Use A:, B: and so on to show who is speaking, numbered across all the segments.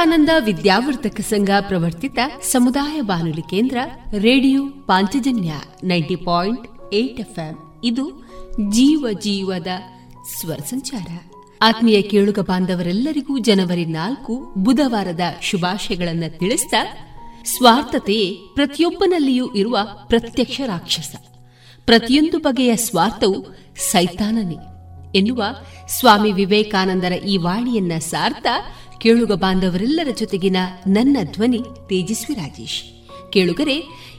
A: ವಿವೇಕಾನಂದ ವಿದ್ಯಾವರ್ಧಕ ಸಂಘ ಪ್ರವರ್ತಿತ ಸಮುದಾಯ ಬಾನುಲಿ ಕೇಂದ್ರ radio Panchajanya ninety point eight ಇದು ಜೀವ ಜೀವದ ಸ್ವರ ಸಂಚಾರ. ಆತ್ಮೀಯ ಕೇಳುಗ ಬಾಂಧವರೆಲ್ಲರಿಗೂ ಜನವರಿ ನಾಲ್ಕು ಬುಧವಾರದ ಶುಭಾಶಯಗಳನ್ನು ತಿಳಿಸಿದ ಸ್ವಾರ್ಥತೆಯೇ ಪ್ರತಿಯೊಬ್ಬನಲ್ಲಿಯೂ ಇರುವ ಪ್ರತ್ಯಕ್ಷ ರಾಕ್ಷಸ. ಪ್ರತಿಯೊಂದು ಬಗೆಯ ಸ್ವಾರ್ಥವು ಸೈತಾನನೇ ಎನ್ನುವ ಸ್ವಾಮಿ ವಿವೇಕಾನಂದರ ಈ ವಾಣಿಯನ್ನ ಸಾರ್ಥ ಕೇಳುಗ ಬಾಂಧವರೆಲ್ಲರ ಜೊತೆಗಿನ ನನ್ನ ಧ್ವನಿ ತೇಜಸ್ವಿ ರಾಜೇಶ್. ಕೇಳುಗರೆ,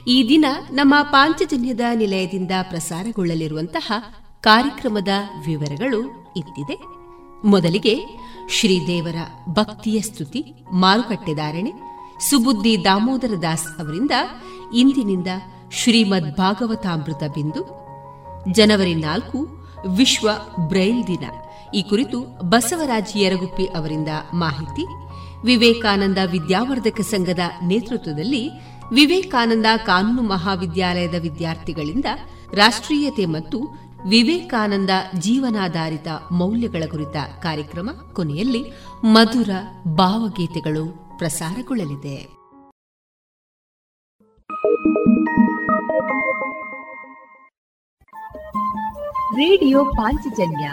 A: ಈ ದಿನ ನಮ್ಮ ಪಾಂಚಜನ್ಯದ ನಿಲಯದಿಂದ ಪ್ರಸಾರಗೊಳ್ಳಲಿರುವಂತಹ ಕಾರ್ಯಕ್ರಮದ ವಿವರಗಳು ಇಂತಿದೆ. ಮೊದಲಿಗೆ ಶ್ರೀದೇವರ ಭಕ್ತಿಯ ಸ್ತುತಿ ಮಾರುಕಟ್ಟೆದಾರಣೆ ಸುಬುದ್ದಿ ದಾಮೋದರ ದಾಸ್ ಅವರಿಂದ ಇಂದಿನಿಂದ ಶ್ರೀಮದ್ ಭಾಗವತಾಮೃತ ಬಿಂದು, ಜನವರಿ ನಾಲ್ಕು, ವಿಶ್ವ ಬ್ರೈಲ್ ದಿನ. ಈ ಕುರಿತು ಬಸವರಾಜ್ ಯರಗುಪ್ಪಿ ಅವರಿಂದ ಮಾಹಿತಿ, ವಿವೇಕಾನಂದ ವಿದ್ಯಾವರ್ಧಕ ಸಂಘದ ನೇತೃತ್ವದಲ್ಲಿ ವಿವೇಕಾನಂದ ಕಾನೂನು ಮಹಾವಿದ್ಯಾಲಯದ ವಿದ್ಯಾರ್ಥಿಗಳಿಂದ ರಾಷ್ಟ್ರೀಯತೆ ಮತ್ತು ವಿವೇಕಾನಂದ ಜೀವನಾಧಾರಿತ ಮೌಲ್ಯಗಳ ಕುರಿತ ಕಾರ್ಯಕ್ರಮ ಕೊನೆಯಲ್ಲಿ ಮಧುರ ಭಾವಗೀತೆಗಳು ಪ್ರಸಾರಗೊಳ್ಳಲಿದೆ.
B: ರೇಡಿಯೋ ಪಾಂಚಜನ್ಯ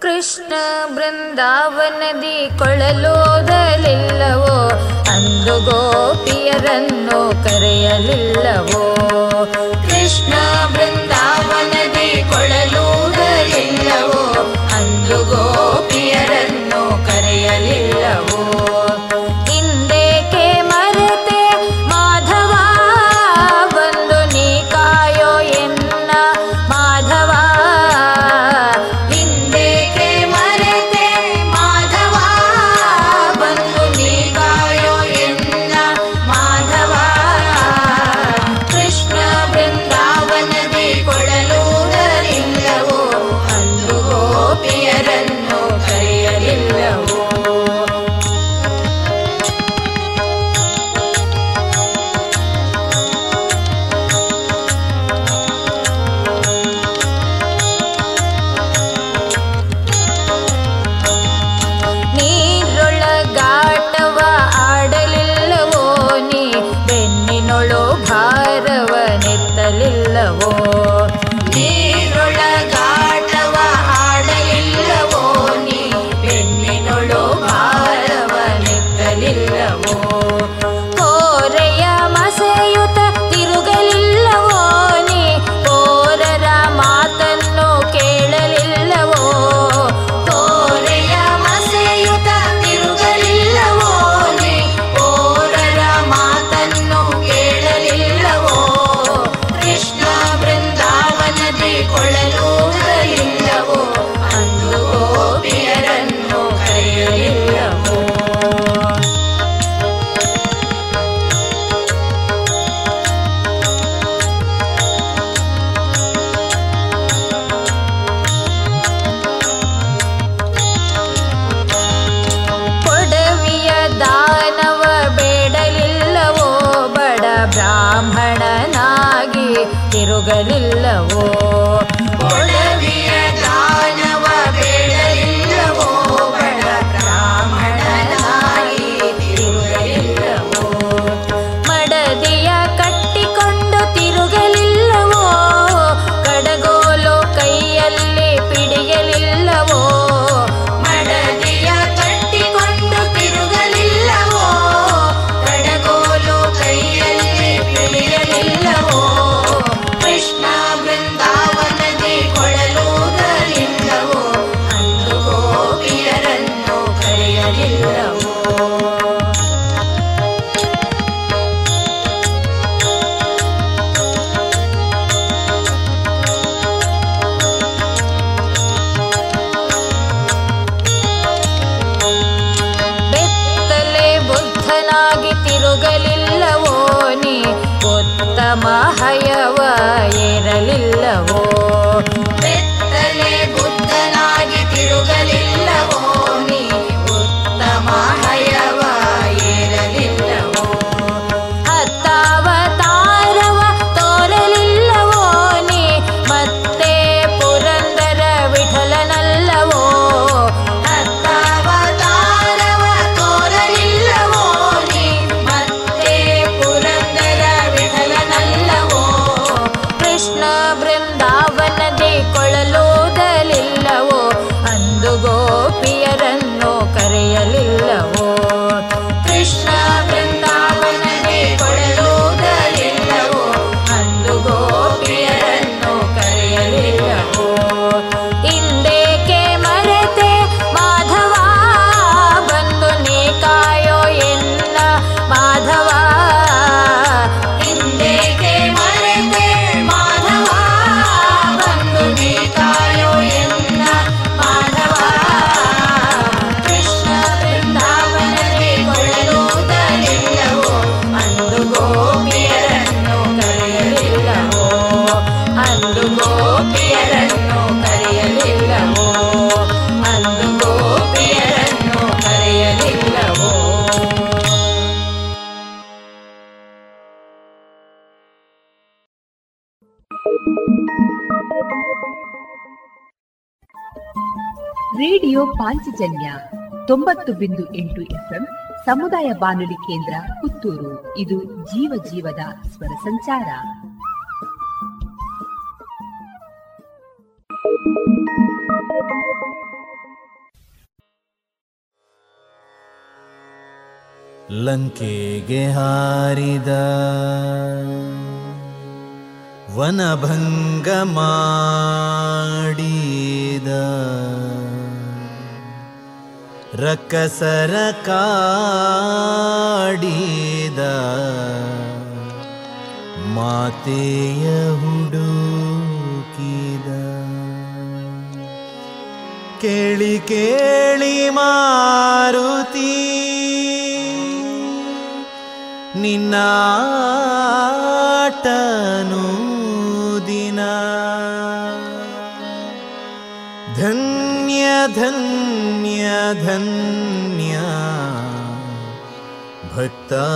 C: ಕೃಷ್ಣ ಬೃಂದಾವನದಿ ಕೊಳಲೋದಲಿಲ್ಲವೋ ಅಂದು ಗೋಪಿಯರನ್ನು ಕರೆಯಲಿಲ್ಲವೋ. ಕೃಷ್ಣ ಬೃಂದಾವನದಿ ಕೊಳಲೋದಲಿಲ್ಲವೋ ಅಂದು ಗೋಪಿಯರನ್ನು ಕರೆಯಲಿಲ್ಲವೋ.
D: ಮಹಯವ
B: ಪಾಂಚಜನ್ಯ ತೊಂಬತ್ತು ಬಿಂದು ಎಂಟು ಎಫ್ಎಂ ಸಮುದಾಯ ಬಾನುಲಿ ಕೇಂದ್ರ ಪುತ್ತೂರು. ಇದು ಜೀವ ಜೀವದ ಸ್ವರ ಸಂಚಾರ.
E: ಲಂಕೆಗೆ ಹಾರಿದ ವನಭಂಗ ಮಾಡಿದ ರಕ್ಕಸರ ಕಾಡಿದ ಮಾತೆಯ ಹುಡುಕಿದ. ಕೇಳಿ ಕೇಳಿ ಮಾರುತಿ ನಿನ್ನಾಟನು धन्य धन्या भक्ता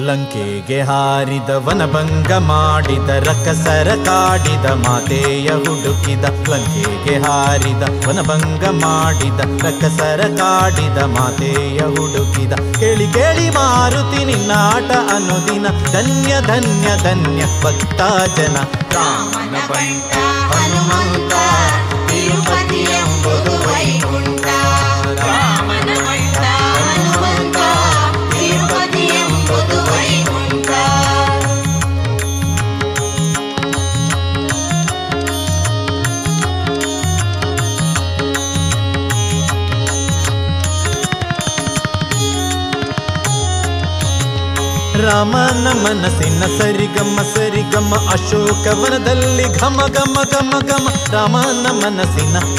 E: ಲಂಕೆಗೆ ಹಾರಿದ ವನಭಂಗ ಮಾಡಿದ ರಕಸರ ಕಾಡಿದ ಮಾತೆಯ ಹುಡುಕಿದ ಲಂಕೆಗೆ ಹಾರಿದ ವನಭಂಗ ಮಾಡಿದ ರಕಸರ ಕಾಡಿದ ಮಾತೆಯ ಹುಡುಕಿದ ಕೇಳಿ ಕೇಳಿ ಮಾರುತಿ ನಿನ್ನಾಟ ಅನುದಿನ ಧನ್ಯ ಧನ್ಯ ಧನ್ಯ ಭಕ್ತ ಜನ. ಹನುಮಂತ ರಾಮನ ಸರಿ ಸರಿಗಮ ಅಶೋಕ ಅಶೋಕವನದಲ್ಲಿ ಘಮ ಗಮ ಗಮ ಗಮ ರಾಮನ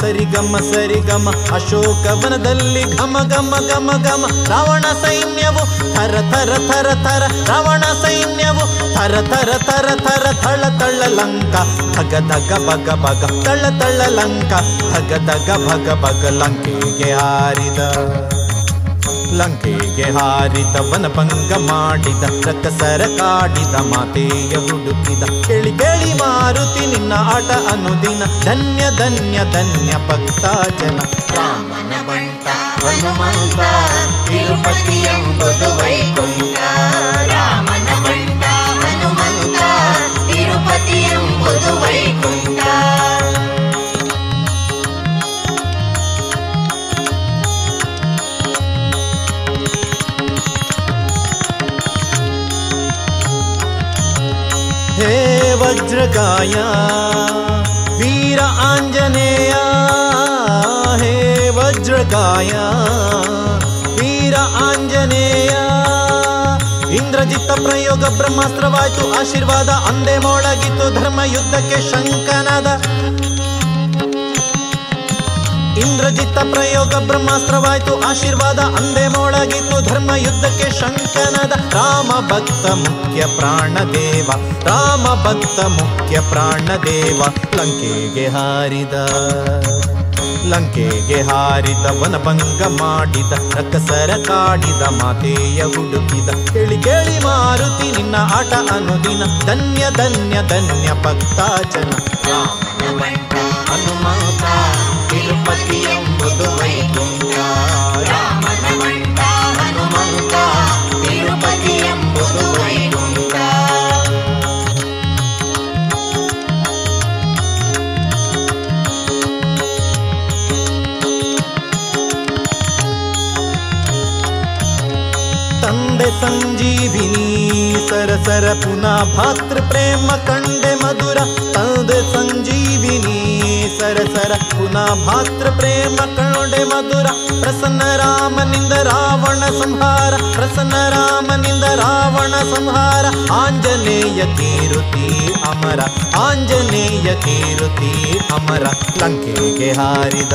E: ಸರಿ ಗಮ ಅಶೋಕ ಅಶೋಕವನದಲ್ಲಿ ಘಮ ಗಮ ಗಮ ಗಮ ರಾವಣ ಸೈನ್ಯವು ಥರ ಥರ ಥರ ಥರ. ರಾವಣ ಸೈನ್ಯವು ಥರ ಥರ ಥರ ಥರ. ಥಳ ತಳ್ಳ ಲಂಕ ಧಗ ಧಗ, ಭಗ ಭಗ. ತಳ ತಳ ಲಂಕ ಧಗ ಧಗ, ಭಗ ಭಗ. ಲಂಕೆಗೆ ಹಾರಿದ ಲಂಕೆಗೆ ಹಾರಿದ ವನಭಂಗ ಮಾಡಿದ ರಕ್ಕಸರ ಕಾಡಿದ, ಮಾತೆಯ ಹುಡುಕಿದ. ಕೇಳಿ ಕೇಳಿ ಮಾರುತಿ, ನಿನ್ನ ಆಟ ಅನುದಿನ. ಧನ್ಯ ಧನ್ಯ ಧನ್ಯ ಭಕ್ತ ಜನ. ರಾಮನ ಬಂಟ ಹನುಮಂತ, ತಿರುಪತಿ ಎಂಬುದು ವೈಕುಂಠ. ರಾಮನ ಬಂಟ ಹನುಮಂತ, ತಿರುಪತಿ ಎಂಬುದು ವೈಕುಂಠ. ವಜ್ರಕಾಯ ವೀರ ಆಂಜನೇಯ, ಹೇ ವಜ್ರಕಾಯ ವೀರ ಆಂಜನೇಯ, ಇಂದ್ರಜಿತ್ತ ಪ್ರಯೋಗ ಬ್ರಹ್ಮಾಸ್ತ್ರವಾಯಿತು, ಆಶೀರ್ವಾದ ಅಂದೇ ಮೊಳಗಿತ್ತು ಧರ್ಮ ಯುದ್ಧಕ್ಕೆ ಶಂಕನದ. ಇಂದ್ರಜಿತ್ತ ಪ್ರಯೋಗ ಬ್ರಹ್ಮಾಸ್ತ್ರವಾಯ್ತು, ಆಶೀರ್ವಾದ ಅಂದೇ ಮೊಳಗಿತ್ತು. ಧರ್ಮ ಯುದ್ಧಕ್ಕೆ ಶಂಕನದ ರಾಮ ಭಕ್ತ ಮುಖ್ಯ ಪ್ರಾಣದೇವ ರಾಮ ಭಕ್ತ ಮುಖ್ಯ ಪ್ರಾಣದೇವ ಲಂಕೆಗೆ ಹಾರಿದ ಲಂಕೆಗೆ ಹಾರಿದ, ವನಭಂಗ ಮಾಡಿದ ರಕ್ಕಸರ ಕಾಡಿದ, ಮಾತೆಯ ಹುಡುಕಿದ. ಕೇಳಿ ಕೇಳಿ ಮಾರುತಿ, ನಿನ್ನ ಆಟ ಅನುದಿನ. ಧನ್ಯ ಧನ್ಯ ಧನ್ಯ ಭಕ್ತ ಜನ తిరుపతియం పుదువైకుండా రామనమంట హనుమంత తిరుపతియం పుదువైకుండా ತಂದೆ ಸರ ಸರ ಪುನಃ ಭಾತೃ ಪ್ರೇಮ ಕಂಡೆ ಮಧುರ ಪ್ರಸನ್ನ ರಾಮನಿಂದ ರಾವಣ ಸಂಹಾರ, ಪ್ರಸನ್ನ ರಾಮನಿಂದ ರಾವಣ ಸಂಹಾರ. ಆಂಜನೇಯ ಕೀರುತಿ ಅಮರ, ಆಂಜನೇಯ ಕೀರುತಿ ಅಮರ, ಲಂಕೆಗೆ ಹಾರಿದ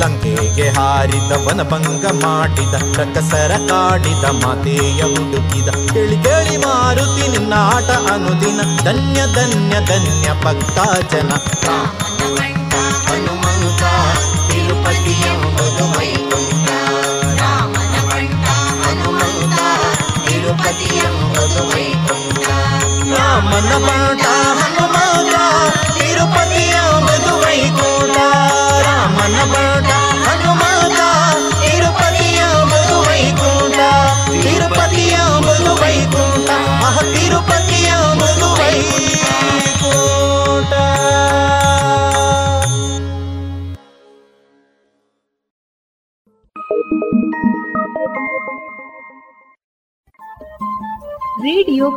E: ಲಂಕೆಗೆ ಹಾರಿದ ವನಭಂಗ ಮಾಡಿದ ರಕಸರ ಕಾಡಿದ ಮಾತೆಯ ಹುಡುಕಿದ. ಕೇಳಿ ಕೇಳಿ ಮಾರುತಿ ನಿನ್ನ ಆಟ ಅನುದಿನ ಧನ್ಯ ಧನ್ಯ ಧನ್ಯ ಭಕ್ತ ಜನ ಹನುಮಂತ ತಿರುಪತಿಯ ಹನುಮಂತ ತಿರುಪತಿಯ ರಾಮನ ಬಾಟ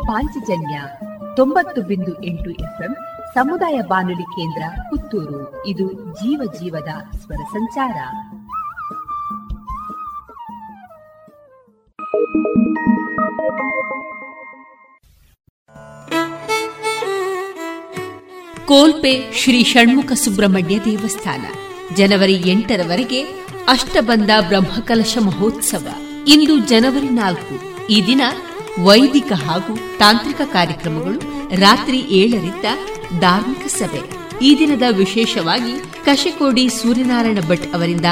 B: ಪಾಂಚಜನ್ಯ ತೊಂಬತ್ತು ಬಿಂದು ಎಂಟು ಎಫ್ಎಂ ಸಮುದಾಯ ಬಾನುಲಿ ಕೇಂದ್ರ ಪುತ್ತೂರು. ಇದು ಜೀವ ಜೀವದ ಸ್ವರ ಸಂಚಾರ.
A: ಕೋಲ್ಪೆ ಶ್ರೀ ಷಣ್ಮುಖ ಸುಬ್ರಹ್ಮಣ್ಯ ದೇವಸ್ಥಾನ. ಜನವರಿ ಎಂಟರವರೆಗೆ ಅಷ್ಟಬಂಧ ಬ್ರಹ್ಮಕಲಶ ಮಹೋತ್ಸವ. ಇಂದು ಜನವರಿ ನಾಲ್ಕು. ಈ ದಿನ ವೈದಿಕ ಹಾಗೂ ತಾಂತ್ರಿಕ ಕಾರ್ಯಕ್ರಮಗಳು ರಾತ್ರಿ ಏಳರಿಂದ ಧಾರ್ಮಿಕ ಸಭೆ. ಈ ದಿನದ ವಿಶೇಷವಾಗಿ ಕಶಕೋಡಿ ಸೂರ್ಯನಾರಾಯಣ ಭಟ್ ಅವರಿಂದ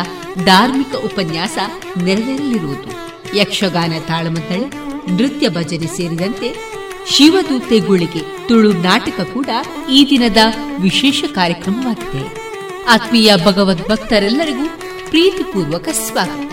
A: ಧಾರ್ಮಿಕ ಉಪನ್ಯಾಸ ನೆರವೇರಲಿರುವುದು. ಯಕ್ಷಗಾನ ತಾಳಮದ್ದಳೆ ನೃತ್ಯ ಭಜನೆ ಸೇರಿದಂತೆ ಶಿವದೂತೆ ಗುಳಿಗೆ ತುಳು ನಾಟಕ ಕೂಡ ಈ ದಿನದ ವಿಶೇಷ ಕಾರ್ಯಕ್ರಮವಾಗಿದೆ. ಆತ್ಮೀಯ ಭಗವದ್ ಭಕ್ತರೆಲ್ಲರಿಗೂ ಪ್ರೀತಿಪೂರ್ವಕ ಸ್ವಾಗತ.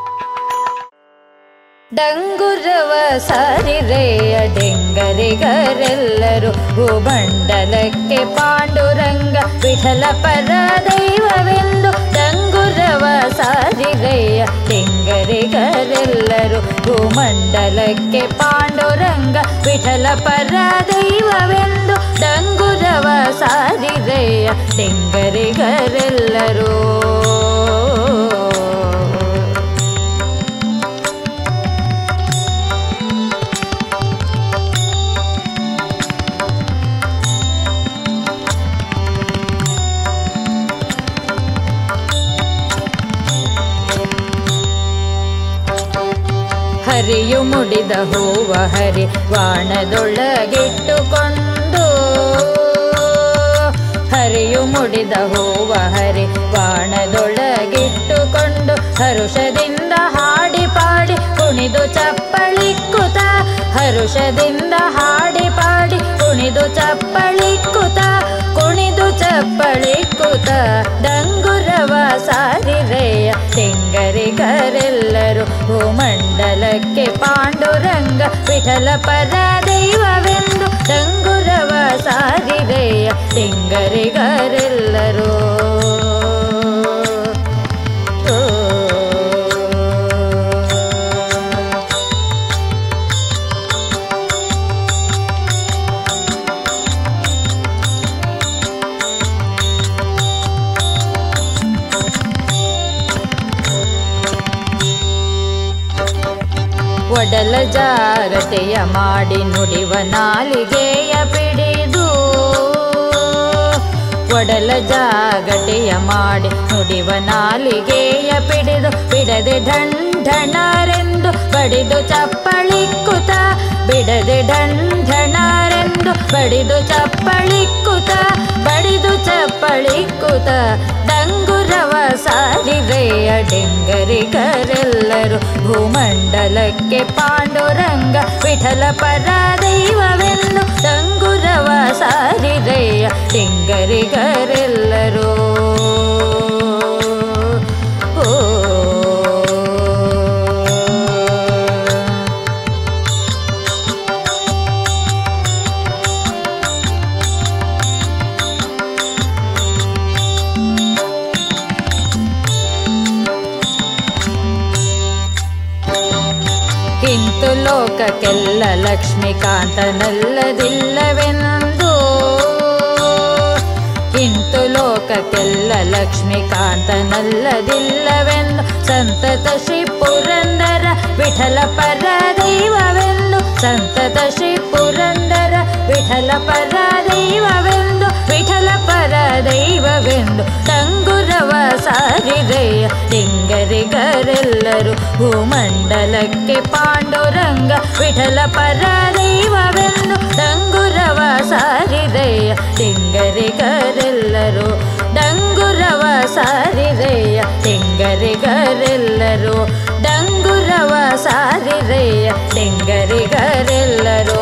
C: ಡಂಗುರವ ಸಾರಿರೆಯ ಡೆಂಗರಿಗರೆಲ್ಲರೂ ಭೂಮಂಡಲಕ್ಕೆ ಪಾಂಡುರಂಗ ವಿಠಲ ಪರ ದೈವವೆಂದು ಡಂಗುರವ ಸಾರಿರೆಯ ಡೆಂಗರಿಗರೆಲ್ಲರೂ ಭೂಮಂಡಲಕ್ಕೆ ಪಾಂಡುರಂಗ ವಿಠಲ ಪರ ದೈವವೆಂದು ಡಂಗುರವ ಸಾರಿರೆಯ ಡೆಂಗರಿಗರೆಲ್ಲರೂ ಹರಿಯು ಮುಡಿದ ಹೂವ ಹರಿ ವಾಣದೊಳಗಿಟ್ಟುಕೊಂಡು ಹರಿಯು ಮುಡಿದ ಹೂವ ಹರಿ ಬಾಣದೊಳಗಿಟ್ಟುಕೊಂಡು. ಹರುಷದಿಂದ ಹಾಡಿ ಪಾಡಿ ಕುಣಿದು ಚಪ್ಪಳಿಕ್ಕುತ ಹರುಷದಿಂದ ಹಾಡಿ ಪಾಡಿ ಕುಣಿದು ಚಪ್ಪಳಿಕ್ಕುತ ಕುಣಿದು ಚಪ್ಪಳಿಕ್ಕುತ ಡಂಗುರವ ಸಾರಿರೆಯ ತೆಂಗರಿಗರೆಲ್ಲರೂ ಭೂಮಂಡಲಕ್ಕೆ ಪಾಂಡುರಂಗ ವಿಠಲ ಪರ ದೈವವೆಂದು ಡಂಗುರವ ಸಾರಿರೆಯ ತೆಂಗರಿಗರೆಲ್ಲರೂ ಜಾಗತೆಯ ಮಾಡಿ ನುಡಿವ ನಾಲಿಗೆಯ ಪಿಡಿದು, ಒಡಲ ಜಾಗಟೆಯ ಮಾಡಿ ನುಡಿವ ನಾಲಿಗೆಯ ಪಿಡಿದು, ಬಿಡದೆ ಢಂಢಣರೆಂದು ಬಡಿದು ಚಪ್ಪಳಿಕ್ಕುತ ಬಿಡದೆ ಢಂಢಣರೆಂದು ದೈವವೆಂದು ಬಡಿದು ಚಪ್ಪಳಿಕ್ಕುತ ಬಡಿದು ಚಪ್ಪಳಿಕ್ಕುತ ಡಂಗುರವ ಸಾರಿರೆಯ ಡೆಂಗರಿಗರೆಲ್ಲರೂ ಭೂಮಂಡಲಕ್ಕೆ ಪಾಂಡುರಂಗ ವಿಠಲ ಪರ ದೈವವೆಂದು ಡಂಗುರವ ಸಾರಿದೆಯ ಡೆಂಗರಿಗರೆಲ್ಲರೂ ಲೋಕಕ್ಕೆಲ್ಲ ಲಕ್ಷ್ಮೀಕಾಂತನಲ್ಲದಿಲ್ಲವೆಂದು ಇಂತು ಲೋಕಕ್ಕೆಲ್ಲ ಲಕ್ಷ್ಮೀಕಾಂತನಲ್ಲದಿಲ್ಲವೆಂದು. ಸಂತತ ಶ್ರೀ ಪುರಂದರ ವಿಠಲ ಪರ ದೈವವೆಂದು ಸಂತತ ಶ್ರೀ ಪುರಂದರ ವಿಠಲ ಪರ ದೈವವೆಂದು ವಿಠಲ ಪರ ದೈವವೆಂದು ತಂಗುರವ ಸಾರಿದೆಯ ಡಿಂಗರಿಗರೆಲ್ಲರೂ ಭೂಮಂಡಲಕ್ಕೆ ಪಾಂಡುರಂಗ ವಿಠಲ ಪರ ದೈವವೆಂದು ಡಂಗುರವ ಸಾರಿದೆಯ ಡಿಂಗರಿಗರೆಲ್ಲರೂ ಡಂಗುರವ ಸಾರಿದೆಯ ಡಿಂಗರಿಗರೆಲ್ಲರೂ ಡಂಗುರವ ಸಾರಿದೆಯ ಡಿಂಗರಿಗರೆಲ್ಲರೂ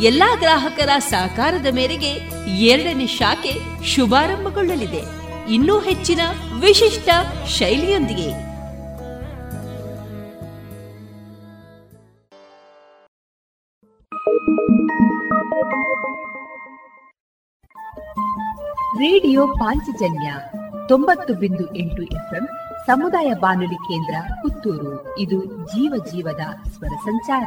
A: ಎಲ್ಲಾ ಗ್ರಾಹಕರ ಸಹಕಾರದ ಮೇರೆಗೆ ಎರಡನೇ ಶಾಖೆ ಶುಭಾರಂಭಗೊಳ್ಳಲಿದೆ. ಇನ್ನೂ ಹೆಚ್ಚಿನ ವಿಶಿಷ್ಟ ಶೈಲಿಯೊಂದಿಗೆ.
B: ರೇಡಿಯೋ ಪಾಂಚಜನ್ಯ ತೊಂಬತ್ತು ಬಿಂದು ಎಂಟು ಎಫ್ಎಂ ಸಮುದಾಯ ಬಾನುಲಿ ಕೇಂದ್ರ ಪುತ್ತೂರು. ಇದು ಜೀವ ಜೀವದ ಸ್ವರ ಸಂಚಾರ.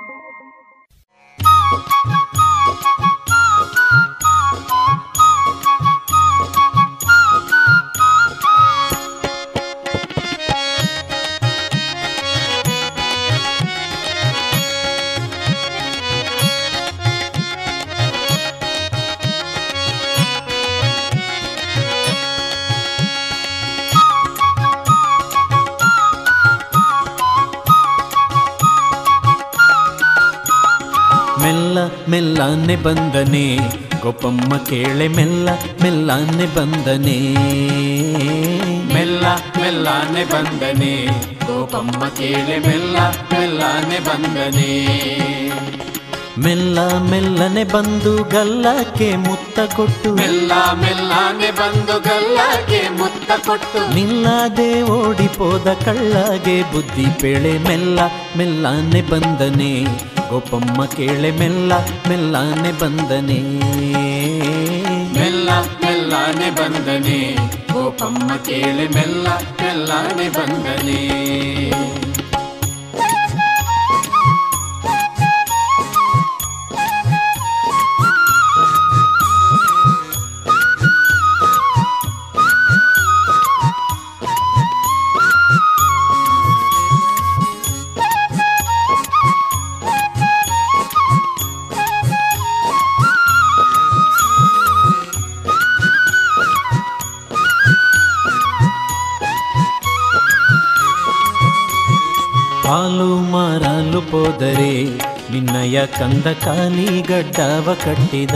F: ಮೆಲ್ಲನೆ ಬಂದನೆ ಗೋಪಮ್ಮ ಕೇಳೆ ಮೆಲ್ಲ ಮೆಲ್ಲನೆ ಬಂದನೆ. ಮೆಲ್ಲ ಮೆಲ್ಲನೆ ಬಂದನೆ ಗೋಪಮ್ಮ ಕೇಳೆ ಮೆಲ್ಲ ಮೆಲ್ಲನೆ ಬಂದನೆ. ಮೆಲ್ಲ ಮೆಲ್ಲನೆ ಬಂದು ಗಲ್ಲಕ್ಕೆ ಮುತ್ತ ಕೊಟ್ಟು.
G: ಮೆಲ್ಲ ಮೆಲ್ಲನೆ ಬಂದು ಗಲ್ಲಕ್ಕೆ ಮುತ್ತ ಕೊಟ್ಟು.
F: ನಿಲ್ಲದೆ ಓಡಿಪೋದ ಕಳ್ಳಗೆ ಬುದ್ಧಿ ಪೇಳೆ ಮೆಲ್ಲ ಮೆಲ್ಲನೆ ಬಂದನೆ. ಗೋಪಮ್ಮ ಕೇಳೆ ಮೆಲ್ಲ ಮೆಲ್ಲನೆ ಬಂದನೆ.
G: ಮೆಲ್ಲ ಮೆಲ್ಲನೆ ಬಂದನೆ. ಗೋಪಮ್ಮ ಕೇಳೆ ಮೆಲ್ಲ ಮೆಲ್ಲನೆ ಬಂದನೆ.
F: ಕಂದ ಗಡ್ಡವ ಕಟ್ಟಿದ.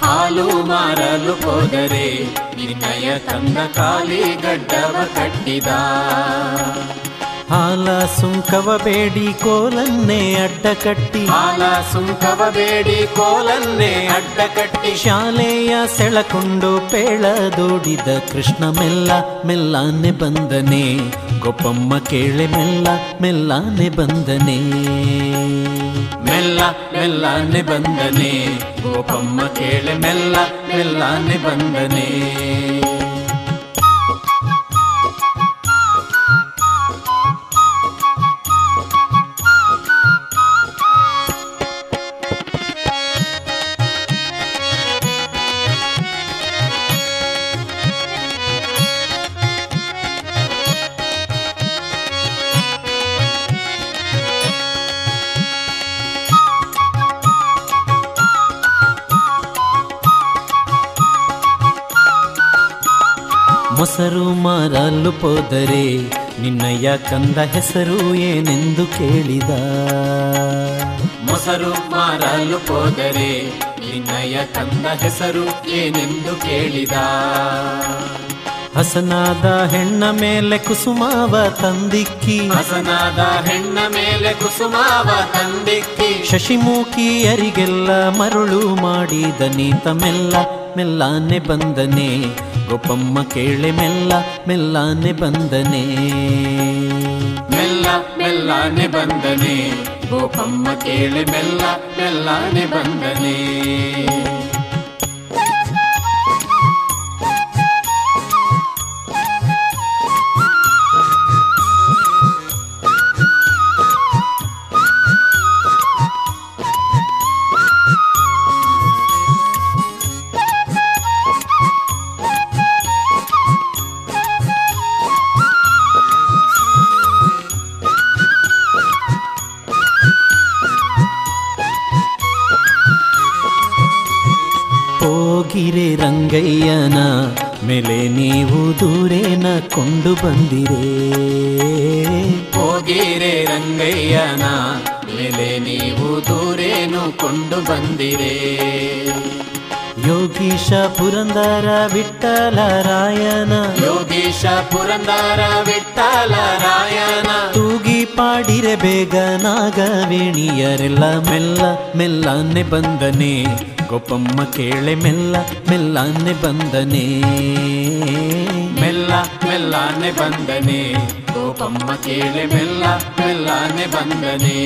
G: ಹಾಲು ಮಾರಲು ಹೋದರೆ ನಿನ್ನಯ ಕಂದ ಗಡ್ಡವ ಕಟ್ಟಿದ.
F: ಹಾಲ ಸುಂಕವ ಬೇಡಿ ಕೋಲನ್ನೇ ಅಡ್ಡ ಕಟ್ಟಿ.
G: ಹಾಲ ಸುಂಕವ ಬೇಡಿ ಕೋಲನ್ನೇ ಅಡ್ಡ ಕಟ್ಟಿ.
F: ಶಾಲೆಯ ಸೆಳಕೊಂಡು ಪೇಳದೋಡಿದ ಕೃಷ್ಣ ಮೆಲ್ಲ ಮೆಲ್ಲಾನೆ ಬಂದನೆ. ಗೋಪಮ್ಮ ಕೇಳೆ ಮೆಲ್ಲ ಮೆಲ್ಲಾನೆ ಬಂದನೆ.
G: ಮೆಲ್ಲ ಮೆಲ್ಲ ನಿಬಂಧನೆ. ಗೋಪಮ್ಮ ಕೇಳೆ ಮೆಲ್ಲ ಮೆಲ್ಲ ಬಂದನೆ
E: ಹೋದರೆ ನಿನ್ನಯ್ಯ ಕಂದ ಹೆಸರು ಏನೆಂದು ಕೇಳಿದ.
G: ಮೊಸರು ಮಾರಲು ಹೋದರೆ ನಿನ್ನಯ್ಯ ಕಂದ ಹೆಸರು ಏನೆಂದು ಕೇಳಿದ.
E: ಹಸನಾದ ಹೆಣ್ಣ ಮೇಲೆ ಕುಸುಮಾವ ತಂದಿಕ್ಕಿ.
G: ಹಸನಾದ ಹೆಣ್ಣ ಮೇಲೆ ಕುಸುಮಾವ ತಂದಿಕ್ಕಿ.
E: ಶಶಿಮುಖಿಯರಿಗೆಲ್ಲ ಮರುಳು ಮಾಡಿದ ನೀತ ಮೆಲ್ಲ ಮೆಲ್ಲಾನೆ ಬಂದನೆ. ಗೋಪಮ್ಮ ಕೇಳೆ ಮೆಲ್ಲ ಮೆಲ್ಲಾನೆ ಬಂದನೆ.
G: ಮೆಲ್ಲ ಮೆಲ್ಲಾನೆ ಬಂದನೆ. ಗೋಪಮ್ಮ ಕೇಳಿ ಮೆಲ್ಲ ಮೆಲ್ಲಾನೆ ಬಂದನೆ.
E: ಬಂದಿರೇ?
G: ಹೋಗಿರೆ ರಂಗಯ್ಯನ ಮೇಲೆ ನೀವು ದೂರೇನು ಕೊಂಡು ಬಂದಿರೇ?
E: ಯೋಗೀಶ ಪುರಂದರ ವಿಠಲ ರಾಯನ
G: ಯೋಗೀಶ ಪುರಂದರ ವಿಠಲ ರಾಯನ
E: ತೂಗಿ ಪಾಡಿರೆ ಬೇಗ ನಾಗವೇಣಿಯರೆಲ್ಲ ಮೆಲ್ಲ ಮೆಲ್ಲನೆ ಬಂದನೆ. ಗೋಪಮ್ಮ ಕೇಳೆ ಮೆಲ್ಲ ಮೆಲ್ಲನೆ ಬಂದನೆ.
G: ಮೆಲ್ಲನೆ ಬಂದನೆ. ಗೋಪಮ್ಮ ಕೇಳೆ ಮೆಲ್ಲ ಮೆಲ್ಲಾನೆ ಬಂದನೆ.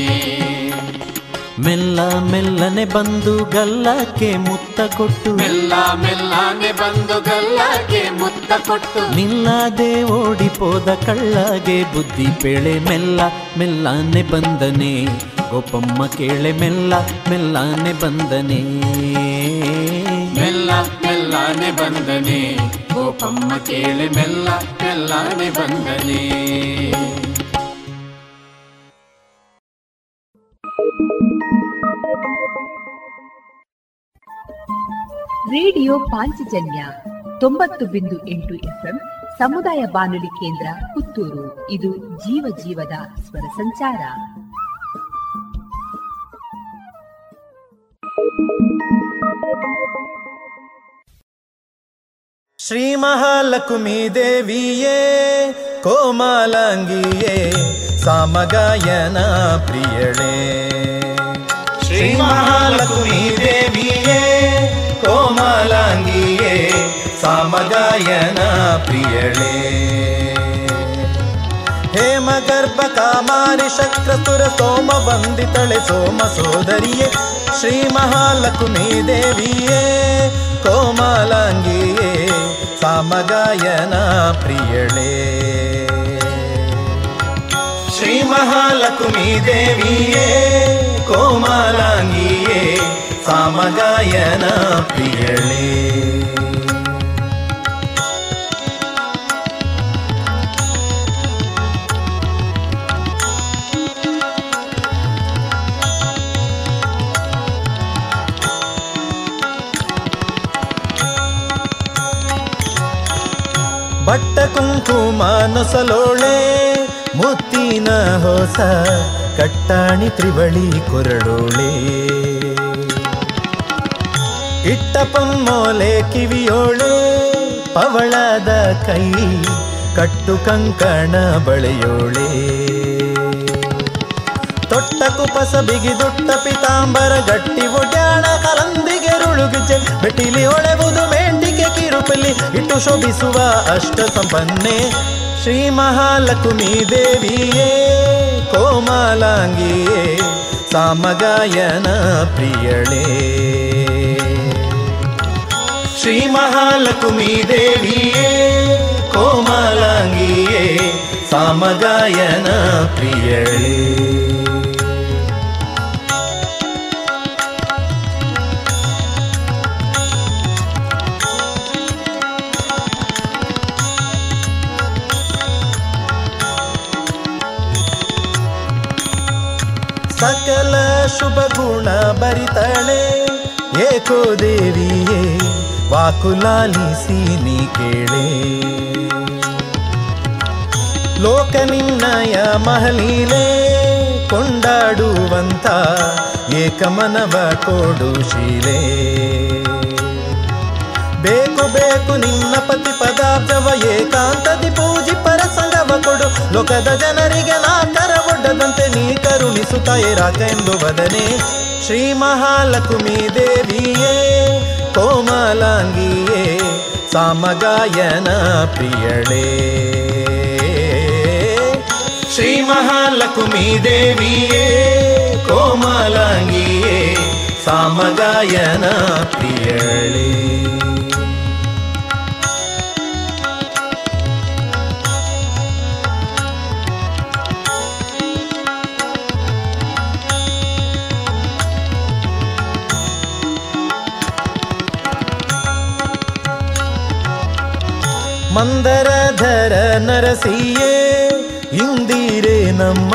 E: ಮೆಲ್ಲ ಮೆಲ್ಲನೆ ಬಂದು ಗಲ್ಲಕ್ಕೆ ಮುತ್ತ ಕೊಟ್ಟು.
G: ಮೆಲ್ಲ ಮೆಲ್ಲನೆ ಬಂದು ಗಲ್ಲಕ್ಕೆ ಮುತ್ತ ಕೊಟ್ಟು.
E: ನಿಲ್ಲದೆ ಓಡಿಪೋದ ಕಳ್ಳಗೆ ಬುದ್ಧಿ ಪೇಳೆ ಮೆಲ್ಲ ಮೆಲ್ಲನೆ ಬಂದನೆ. ಗೋಪಮ್ಮ ಕೇಳೆ ಮೆಲ್ಲ ಮೆಲ್ಲನೆ ಬಂದನೆ.
G: ಮೆಲ್ಲನೆ ಬಂದನೆ. ಗೋಪಮ್ಮ ಕೇಳಿ ಮೆಲ್ಲ, ಮೆಲ್ಲಾನೆ ಬಂದನೆ.
B: ರೇಡಿಯೋ ಪಾಂಚಜನ್ಯ ತೊಂಬತ್ತು ಬಿಂದು ಎಂಟು ಎಫ್ಎಂ ಸಮುದಾಯ ಬಾನುಲಿ ಕೇಂದ್ರ ಪುತ್ತೂರು. ಇದು ಜೀವ ಜೀವದ ಸ್ವರ ಸಂಚಾರ.
E: ಶ್ರೀ ಮಹಾಲಕ್ಷ್ಮೀ ದೇವಿಯೇ ಕೋಮಲಾಂಗಿಯೇ, ಸಾಮಗಾಯನ ಪ್ರಿಯಳೇ. ಶ್ರೀ ಮಹಾಲಕ್ಷ್ಮೀ ದೇವಿಯೇ ಕೋಮಲಾಂಗಿಯೇ, ಸಾಮಗಾಯನ ಪ್ರಿಯಳೇ. ಹೇಮ ಗರ್ಭ ಕಾಮಾರಿ ಶಕ್ರಸುರ ಸೋಮ ವಂದಿತಳೆ ಸೋಮ ಸೋದರಿಯೇ ಶ್ರೀ ಮಹಾಲಕ್ಷ್ಮೀ ದೇವಿಯೇ ಕೋಮಲಾಂಗಿಯೇ ಸಾಮಗಾಯನ ಪ್ರಿಯಳೇ. ಶ್ರೀ ಮಹಾಲಕ್ಷ್ಮೀ ದೇವಿಯೇ ಕೋಮಲಾಂಗಿಯೇ ಸಾಮಗಾಯನ ಪ್ರಿಯಳೇ. ಬಟ್ಟ ಕುಂಕುಮ ನೊಸಲೋಳೆ ಮುತ್ತಿನ ಹೊಸ ಕಟ್ಟಾಣಿ ತ್ರಿವಳಿ ಕೊರಳೋಳೆ ಇಟ್ಟ ಪೊಮ್ಮೋಲೆ ಕಿವಿಯೋಳೆ, ಪವಳದ ಕೈ ಕಟ್ಟು ಕಂಕಣ ಬಳೆಯೋಳೆ. ತೊಟ್ಟ ಕುಪಸ ಬಿಗಿದುಟ್ಟ ಪಿತಾಂಬರ ಗಟ್ಟಿ ಒಡ್ಯಾಣ ಕಲಂದಿಗೆ ರುಳುಗಿಜೆ ಮೇಂಟಿಗೆ ಕಿರುಪಲಿ ಇಟ್ಟು ಶೋಭಿಸುವ ಅಷ್ಟ ಸಂಪನ್ನೆ ಶ್ರೀ ಮಹಾಲಕ್ಷ್ಮೀ ದೇವಿಯೇ, ಕೋಮಲಾಂಗಿಯೇ, ಸಾಮಗಾಯನ ಪ್ರಿಯಳೇ. ಶ್ರೀ ಮಹಾಲಕ್ಷ್ಮೀ ದೇವಿಯೇ, ಕೋಮಲಾಂಗಿಯೇ, ಸಾಮಗಾಯನ ಪ್ರಿಯಳೇ. ಸಕಲ ಶುಭ ಗುಣ ಬರಿತಳೆ. ಏಕೋ ದೇವಿಯೇ ವಾಕುಲಾಲಿಸಿ ನೀ ಕೇಳೆ. ಲೋಕ ನಿನ್ನಯ ಮಹಲೀಲೆ ಕೊಂಡಾಡುವಂತ ಏಕಮನವ ಕೊಡು ಶೀಲೆ. ಬೇಕು ಬೇಕು ನಿನ್ನ ಪತಿ ಪದಾರ್ಥವ ಏಕಾಂತದಿ ಪೂಜಿ ಪರಸಂಗವ ಕೊಡು. ಲೋಕದ ಜನರಿಗೆ ನಾ ಒಡ್ಡದಂತೆ ನೀ ಕರುಣಿಸುತ್ತ ರಾಜ ಎಂದು ವದನೆ. ಶ್ರೀ ಮಹಾಲಕ್ಷ್ಮೀ ದೇವಿಯೇ, ಕೋಮಲಾಂಗಿಯೇ, ಸಾಮಗಾಯನ ಪ್ರಿಯಳೇ. ಶ್ರೀ ಮಹಾಲಕ್ಷ್ಮೀ ದೇವಿಯೇ, ಕೋಮಲಾಂಗಿಯೇ, ಸಾಮಗಾಯನ ಪ್ರಿಯಳೇ. ಮಂದರಧರ ನರಸಿಯೇ, ಇಂದಿರೇ ನಮ್ಮ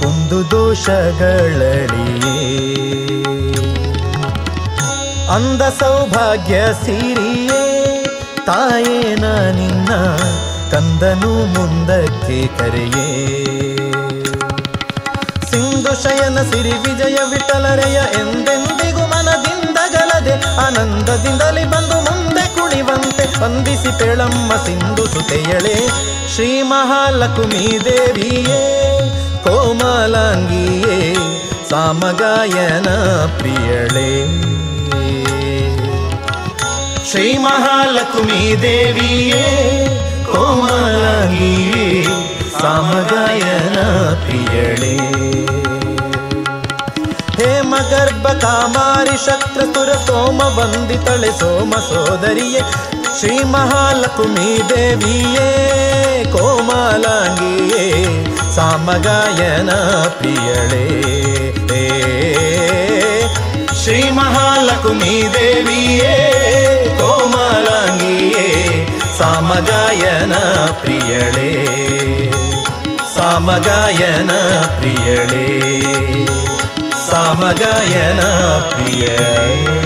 E: ಕುಂದು ದೋಷಗಳಳಿಯೇ ಅಂದ ಸೌಭಾಗ್ಯ ಸಿರಿಯೇ ತಾಯೇನ ನಿನ್ನ ಕಂದನು ಮುಂದಕ್ಕೆ ಕರೆಯೇ. ಸಿಂಧು ಶಯನ ಸಿರಿ ವಿಜಯ ವಿಠಲರೆಯ ಎಂದೆಂದಿಗೂ ಮನದಿಂದಗಳದೆ ಆನಂದದಿಂದಲೇ ಬಂದು ವಂದಿಸಿ ಪೇಳಮ್ಮ ಸಿಂಧು ಸುತೆಯಳೆ, ಶ್ರೀ ಮಹಾಲಕ್ಷ್ಮೀ ದೇವಿಯೇ ಕೋಮಲಾಂಗಿಯೇ, ಸಾಮಗಾಯನ ಪ್ರಿಯಳೆ. ಶ್ರೀ ಮಹಾಲಕ್ಷ್ಮೀ ದೇವಿಯೇ ಕೋಮಲಾಂಗಿಯೇ, ಸಾಮಗಾಯನ ಪ್ರಿಯಳೇ. ಹೇಮ ಗರ್ಭ ಕಾಮಾರಿ ಶಕ್ರ ಸುರ ಸೋಮ ವಂದಿತಳೆ ಸೋಮ ಸೋದರಿಯೇ ಶ್ರೀ ಮಹಾಲಕ್ಷ್ಮೀ ದೇವಿಯೇ ಕೋಮಲಾಂಗಿಯೇ, ಸಾಮಗಾಯನ ಪ್ರಿಯಳೇ. ಶ್ರೀ ಮಹಾಲಕ್ಷ್ಮೀ ದೇವಿಯೇ ಕೋಮಲಾಂಗಿಯೇ, ಸಾಮಗಾಯನ ಪ್ರಿಯಳೇ. ಸಾಮಗಾಯನ ಪ್ರಿಯಳೇ ಸಾಮಗಾಯನ ಪ್ರಿಯಳೇ.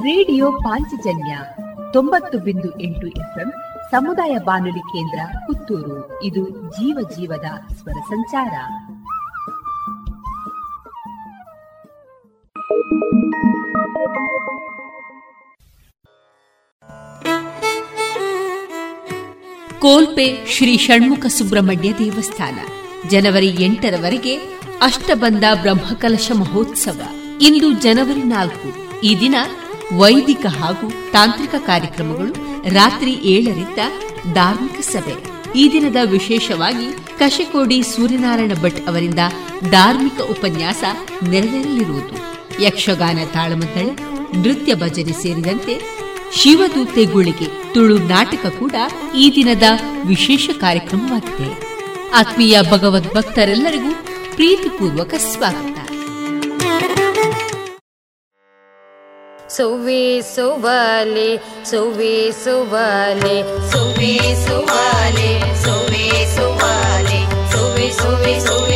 B: Radio Panchajanya ತೊಂಬತ್ತು ಬಿಂದು ಎಂಟು ಎಫ್ಎಂ ಸಮುದಾಯ ಬಾನುಲಿ ಕೇಂದ್ರ ಪುತ್ತೂರು. ಇದು ಜೀವ ಜೀವದ ಸ್ವರ ಸಂಚಾರ.
A: ಕೋಲ್ಪೆ ಶ್ರೀ ಷಣ್ಮುಖ ಸುಬ್ರಹ್ಮಣ್ಯ ದೇವಸ್ಥಾನ. ಜನವರಿ ಎಂಟರವರೆಗೆ ಅಷ್ಟಬಂಧ ಬ್ರಹ್ಮಕಲಶ ಮಹೋತ್ಸವ. ಇಂದು ಜನವರಿ ನಾಲ್ಕು. ಈ ದಿನ ವೈದಿಕ ಹಾಗೂ ತಾಂತ್ರಿಕ ಕಾರ್ಯಕ್ರಮಗಳು ರಾತ್ರಿ ಏಳರಿಂದ ಧಾರ್ಮಿಕ ಸಭೆ. ಈ ದಿನದ ವಿಶೇಷವಾಗಿ ಕಶಕೋಡಿ ಸೂರ್ಯನಾರಾಯಣ ಭಟ್ ಅವರಿಂದ ಧಾರ್ಮಿಕ ಉಪನ್ಯಾಸ ನೆರವೇರಲಿರುವುದು. ಯಕ್ಷಗಾನ ತಾಳಮದ್ದಳೆ ನೃತ್ಯ ಭಜನೆ ಸೇರಿದಂತೆ ಶಿವದೂತೆ ಗುಳಿಗೆ ತುಳು ನಾಟಕ ಕೂಡ ಈ ದಿನದ ವಿಶೇಷ ಕಾರ್ಯಕ್ರಮವಾಗಿದೆ. ಆತ್ಮೀಯ ಭಗವದ್ ಭಕ್ತರೆಲ್ಲರಿಗೂ ಪ್ರೀತಿಪೂರ್ವಕ ಸ್ವಾಗತ.
C: सुवाल सुबलि सुवाल
B: सुवाल सु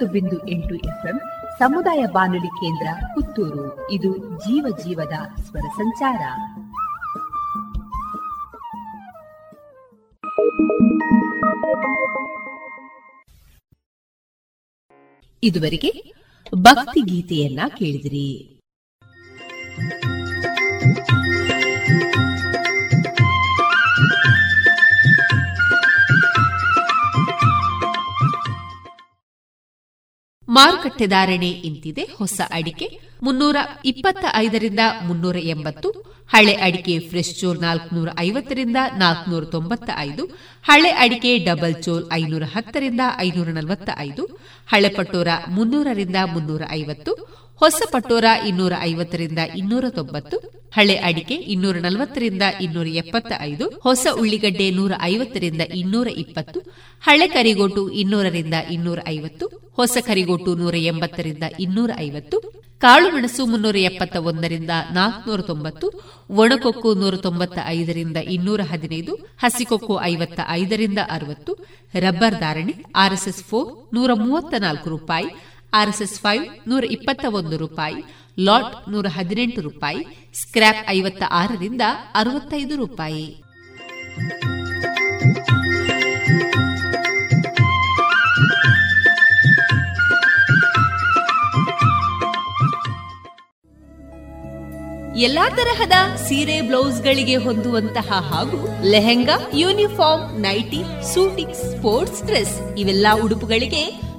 B: ತೊಂಬತ್ತು ಬಿಂದು ಸಮುದಾಯ ಬಾನುಲಿ ಕೇಂದ್ರ ಪುತ್ತೂರು. ಇದು ಜೀವ ಜೀವದ ಸ್ವರ ಸಂಚಾರ.
A: ಇದುವರೆಗೆ ಭಕ್ತಿ ಗೀತೆಯನ್ನ ಕೇಳಿದಿರಿ. ಮಾರುಕಟ್ಟೆ ಧಾರಣೆ ಇಂತಿದೆ. ಹೊಸ ಅಡಿಕೆ ಮುನ್ನೂರ ಇಪ್ಪತ್ತ ಐದರಿಂದ ಮುನ್ನೂರ ಎಂಬತ್ತು, ಹಳೆ ಅಡಿಕೆ ಫ್ರೆಶ್ ಚೋಲ್ ನಾಲ್ಕುನೂರ ಐವತ್ತರಿಂದ ನಾಲ್ಕುನೂರ ತೊಂಬತ್ತ ಐದು ಹಳೆ ಅಡಿಕೆ ಡಬಲ್ ಚೋಲ್ ಐನೂರ ಹತ್ತರಿಂದ ಐನೂರ ನಲವತ್ತ ಐದು ಹಳೆ ಪಟೋರ ಮುನ್ನೂರರಿಂದ ಮುನ್ನೂರ ಐವತ್ತು ಹೊಸ ಪಟೋರ ಇನ್ನೂರ ಐವತ್ತರಿಂದ ಇನ್ನೂರ ತೊಂಬತ್ತು ಹಳೆ ಅಡಿಕೆ ಇನ್ನೂರ ನಲವತ್ತರಿಂದ ಇನ್ನೂರ ಎಪ್ಪತ್ತ ಐದು ಹೊಸ ಉಳ್ಳಿಗಡ್ಡೆ ನೂರ ಐವತ್ತರಿಂದ ಇನ್ನೂರ ಇಪ್ಪತ್ತು ಹಳೆ ಕರಿಗೋಟು ಇನ್ನೂರರಿಂದ ಇನ್ನೂರ ಐವತ್ತು ಹೊಸ ಕರಿಗೋಟು ನೂರ ಎಂಬತ್ತರಿಂದ ಇನ್ನೂರ ಐವತ್ತು ಕಾಳುಮೆಣಸು ಮುನ್ನೂರ ಎಪ್ಪತ್ತ ಒಂದರಿಂದ ನಾಲ್ಕುನೂರ ತೊಂಬತ್ತು ಒಣಕೊಕ್ಕು ನೂರ ತೊಂಬತ್ತ ಐದರಿಂದ ಇನ್ನೂರ ಹದಿನೈದು ಹಸಿಕೊಕ್ಕು ಐವತ್ತ ಐದರಿಂದ ಅರವತ್ತು, ರಬ್ಬರ್ ಧಾರಣೆ ಆರ್ಎಸ್ಎಸ್ ಫೋರ್ ನೂರ ಮೂವತ್ತ ನಾಲ್ಕು ರೂಪಾಯಿ ಆರ್ಎಸ್ಎಸ್ ಫೈವ್ ನೂರ ಇಪ್ಪತ್ತ ಒಂದು ರೂಪಾಯಿ, ಲಾಟ್ ನೂರ ಹದಿನೆಂಟು ರೂಪಾಯಿ ಸ್ಕ್ರಾಪ್ ಐವತ್ತ ಆರರಿಂದ ಅರವತ್ತೈದು ರೂಪಾಯಿ. ಎಲ್ಲಾ ತರಹದ ಸೀರೆ, ಬ್ಲೌಸ್ಗಳಿಗೆ ಹೊಂದುವಂತಹ ಹಾಗೂ lehenga, uniform, nighty, suiting, sports dress ಇವೆಲ್ಲ ಉಡುಪುಗಳಿಗೆ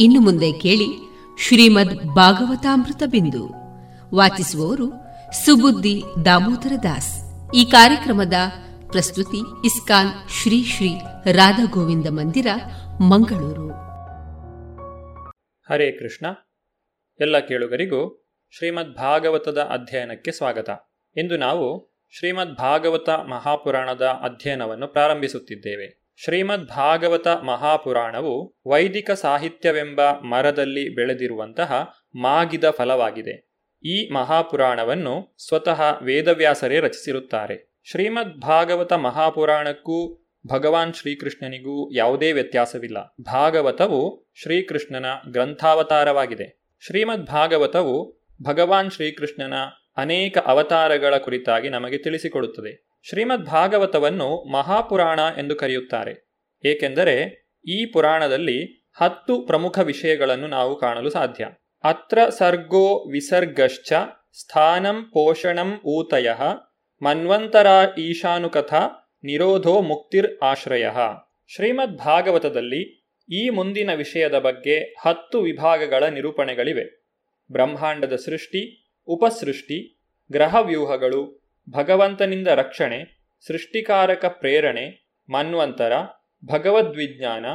A: ಇನ್ನು ಮುಂದೆ ಕೇಳಿ ಶ್ರೀಮದ್ ಭಾಗವತಾಮೃತ ಬಿಂದು. ವಾಚಿಸುವವರು ಸುಬುದ್ದಿ ದಾಮೋದರ ದಾಸ್. ಈ ಕಾರ್ಯಕ್ರಮದ ಪ್ರಸ್ತುತಿ ಇಸ್ಕಾನ್ ಶ್ರೀ ಶ್ರೀ ರಾಧಾ ಗೋವಿಂದ ಮಂದಿರ, ಮಂಗಳೂರು.
H: ಹರೇ ಕೃಷ್ಣ. ಎಲ್ಲ ಕೇಳುಗರಿಗೂ ಶ್ರೀಮದ್ ಭಾಗವತದ ಅಧ್ಯಯನಕ್ಕೆ ಸ್ವಾಗತ. ಇಂದು ನಾವು ಶ್ರೀಮದ್ ಭಾಗವತ ಮಹಾಪುರಾಣದ ಅಧ್ಯಯನವನ್ನು ಪ್ರಾರಂಭಿಸುತ್ತಿದ್ದೇವೆ. ಶ್ರೀಮದ್ ಭಾಗವತ ಮಹಾಪುರಾಣವು ವೈದಿಕ ಸಾಹಿತ್ಯವೆಂಬ ಮರದಲ್ಲಿ ಬೆಳೆದಿರುವಂತಹ ಮಾಗಿದ ಫಲವಾಗಿದೆ. ಈ ಮಹಾಪುರಾಣವನ್ನು ಸ್ವತಃ ವೇದವ್ಯಾಸರೇ ರಚಿಸಿರುತ್ತಾರೆ. ಶ್ರೀಮದ್ ಭಾಗವತ ಮಹಾಪುರಾಣಕ್ಕೂ ಭಗವಾನ್ ಶ್ರೀಕೃಷ್ಣನಿಗೂ ಯಾವುದೇ ವ್ಯತ್ಯಾಸವಿಲ್ಲ. ಭಾಗವತವು ಶ್ರೀಕೃಷ್ಣನ ಗ್ರಂಥಾವತಾರವಾಗಿದೆ. ಶ್ರೀಮದ್ ಭಾಗವತವು ಭಗವಾನ್ ಶ್ರೀಕೃಷ್ಣನ ಅನೇಕ ಅವತಾರಗಳ ಕುರಿತಾಗಿ ನಮಗೆ ತಿಳಿಸಿಕೊಡುತ್ತದೆ. ಶ್ರೀಮದ್ ಭಾಗವತವನ್ನು ಮಹಾಪುರಾಣ ಎಂದು ಕರೆಯುತ್ತಾರೆ. ಏಕೆಂದರೆ ಈ ಪುರಾಣದಲ್ಲಿ ಹತ್ತು ಪ್ರಮುಖ ವಿಷಯಗಳನ್ನು ನಾವು ಕಾಣಲು ಸಾಧ್ಯ. ಅತ್ರ ಸರ್ಗೋ ವಿಸರ್ಗಶ್ಚ ಸ್ಥಾನಂ ಪೋಷಣಂ ಊತಯ ಮನ್ವಂತರ ಈಶಾನುಕಥ ನಿರೋಧೋ ಮುಕ್ತಿರ್ ಆಶ್ರಯ. ಶ್ರೀಮದ್ ಭಾಗವತದಲ್ಲಿ ಈ ಮುಂದಿನ ವಿಷಯದ ಬಗ್ಗೆ ಹತ್ತು ವಿಭಾಗಗಳ ನಿರೂಪಣೆಗಳಿವೆ. ಬ್ರಹ್ಮಾಂಡದ ಸೃಷ್ಟಿ, ಉಪಸೃಷ್ಟಿ, ಗ್ರಹವ್ಯೂಹಗಳು ಭಗವಂತನಿಂದ ರಕ್ಷಣೆ ಸೃಷ್ಟಿಕಾರಕ ಪ್ರೇರಣೆ ಮನ್ವಂತರ ಭಗವದ್ವಿಜ್ಞಾನ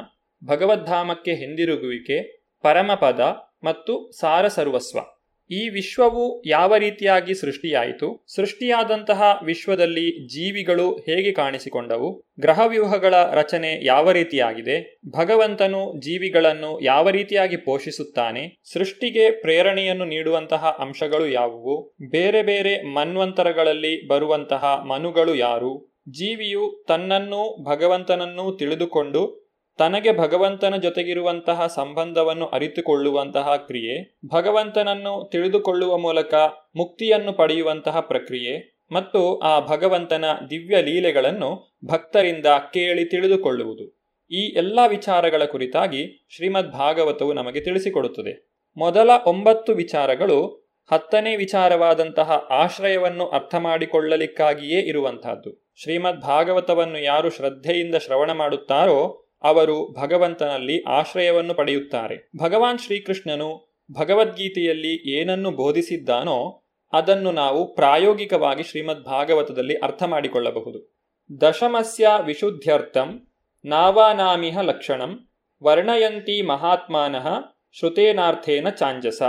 H: ಭಗವದ್ಧಾಮಕ್ಕೆ ಹಿಂದಿರುಗುವಿಕೆ ಪರಮಪದ ಮತ್ತು ಸಾರಸರ್ವಸ್ವ. ಈ ವಿಶ್ವವು ಯಾವ ರೀತಿಯಾಗಿ ಸೃಷ್ಟಿಯಾಯಿತು? ಸೃಷ್ಟಿಯಾದಂತಹ ವಿಶ್ವದಲ್ಲಿ ಜೀವಿಗಳು ಹೇಗೆ ಕಾಣಿಸಿಕೊಂಡವು? ಗ್ರಹವ್ಯೂಹಗಳ ರಚನೆ ಯಾವ ರೀತಿಯಾಗಿದೆ? ಭಗವಂತನು ಜೀವಿಗಳನ್ನು ಯಾವ ರೀತಿಯಾಗಿ ಪೋಷಿಸುತ್ತಾನೆ? ಸೃಷ್ಟಿಗೆ ಪ್ರೇರಣೆಯನ್ನು ನೀಡುವಂತಹ ಅಂಶಗಳು ಯಾವುವು? ಬೇರೆ ಬೇರೆ ಮನ್ವಂತರಗಳಲ್ಲಿ ಬರುವಂತಹ ಮನುಗಳು ಯಾರು? ಜೀವಿಯು ತನ್ನನ್ನೂ ಭಗವಂತನನ್ನೂ ತಿಳಿದುಕೊಂಡು ತನಗೆ ಭಗವಂತನ ಜೊತೆಗಿರುವಂತಹ ಸಂಬಂಧವನ್ನು ಅರಿತುಕೊಳ್ಳುವಂತಹ ಕ್ರಿಯೆ, ಭಗವಂತನನ್ನು ತಿಳಿದುಕೊಳ್ಳುವ ಮೂಲಕ ಮುಕ್ತಿಯನ್ನು ಪಡೆಯುವಂತಹ ಪ್ರಕ್ರಿಯೆ ಮತ್ತು ಆ ಭಗವಂತನ ದಿವ್ಯ ಲೀಲೆಗಳನ್ನು ಭಕ್ತರಿಂದ ಕೇಳಿ ತಿಳಿದುಕೊಳ್ಳುವುದು. ಈ ಎಲ್ಲ ವಿಚಾರಗಳ ಕುರಿತಾಗಿ ಶ್ರೀಮದ್ ಭಾಗವತವು ನಮಗೆ ತಿಳಿಸಿಕೊಡುತ್ತದೆ. ಮೊದಲ ಒಂಬತ್ತು ವಿಚಾರಗಳು ಹತ್ತನೇ ವಿಚಾರವಾದಂತಹ ಆಶ್ರಯವನ್ನು ಅರ್ಥ ಮಾಡಿಕೊಳ್ಳಲಿಕ್ಕಾಗಿಯೇ ಇರುವಂತಹದ್ದು ಶ್ರೀಮದ್ ಭಾಗವತವನ್ನು ಯಾರು ಶ್ರದ್ಧೆಯಿಂದ ಶ್ರವಣ ಮಾಡುತ್ತಾರೋ ಅವರು ಭಗವಂತನಲ್ಲಿ ಆಶ್ರಯವನ್ನು ಪಡೆಯುತ್ತಾರೆ. ಭಗವಾನ್ ಶ್ರೀಕೃಷ್ಣನು ಭಗವದ್ಗೀತೆಯಲ್ಲಿ ಏನನ್ನು ಬೋಧಿಸಿದ್ದಾನೋ ಅದನ್ನು ನಾವು ಪ್ರಾಯೋಗಿಕವಾಗಿ ಶ್ರೀಮದ್ ಭಾಗವತದಲ್ಲಿ ಅರ್ಥ ಮಾಡಿಕೊಳ್ಳಬಹುದು. ದಶಮಸ್ಯ ವಿಶುದ್ಧ್ಯರ್ಥಂ ನಾವಾನಾಮಿಹ ಲಕ್ಷಣಂ ವರ್ಣಯಂತಿ ಮಹಾತ್ಮಾನಃ ಶ್ರುತೇನಾರ್ಥೇನ ಚಾಂಜಸ.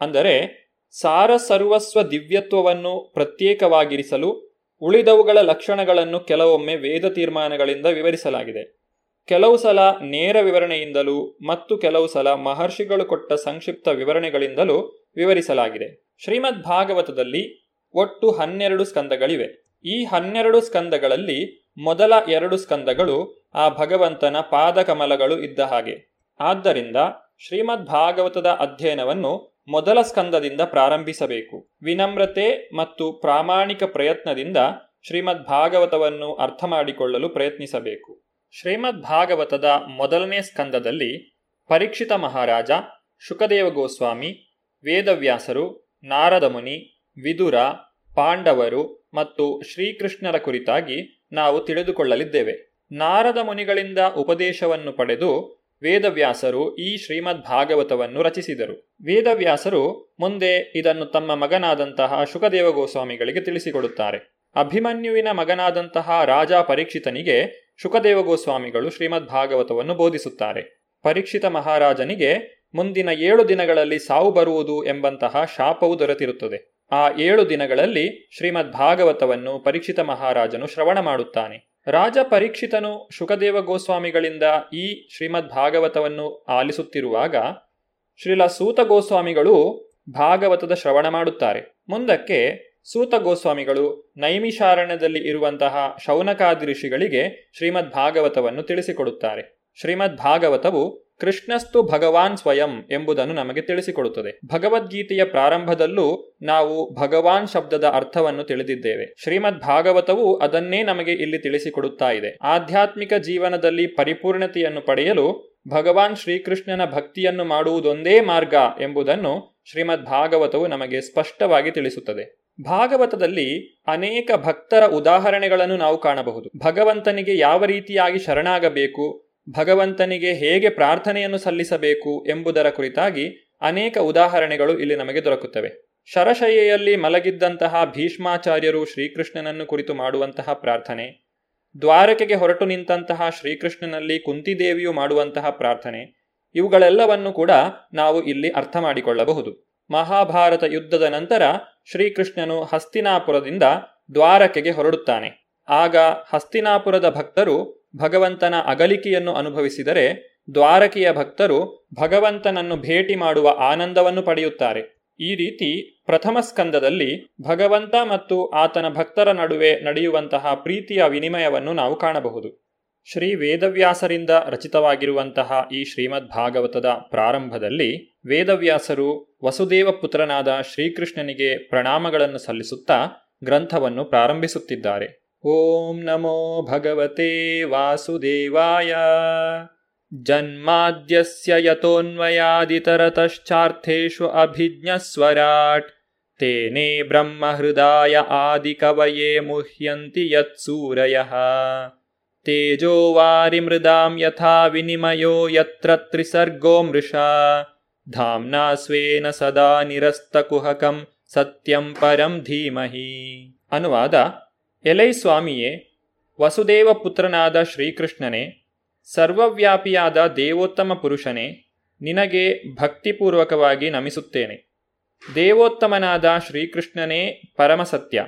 H: ಅಂದರೆ ಸಾರಸರ್ವಸ್ವ ದಿವ್ಯತ್ವವನ್ನು ಪ್ರತ್ಯೇಕವಾಗಿರಿಸಲು ಉಳಿದವುಗಳ ಲಕ್ಷಣಗಳನ್ನು ಕೆಲವೊಮ್ಮೆ ವೇದ ತೀರ್ಮಾನಗಳಿಂದ ವಿವರಿಸಲಾಗಿದೆ. ಕೆಲವು ಸಲ ನೇರ ವಿವರಣೆಯಿಂದಲೂ ಮತ್ತು ಕೆಲವು ಸಲ ಮಹರ್ಷಿಗಳು ಕೊಟ್ಟ ಸಂಕ್ಷಿಪ್ತ ವಿವರಣೆಗಳಿಂದಲೂ ವಿವರಿಸಲಾಗಿದೆ. ಶ್ರೀಮದ್ ಭಾಗವತದಲ್ಲಿ ಒಟ್ಟು ಹನ್ನೆರಡು ಸ್ಕಂದಗಳಿವೆ. ಈ ಹನ್ನೆರಡು ಸ್ಕಂದಗಳಲ್ಲಿ ಮೊದಲ ಎರಡು ಸ್ಕಂದಗಳು ಆ ಭಗವಂತನ ಪಾದಕಮಲಗಳು ಇದ್ದ ಹಾಗೆ. ಆದ್ದರಿಂದ ಶ್ರೀಮದ್ ಭಾಗವತದ ಅಧ್ಯಯನವನ್ನು ಮೊದಲ ಸ್ಕಂದದಿಂದ ಪ್ರಾರಂಭಿಸಬೇಕು. ವಿನಮ್ರತೆ ಮತ್ತು ಪ್ರಾಮಾಣಿಕ ಪ್ರಯತ್ನದಿಂದ ಶ್ರೀಮದ್ ಭಾಗವತವನ್ನು ಅರ್ಥ ಮಾಡಿಕೊಳ್ಳಲು ಪ್ರಯತ್ನಿಸಬೇಕು. ಶ್ರೀಮದ್ ಭಾಗವತದ ಮೊದಲನೇ ಸ್ಕಂದದಲ್ಲಿ ಪರೀಕ್ಷಿತ ಮಹಾರಾಜ ಶುಕದೇವ ಗೋಸ್ವಾಮಿ, ವೇದವ್ಯಾಸರು, ನಾರದಮುನಿ, ವಿದುರ, ಪಾಂಡವರು ಮತ್ತು ಶ್ರೀಕೃಷ್ಣರ ಕುರಿತಾಗಿ ನಾವು ತಿಳಿದುಕೊಳ್ಳಲಿದ್ದೇವೆ. ನಾರದ ಮುನಿಗಳಿಂದ ಉಪದೇಶವನ್ನು ಪಡೆದು ವೇದವ್ಯಾಸರು ಈ ಶ್ರೀಮದ್ ಭಾಗವತವನ್ನು ರಚಿಸಿದರು. ವೇದವ್ಯಾಸರು ಮುಂದೆ ಇದನ್ನು ತಮ್ಮ ಮಗನಾದಂತಹ ಶುಕದೇವ ಗೋಸ್ವಾಮಿಗಳಿಗೆ ತಿಳಿಸಿಕೊಡುತ್ತಾರೆ. ಅಭಿಮನ್ಯುವಿನ ಮಗನಾದಂತಹ ರಾಜ ಪರೀಕ್ಷಿತನಿಗೆ ಶುಕದೇವ ಗೋಸ್ವಾಮಿಗಳು ಶ್ರೀಮದ್ ಭಾಗವತವನ್ನು ಬೋಧಿಸುತ್ತಾರೆ. ಪರೀಕ್ಷಿತ ಮಹಾರಾಜನಿಗೆ ಮುಂದಿನ ಏಳು ದಿನಗಳಲ್ಲಿ ಸಾವು ಬರುವುದು ಎಂಬಂತಹ ಶಾಪವು ದೊರೆತಿರುತ್ತದೆ. ಆ ಏಳು ದಿನಗಳಲ್ಲಿ ಶ್ರೀಮದ್ ಭಾಗವತವನ್ನು ಪರೀಕ್ಷಿತ ಮಹಾರಾಜನು ಶ್ರವಣ ಮಾಡುತ್ತಾನೆ. ರಾಜ ಪರೀಕ್ಷಿತನು ಶುಕದೇವ ಗೋಸ್ವಾಮಿಗಳಿಂದ ಈ ಶ್ರೀಮದ್ ಭಾಗವತವನ್ನು ಆಲಿಸುತ್ತಿರುವಾಗ ಶ್ರೀಲ ಸೂತ ಗೋಸ್ವಾಮಿಗಳು ಭಾಗವತದ ಶ್ರವಣ ಮಾಡುತ್ತಾರೆ. ಮುಂದಕ್ಕೆ ಸೂತ ಗೋಸ್ವಾಮಿಗಳು ನೈಮಿಷಾರಣ್ಯದಲ್ಲಿ ಇರುವಂತಹ ಶೌನಕಾದಿ ಋಷಿಗಳಿಗೆ ಶ್ರೀಮದ್ ಭಾಗವತವನ್ನು ತಿಳಿಸಿಕೊಡುತ್ತಾರೆ. ಶ್ರೀಮದ್ ಭಾಗವತವು ಕೃಷ್ಣಸ್ತು ಭಗವಾನ್ ಸ್ವಯಂ ಎಂಬುದನ್ನು ನಮಗೆ ತಿಳಿಸಿಕೊಡುತ್ತದೆ. ಭಗವದ್ಗೀತೆಯ ಪ್ರಾರಂಭದಲ್ಲೂ ನಾವು ಭಗವಾನ್ ಶಬ್ದದ ಅರ್ಥವನ್ನು ತಿಳಿದಿದ್ದೇವೆ. ಶ್ರೀಮದ್ ಭಾಗವತವು ಅದನ್ನೇ ನಮಗೆ ಇಲ್ಲಿ ತಿಳಿಸಿಕೊಡುತ್ತಾ ಇದೆ. ಆಧ್ಯಾತ್ಮಿಕ ಜೀವನದಲ್ಲಿ ಪರಿಪೂರ್ಣತೆಯನ್ನು ಪಡೆಯಲು ಭಗವಾನ್ ಶ್ರೀಕೃಷ್ಣನ ಭಕ್ತಿಯನ್ನು ಮಾಡುವುದೊಂದೇ ಮಾರ್ಗ ಎಂಬುದನ್ನು ಶ್ರೀಮದ್ ಭಾಗವತವು ನಮಗೆ ಸ್ಪಷ್ಟವಾಗಿ ತಿಳಿಸುತ್ತದೆ. ಭಾಗವತದಲ್ಲಿ ಅನೇಕ ಭಕ್ತರ ಉದಾಹರಣೆಗಳನ್ನು ನಾವು ಕಾಣಬಹುದು. ಭಗವಂತನಿಗೆ ಯಾವ ರೀತಿಯಾಗಿ ಶರಣಾಗಬೇಕು, ಭಗವಂತನಿಗೆ ಹೇಗೆ ಪ್ರಾರ್ಥನೆಯನ್ನು ಸಲ್ಲಿಸಬೇಕು ಎಂಬುದರ ಕುರಿತಾಗಿ ಅನೇಕ ಉದಾಹರಣೆಗಳು ಇಲ್ಲಿ ನಮಗೆ ದೊರಕುತ್ತವೆ. ಶರಶಯ್ಯೆಯಲ್ಲಿ ಮಲಗಿದ್ದಂತಹ ಭೀಷ್ಮಾಚಾರ್ಯರು ಶ್ರೀಕೃಷ್ಣನನ್ನು ಕುರಿತು ಮಾಡುವಂತಹ ಪ್ರಾರ್ಥನೆ, ದ್ವಾರಕೆಗೆ ಹೊರಟು ನಿಂತಹ ಶ್ರೀಕೃಷ್ಣನಲ್ಲಿ ಕುಂತಿದೇವಿಯು ಮಾಡುವಂತಹ ಪ್ರಾರ್ಥನೆ, ಇವುಗಳೆಲ್ಲವನ್ನು ಕೂಡ ನಾವು ಇಲ್ಲಿ ಅರ್ಥ ಮಾಡಿಕೊಳ್ಳಬಹುದು. ಮಹಾಭಾರತ ಯುದ್ಧದ ನಂತರ ಶ್ರೀಕೃಷ್ಣನು ಹಸ್ತಿನಾಪುರದಿಂದ ದ್ವಾರಕೆಗೆ ಹೊರಡುತ್ತಾನೆ. ಆಗ ಹಸ್ತಿನಾಪುರದ ಭಕ್ತರು ಭಗವಂತನ ಅಗಲಿಕೆಯನ್ನು ಅನುಭವಿಸಿದರೆ ದ್ವಾರಕೆಯ ಭಕ್ತರು ಭಗವಂತನನ್ನು ಭೇಟಿ ಮಾಡುವ ಆನಂದವನ್ನು ಪಡೆಯುತ್ತಾರೆ. ಈ ರೀತಿ ಪ್ರಥಮ ಸ್ಕಂದದಲ್ಲಿ ಭಗವಂತ ಮತ್ತು ಆತನ ಭಕ್ತರ ನಡುವೆ ನಡೆಯುವಂತಹ ಪ್ರೀತಿಯ ವಿನಿಮಯವನ್ನು ನಾವು ಕಾಣಬಹುದು. ಶ್ರೀ ವೇದವ್ಯಾಸರಿಂದ ರಚಿತವಾಗಿರುವಂತಹ ಈ ಶ್ರೀಮದ್ ಭಾಗವತದ ಪ್ರಾರಂಭದಲ್ಲಿ ವೇದವ್ಯಾಸರು ವಸುದೇವ ಪುತ್ರನಾದ ಶ್ರೀಕೃಷ್ಣನಿಗೆ ಪ್ರಣಾಮಗಳನ್ನು ಸಲ್ಲಿಸುತ್ತಾ ಗ್ರಂಥವನ್ನು ಪ್ರಾರಂಭಿಸುತ್ತಿದ್ದಾರೆ. ಓಂ ನಮೋ ಭಗವತೆ ವಾಸುದೇವಾಯ. ಜನ್ಮಾದ್ಯಸ್ಯ ಯತೋನ್ವಯಾದಿತರತಶ್ಚಾರ್ಥೇಷು ಅಭಿಜ್ಞಸ್ವರಾಟ್. ತೇನೇ ಬ್ರಹ್ಮಹೃದಾಯ ಆದಿಕವಯೇ ಮುಹ್ಯಂತಿ ಯತ್ಸೂರಯಃ. ತೇಜೋ ವಾರಿಮೃದಾಂ ಯಥಾ ವಿನಿಮಯೋ ಯತ್ರ ತ್ರಿಸರ್ಗೋ ಮೃಷಾ. धाम्ना ಸ್ವೇನ ಸದಾ ನಿರಸ್ತಕುಹಕಂ ಸತ್ಯಂ ಪರಂ ಧೀಮಹಿ. ಅನುವಾದ, ಎಲೈ ಸ್ವಾಮಿಯೇ, ವಸುದೇವ ಪುತ್ರನಾದ ಶ್ರೀಕೃಷ್ಣನೇ, ಸರ್ವವ್ಯಾಪಿಯಾದ ದೇವೋತ್ತಮ ಪುರುಷನೇ, ನಿನಗೆ ಭಕ್ತಿಪೂರ್ವಕವಾಗಿ ನಮಿಸುತ್ತೇನೆ. ದೇವೋತ್ತಮನಾದ ಶ್ರೀಕೃಷ್ಣನೇ ಪರಮಸತ್ಯ.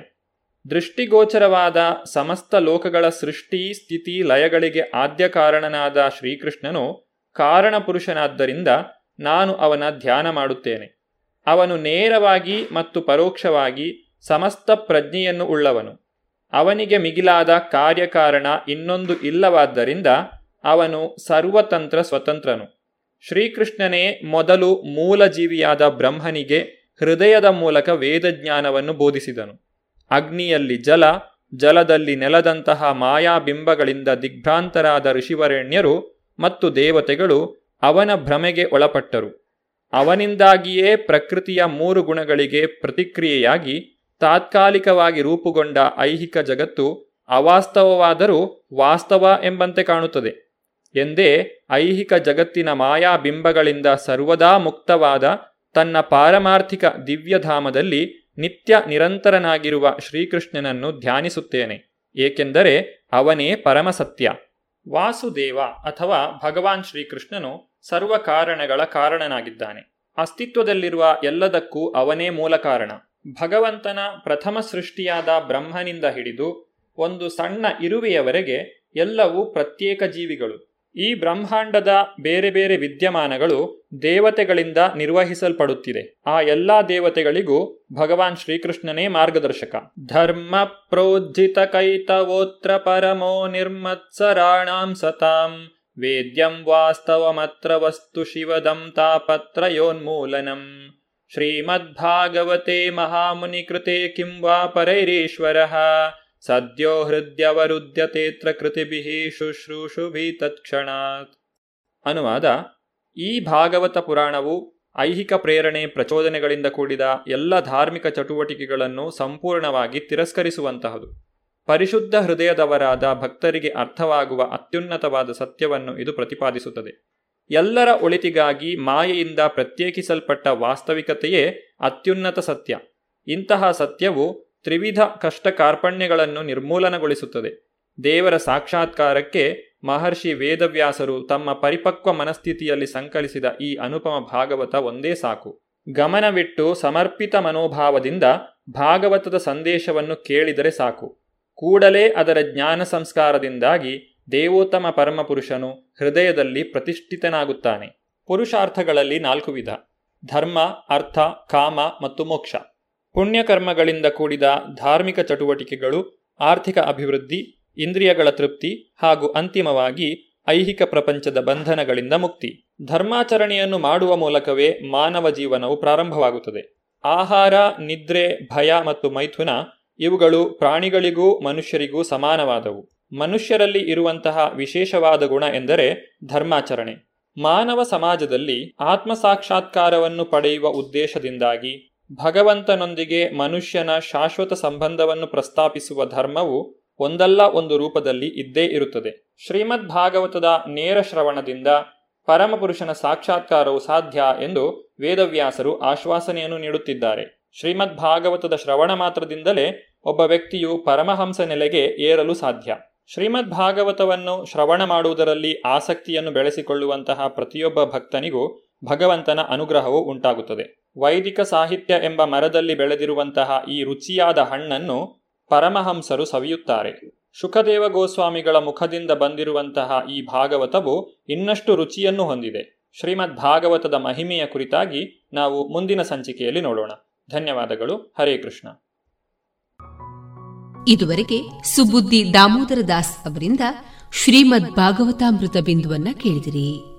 H: ದೃಷ್ಟಿಗೋಚರವಾದ ಸಮಸ್ತ ಲೋಕಗಳ ಸೃಷ್ಟಿ, ಸ್ಥಿತಿ, ಲಯಗಳಿಗೆ ಆದ್ಯ ಕಾರಣನಾದ ಶ್ರೀಕೃಷ್ಣನು ಕಾರಣ ಪುರುಷನಾದ್ದರಿಂದ ನಾನು ಅವನ ಧ್ಯಾನ ಮಾಡುತ್ತೇನೆ. ಅವನು ನೇರವಾಗಿ ಮತ್ತು ಪರೋಕ್ಷವಾಗಿ ಸಮಸ್ತ ಪ್ರಜ್ಞೆಯನ್ನು ಉಳ್ಳವನು. ಅವನಿಗೆ ಮಿಗಿಲಾದ ಕಾರ್ಯಕಾರಣ ಇನ್ನೊಂದು ಇಲ್ಲವಾದ್ದರಿಂದ ಅವನು ಸರ್ವತಂತ್ರ ಸ್ವತಂತ್ರನು. ಶ್ರೀಕೃಷ್ಣನೇ ಮೊದಲು ಮೂಲಜೀವಿಯಾದ ಬ್ರಹ್ಮನಿಗೆ ಹೃದಯದ ಮೂಲಕ ವೇದಜ್ಞಾನವನ್ನು ಬೋಧಿಸಿದನು. ಅಗ್ನಿಯಲ್ಲಿ ಜಲ, ಜಲದಲ್ಲಿ ನೆಲದಂತಹ ಮಾಯಾಬಿಂಬಗಳಿಂದ ದಿಗ್ಭ್ರಾಂತರಾದ ಋಷಿವರೆಣ್ಯರು ಮತ್ತು ದೇವತೆಗಳು ಅವನ ಭ್ರಮೆಗೆ ಒಳಪಟ್ಟರು. ಅವನಿಂದಾಗಿಯೇ ಪ್ರಕೃತಿಯ ಮೂರು ಗುಣಗಳಿಗೆ ಪ್ರತಿಕ್ರಿಯೆಯಾಗಿ ತಾತ್ಕಾಲಿಕವಾಗಿ ರೂಪುಗೊಂಡ ಐಹಿಕ ಜಗತ್ತು ಅವಾಸ್ತವವಾದರೂ ವಾಸ್ತವ ಎಂಬಂತೆ ಕಾಣುತ್ತದೆ. ಎಂದೇ ಐಹಿಕ ಜಗತ್ತಿನ ಮಾಯಾಬಿಂಬಗಳಿಂದ ಸರ್ವದಾ ಮುಕ್ತವಾದ ತನ್ನ ಪಾರಮಾರ್ಥಿಕ ದಿವ್ಯಧಾಮದಲ್ಲಿ ನಿತ್ಯ ನಿರಂತರನಾಗಿರುವ ಶ್ರೀಕೃಷ್ಣನನ್ನು ಧ್ಯಾನಿಸುತ್ತೇನೆ. ಏಕೆಂದರೆ ಅವನೇ ಪರಮಸತ್ಯ. ವಾಸುದೇವ ಅಥವಾ ಭಗವಾನ್ ಶ್ರೀಕೃಷ್ಣನು ಸರ್ವ ಕಾರಣಗಳ ಕಾರಣನಾಗಿದ್ದಾನೆ. ಅಸ್ತಿತ್ವದಲ್ಲಿರುವ ಎಲ್ಲದಕ್ಕೂ ಅವನೇ ಮೂಲ ಕಾರಣ. ಭಗವಂತನ ಪ್ರಥಮ ಸೃಷ್ಟಿಯಾದ ಬ್ರಹ್ಮನಿಂದ ಹಿಡಿದು ಒಂದು ಸಣ್ಣ ಇರುವೆಯವರೆಗೆ ಎಲ್ಲವೂ ಪ್ರತ್ಯೇಕ ಜೀವಿಗಳು. ಈ ಬ್ರಹ್ಮಾಂಡದ ಬೇರೆ ಬೇರೆ ವಿದ್ಯಮಾನಗಳು ದೇವತೆಗಳಿಂದ ನಿರ್ವಹಿಸಲ್ಪಡುತ್ತಿದೆ. ಆ ಎಲ್ಲಾ ದೇವತೆಗಳಿಗೂ ಭಗವಾನ್ ಶ್ರೀಕೃಷ್ಣನೇ ಮಾರ್ಗದರ್ಶಕ. ಧರ್ಮ ಪ್ರೋಜ್ಜಿತ ಕೈತವೋತ್ರ ಪರಮೋ ನಿರ್ಮತ್ಸರಾಣಾಂ ಸತಾಂ. ವೇದ್ಯಂ ವಾಸ್ತವಮತ್ರ ವಸ್ತು ಶಿವದಂ ತಾಪತ್ರಯೋನ್ಮೂಲನಂ ಶ್ರೀಮದ್ಭಾಗವತೆ ಮಹಾಮುನಿಕೃತೆ ಕಿಂ ವಾ ಪರೈರೀಶ್ವರಃ. ಸದ್ಯೋ ಹೃದಯವರುದ್ಯತೇತ್ರ ಕೃತಿಭಿಃ ಶುಶ್ರೂಷುಭಿ ತತ್ಕ್ಷಣಾತ್ ಅನುವಾದ ಈ ಭಾಗವತ ಪುರಾಣವು ಐಹಿಕ ಪ್ರೇರಣೆ ಪ್ರಚೋದನೆಗಳಿಂದ ಕೂಡಿದ ಎಲ್ಲ ಧಾರ್ಮಿಕ ಚಟುವಟಿಕೆಗಳನ್ನು ಸಂಪೂರ್ಣವಾಗಿ ತಿರಸ್ಕರಿಸುವಂತಹದು. ಪರಿಶುದ್ಧ ಹೃದಯದವರಾದ ಭಕ್ತರಿಗೆ ಅರ್ಥವಾಗುವ ಅತ್ಯುನ್ನತವಾದ ಸತ್ಯವನ್ನು ಇದು ಪ್ರತಿಪಾದಿಸುತ್ತದೆ. ಎಲ್ಲರ ಒಳಿತಿಗಾಗಿ ಮಾಯೆಯಿಂದ ಪ್ರತ್ಯೇಕಿಸಲ್ಪಟ್ಟ ವಾಸ್ತವಿಕತೆಯೇ ಅತ್ಯುನ್ನತ ಸತ್ಯ. ಇಂತಹ ಸತ್ಯವು ತ್ರಿವಿಧ ಕಷ್ಟ ಕಾರ್ಪಣ್ಯಗಳನ್ನು ನಿರ್ಮೂಲನಗೊಳಿಸುತ್ತದೆ. ದೇವರ ಸಾಕ್ಷಾತ್ಕಾರಕ್ಕೆ ಮಹರ್ಷಿ ವೇದವ್ಯಾಸರು ತಮ್ಮ ಪರಿಪಕ್ವ ಮನಸ್ಥಿತಿಯಲ್ಲಿ ಸಂಕಲಿಸಿದ ಈ ಅನುಪಮ ಭಾಗವತ ಒಂದೇ ಸಾಕು. ಗಮನವಿಟ್ಟು ಸಮರ್ಪಿತ ಮನೋಭಾವದಿಂದ ಭಾಗವತದ ಸಂದೇಶವನ್ನು ಕೇಳಿದರೆ ಸಾಕು. ಕೂಡಲೇ ಅದರ ಜ್ಞಾನ ಸಂಸ್ಕಾರದಿಂದಾಗಿ ದೇವೋತ್ತಮ ಪರಮಪುರುಷನು ಹೃದಯದಲ್ಲಿ ಪ್ರತಿಷ್ಠಿತನಾಗುತ್ತಾನೆ. ಪುರುಷಾರ್ಥಗಳಲ್ಲಿ ನಾಲ್ಕು ವಿಧ. ಧರ್ಮ, ಅರ್ಥ, ಕಾಮ ಮತ್ತು ಮೋಕ್ಷ. ಪುಣ್ಯಕರ್ಮಗಳಿಂದ ಕೂಡಿದ ಧಾರ್ಮಿಕ ಚಟುವಟಿಕೆಗಳು, ಆರ್ಥಿಕ ಅಭಿವೃದ್ಧಿ, ಇಂದ್ರಿಯಗಳ ತೃಪ್ತಿ ಹಾಗೂ ಅಂತಿಮವಾಗಿ ಐಹಿಕ ಪ್ರಪಂಚದ ಬಂಧನಗಳಿಂದ ಮುಕ್ತಿ. ಧರ್ಮಾಚರಣೆಯನ್ನು ಮಾಡುವ ಮೂಲಕವೇ ಮಾನವ ಜೀವನವು ಪ್ರಾರಂಭವಾಗುತ್ತದೆ. ಆಹಾರ, ನಿದ್ರೆ, ಭಯ ಮತ್ತು ಮೈಥುನ ಇವುಗಳು ಪ್ರಾಣಿಗಳಿಗೂ ಮನುಷ್ಯರಿಗೂ ಸಮಾನವಾದವು. ಮನುಷ್ಯರಲ್ಲಿ ಇರುವಂತಹ ವಿಶೇಷವಾದ ಗುಣ ಎಂದರೆ ಧರ್ಮಾಚರಣೆ. ಮಾನವ ಸಮಾಜದಲ್ಲಿ ಆತ್ಮ ಸಾಕ್ಷಾತ್ಕಾರವನ್ನು ಪಡೆಯುವ ಉದ್ದೇಶದಿಂದಾಗಿ ಭಗವಂತನೊಂದಿಗೆ ಮನುಷ್ಯನ ಶಾಶ್ವತ ಸಂಬಂಧವನ್ನು ಪ್ರಸ್ತಾಪಿಸುವ ಧರ್ಮವು ಒಂದಲ್ಲ ಒಂದು ರೂಪದಲ್ಲಿ ಇದ್ದೇ ಇರುತ್ತದೆ. ಶ್ರೀಮದ್ ಭಾಗವತದ ನೇರ ಶ್ರವಣದಿಂದ ಪರಮಪುರುಷನ ಸಾಕ್ಷಾತ್ಕಾರವು ಸಾಧ್ಯ ಎಂದು ವೇದವ್ಯಾಸರು ಆಶ್ವಾಸನೆಯನ್ನು ನೀಡುತ್ತಿದ್ದಾರೆ. ಶ್ರೀಮದ್ ಭಾಗವತದ ಶ್ರವಣ ಮಾತ್ರದಿಂದಲೇ ಒಬ್ಬ ವ್ಯಕ್ತಿಯು ಪರಮಹಂಸ ನೆಲೆಗೆ ಏರಲು ಸಾಧ್ಯ. ಶ್ರೀಮದ್ ಭಾಗವತವನ್ನು ಶ್ರವಣ ಮಾಡುವುದರಲ್ಲಿ ಆಸಕ್ತಿಯನ್ನು ಬೆಳೆಸಿಕೊಳ್ಳುವಂತಹ ಪ್ರತಿಯೊಬ್ಬ ಭಕ್ತನಿಗೂ ಭಗವಂತನ ಅನುಗ್ರಹವು ಉಂಟಾಗುತ್ತದೆ. ವೈದಿಕ ಸಾಹಿತ್ಯ ಎಂಬ ಮರದಲ್ಲಿ ಬೆಳೆದಿರುವಂತಹ ಈ ರುಚಿಯಾದ ಹಣ್ಣನ್ನು ಪರಮಹಂಸರು ಸವಿಯುತ್ತಾರೆ. ಶುಕದೇವ ಗೋಸ್ವಾಮಿಗಳ ಮುಖದಿಂದ ಬಂದಿರುವಂತಹ ಈ ಭಾಗವತವು ಇನ್ನಷ್ಟು ರುಚಿಯನ್ನು ಹೊಂದಿದೆ. ಶ್ರೀಮದ್ ಭಾಗವತದ ಮಹಿಮೆಯ ಕುರಿತಾಗಿ ನಾವು ಮುಂದಿನ ಸಂಚಿಕೆಯಲ್ಲಿ ನೋಡೋಣ. ಧನ್ಯವಾದಗಳು. ಹರೇ ಕೃಷ್ಣ.
A: ಇದುವರೆಗೆ ಸುಬುದ್ದಿ ದಾಮೋದರ ದಾಸ್ ಅವರಿಂದ ಶ್ರೀಮದ್ ಭಾಗವತಾಮೃತ ಬಿಂದುವನ್ನ ಕೇಳಿದಿರಿ.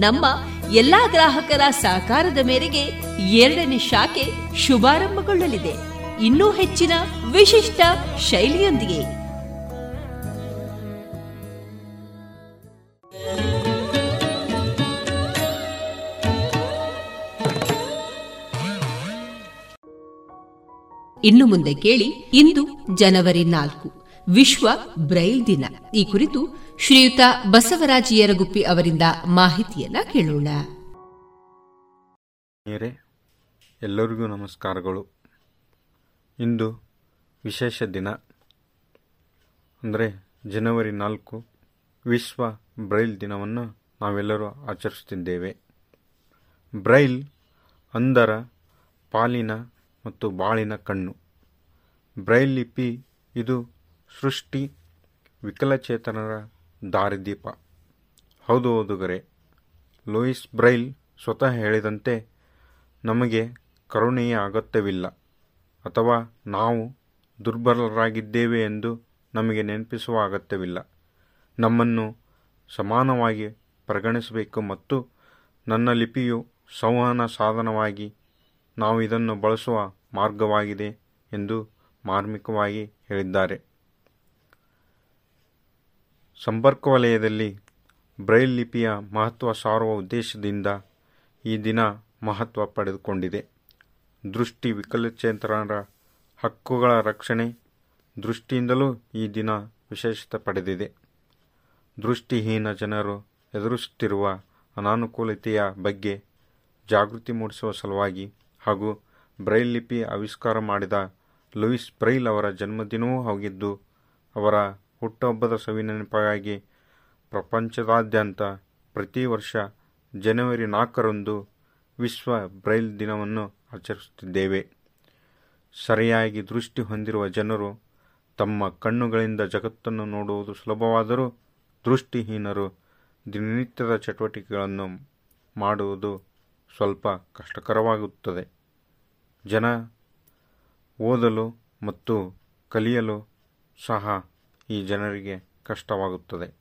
A: ನಮ್ಮ ಎಲ್ಲಾ ಗ್ರಾಹಕರ ಸಹಕಾರದ ಮೇರೆಗೆ ಎರಡನೇ ಶಾಖೆ ಶುಭಾರಂಭಗೊಳ್ಳಲಿದೆ. ಇನ್ನೂ ಹೆಚ್ಚಿನ ವಿಶಿಷ್ಟ ಶೈಲಿಯೊಂದಿಗೆ. ಇನ್ನು ಮುಂದೆ ಕೇಳಿ ಇಂದು ಜನವರಿ ನಾಲ್ಕು. ವಿಶ್ವ ಬ್ರೈಲ್ ದಿನ. ಈ ಕುರಿತು ಶ್ರೀಯುತ ಬಸವರಾಜ ಯರಗುಪ್ಪಿ ಅವರಿಂದ ಮಾಹಿತಿಯನ್ನ ಕೇಳೋಣ.
I: ಎಲ್ಲರಿಗೂ ನಮಸ್ಕಾರಗಳು. ಇಂದು ವಿಶೇಷ ದಿನ. ಅಂದರೆ ಜನವರಿ ನಾಲ್ಕು, ವಿಶ್ವ ಬ್ರೈಲ್ ದಿನವನ್ನು ನಾವೆಲ್ಲರೂ ಆಚರಿಸುತ್ತಿದ್ದೇವೆ ಬ್ರೈಲ್ ಅಂದರ ಪಾಲಿನ ಮತ್ತು ಬಾಳಿನ ಕಣ್ಣು. ಬ್ರೈಲ್ ಲಿಪಿ ಇದು ಸೃಷ್ಟಿ, ವಿಕಲಚೇತನರ ದಾರಿದೀಪ. ಹೌದು ಓದುಗರೆ, ಲೂಯಿಸ್ ಬ್ರೈಲ್ ಸ್ವತಃ ಹೇಳಿದಂತೆ ನಮಗೆ ಕರುಣೆಯ ಅಗತ್ಯವಿಲ್ಲ, ಅಥವಾ ನಾವು ದುರ್ಬಲರಾಗಿದ್ದೇವೆ ಎಂದು ನಮಗೆ ನೆನಪಿಸುವ ಅಗತ್ಯವಿಲ್ಲ. ನಮ್ಮನ್ನು ಸಮಾನವಾಗಿ ಪರಿಗಣಿಸಬೇಕು ಮತ್ತು ನನ್ನ ಲಿಪಿಯು ಸಂವಹನ ಸಾಧನವಾಗಿ ನಾವು ಇದನ್ನು ಬಳಸುವ ಮಾರ್ಗವಾಗಿದೆ ಎಂದು ಮಾರ್ಮಿಕವಾಗಿ ಹೇಳಿದ್ದಾರೆ. ಸಂಪರ್ಕ ವಲಯದಲ್ಲಿ ಬ್ರೈಲ್ ಲಿಪಿಯ ಮಹತ್ವ ಸಾರುವ ಉದ್ದೇಶದಿಂದ ಈ ದಿನ ಮಹತ್ವ ಪಡೆದುಕೊಂಡಿದೆ. ದೃಷ್ಟಿ ವಿಕಲಚೇತನರ ಹಕ್ಕುಗಳ ರಕ್ಷಣೆ ದೃಷ್ಟಿಯಿಂದಲೂ ಈ ದಿನ ವಿಶೇಷತೆ ಪಡೆದಿದೆ. ದೃಷ್ಟಿಹೀನ ಜನರು ಎದುರಿಸುತ್ತಿರುವ ಅನಾನುಕೂಲತೆಯ ಬಗ್ಗೆ ಜಾಗೃತಿ ಮೂಡಿಸುವ ಸಲುವಾಗಿ ಹಾಗೂ ಬ್ರೈಲ್ ಲಿಪಿ ಆವಿಷ್ಕಾರ ಮಾಡಿದ ಲೂಯಿಸ್ ಬ್ರೈಲ್ ಅವರ ಜನ್ಮದಿನವೂ ಆಗಿದ್ದು, ಅವರ ಹುಟ್ಟುಹಬ್ಬದ ಸವಿನೆನಪಾಗಿ ಪ್ರಪಂಚದಾದ್ಯಂತ ಪ್ರತಿ ವರ್ಷ ಜನವರಿ ನಾಲ್ಕರಂದು ವಿಶ್ವ ಬ್ರೈಲ್ ದಿನವನ್ನು ಆಚರಿಸುತ್ತಿದ್ದೇವೆ. ಸರಿಯಾಗಿ ದೃಷ್ಟಿ ಹೊಂದಿರುವ ಜನರು ತಮ್ಮ ಕಣ್ಣುಗಳಿಂದ ಜಗತ್ತನ್ನು ನೋಡುವುದು ಸುಲಭವಾದರೂ ದೃಷ್ಟಿಹೀನರು ದಿನನಿತ್ಯದ ಚಟುವಟಿಕೆಗಳನ್ನು ಮಾಡುವುದು ಸ್ವಲ್ಪ ಕಷ್ಟಕರವಾಗುತ್ತದೆ. ಜನ ಓದಲು ಮತ್ತು ಕಲಿಯಲು ಸಹ ಈ ಜನರಿಗೆ ಕಷ್ಟವಾಗುತ್ತದೆ.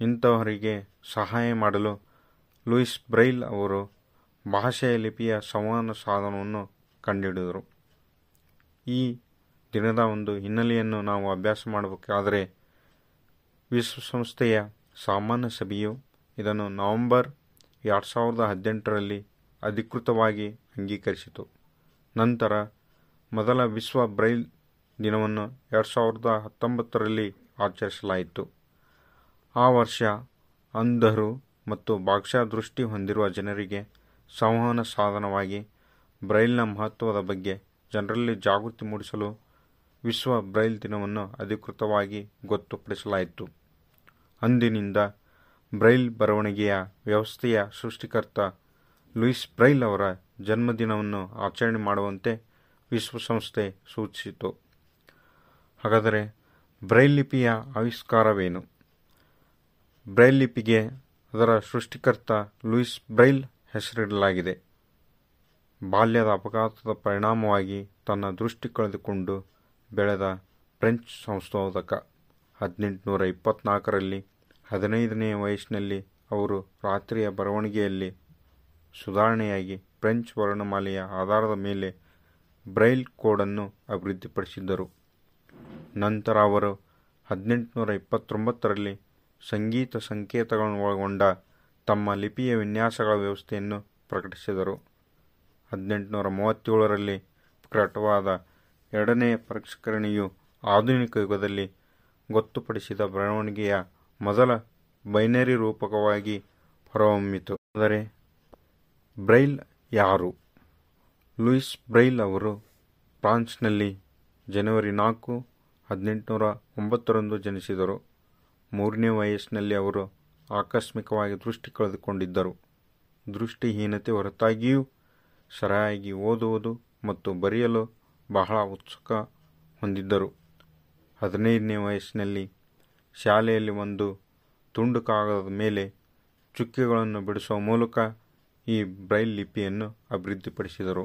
I: ಇಂಥವರಿಗೆ ಸಹಾಯ ಮಾಡಲು ಲೂಯಿಸ್ ಬ್ರೈಲ್ ಅವರು ಭಾಷೆಯ ಲಿಪಿಯ ಸಂವಹನ ಸಾಧನವನ್ನು ಕಂಡುಹಿಡಿದರು. ಈ ದಿನದ ಒಂದು ಹಿನ್ನೆಲೆಯನ್ನು ನಾವು ಅಭ್ಯಾಸ ಮಾಡಬೇಕಾದರೆ ವಿಶ್ವಸಂಸ್ಥೆಯ ಸಾಮಾನ್ಯ ಸಭೆಯು ಇದನ್ನು ನವೆಂಬರ್ ಎರಡು ಸಾವಿರದ ಹದಿನೆಂಟರಲ್ಲಿ ಅಧಿಕೃತವಾಗಿ ಅಂಗೀಕರಿಸಿತು. ನಂತರ ಮೊದಲ ವಿಶ್ವ ಬ್ರೈಲ್ ದಿನವನ್ನು ಎರಡು ಸಾವಿರದ ಹತ್ತೊಂಬತ್ತರಲ್ಲಿ ಆಚರಿಸಲಾಯಿತು. ಆ ವರ್ಷ ಅಂಧರು ಮತ್ತು ಭಾಷಾ ದೃಷ್ಟಿ ಹೊಂದಿರುವ ಜನರಿಗೆ ಸಂವಹನ ಸಾಧನವಾಗಿ ಬ್ರೈಲ್ನ ಮಹತ್ವದ ಬಗ್ಗೆ ಜನರಲ್ಲಿ ಜಾಗೃತಿ ಮೂಡಿಸಲು ವಿಶ್ವ ಬ್ರೈಲ್ ದಿನವನ್ನು ಅಧಿಕೃತವಾಗಿ ಗೊತ್ತುಪಡಿಸಲಾಯಿತು. ಅಂದಿನಿಂದ ಬ್ರೈಲ್ ಬರವಣಿಗೆಯ ವ್ಯವಸ್ಥೆಯ ಸೃಷ್ಟಿಕರ್ತ ಲೂಯಿಸ್ ಬ್ರೈಲ್ ಅವರ ಜನ್ಮದಿನವನ್ನು ಆಚರಣೆ ಮಾಡುವಂತೆ ವಿಶ್ವಸಂಸ್ಥೆ ಸೂಚಿಸಿತು. ಹಾಗಾದರೆ ಬ್ರೈಲ್ ಲಿಪಿಯ ಆವಿಷ್ಕಾರವೇನು? ಬ್ರೈಲ್ ಲಿಪಿಗೆ ಅದರ ಸೃಷ್ಟಿಕರ್ತ ಲೂಯಿಸ್ ಬ್ರೈಲ್ ಹೆಸರಿಡಲಾಗಿದೆ. ಬಾಲ್ಯದ ಅಪಘಾತದ ಪರಿಣಾಮವಾಗಿ ತನ್ನ ದೃಷ್ಟಿ ಕಳೆದುಕೊಂಡು ಬೆಳೆದ ಫ್ರೆಂಚ್ ಸಂಶೋಧಕ. ಹದಿನೆಂಟುನೂರ ಇಪ್ಪತ್ನಾಲ್ಕರಲ್ಲಿ ಹದಿನೈದನೇ ವಯಸ್ಸಿನಲ್ಲಿ ಅವರು ರಾತ್ರಿಯ ಬರವಣಿಗೆಯಲ್ಲಿ ಸುಧಾರಣೆಯಾಗಿ ಫ್ರೆಂಚ್ ವರ್ಣಮಾಲೆಯ ಆಧಾರದ ಮೇಲೆ ಬ್ರೈಲ್ ಕೋಡನ್ನು ಅಭಿವೃದ್ಧಿಪಡಿಸಿದ್ದರು. ನಂತರ ಅವರು ಹದಿನೆಂಟುನೂರ ಇಪ್ಪತ್ತೊಂಬತ್ತರಲ್ಲಿ ಸಂಗೀತ ಸಂಕೇತಗಳನ್ನು ಒಳಗೊಂಡ ತಮ್ಮ ಲಿಪಿಯ ವಿನ್ಯಾಸಗಳ ವ್ಯವಸ್ಥೆಯನ್ನು ಪ್ರಕಟಿಸಿದರು. ಹದಿನೆಂಟುನೂರ ಮೂವತ್ತೇಳರಲ್ಲಿ ಪ್ರಕಟವಾದ ಎರಡನೆಯ ಪರಿಷ್ಕರಣೆಯು ಆಧುನಿಕ ಯುಗದಲ್ಲಿ ಗೊತ್ತುಪಡಿಸಿದ ಬರವಣಿಗೆಯ ಮೊದಲ ಬೈನರಿ ರೂಪಕವಾಗಿ ಹೊರಹೊಮ್ಮಿತು. ಆದರೆ ಬ್ರೈಲ್ ಯಾರು? ಲೂಯಿಸ್ ಬ್ರೈಲ್ ಅವರು ಫ್ರಾನ್ಸ್ನಲ್ಲಿ ಜನವರಿ ನಾಲ್ಕು ಹದಿನೆಂಟುನೂರ ಒಂಬತ್ತರಂದು ಜನಿಸಿದರು. ಮೂರನೇ ವಯಸ್ಸಿನಲ್ಲಿ ಅವರು ಆಕಸ್ಮಿಕವಾಗಿ ದೃಷ್ಟಿ ಕಳೆದುಕೊಂಡಿದ್ದರು. ದೃಷ್ಟಿಹೀನತೆ ಹೊರತಾಗಿಯೂ ಸರಿಯಾಗಿ ಓದುವುದು ಮತ್ತು ಬರೆಯಲು ಬಹಳ ಉತ್ಸುಕ ಹೊಂದಿದ್ದರು. ಹದಿನೈದನೇ ವಯಸ್ಸಿನಲ್ಲಿ ಶಾಲೆಯಲ್ಲಿ ಒಂದು ತುಂಡು ಕಾಗದದ ಮೇಲೆ ಚುಕ್ಕೆಗಳನ್ನು ಬಿಡಿಸುವ ಮೂಲಕ ಈ ಬ್ರೈಲ್ ಲಿಪಿಯನ್ನು ಅಭಿವೃದ್ಧಿಪಡಿಸಿದರು.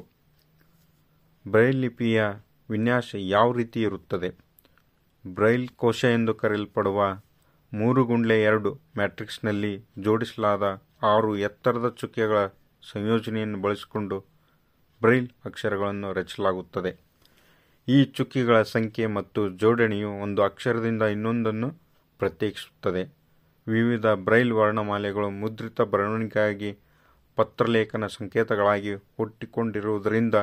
I: ಬ್ರೈಲ್ ಲಿಪಿಯ ವಿನ್ಯಾಸ ಯಾವ ರೀತಿ ಇರುತ್ತದೆ? ಬ್ರೈಲ್ ಕೋಶ ಎಂದು ಕರೆಯಲ್ಪಡುವ ಮೂರು ಗುಂಡ್ಲೆ ಎರಡು ಮ್ಯಾಟ್ರಿಕ್ಸ್ನಲ್ಲಿ ಜೋಡಿಸಲಾದ ಆರು ಎತ್ತರದ ಚುಕ್ಕೆಗಳ ಸಂಯೋಜನೆಯನ್ನು ಬಳಸಿಕೊಂಡು ಬ್ರೈಲ್ ಅಕ್ಷರಗಳನ್ನು ರಚಿಸಲಾಗುತ್ತದೆ. ಈ ಚುಕ್ಕಿಗಳ ಸಂಖ್ಯೆ ಮತ್ತು ಜೋಡಣೆಯು ಒಂದು ಅಕ್ಷರದಿಂದ ಇನ್ನೊಂದನ್ನು ಪ್ರತ್ಯೇಕಿಸುತ್ತದೆ. ವಿವಿಧ ಬ್ರೈಲ್ ವರ್ಣಮಾಲೆಗಳು ಮುದ್ರಿತ ಬರವಣಿಗೆಗಾಗಿ ಪತ್ರಲೇಖನ ಸಂಕೇತಗಳಾಗಿ ಹುಟ್ಟಿಕೊಂಡಿರುವುದರಿಂದ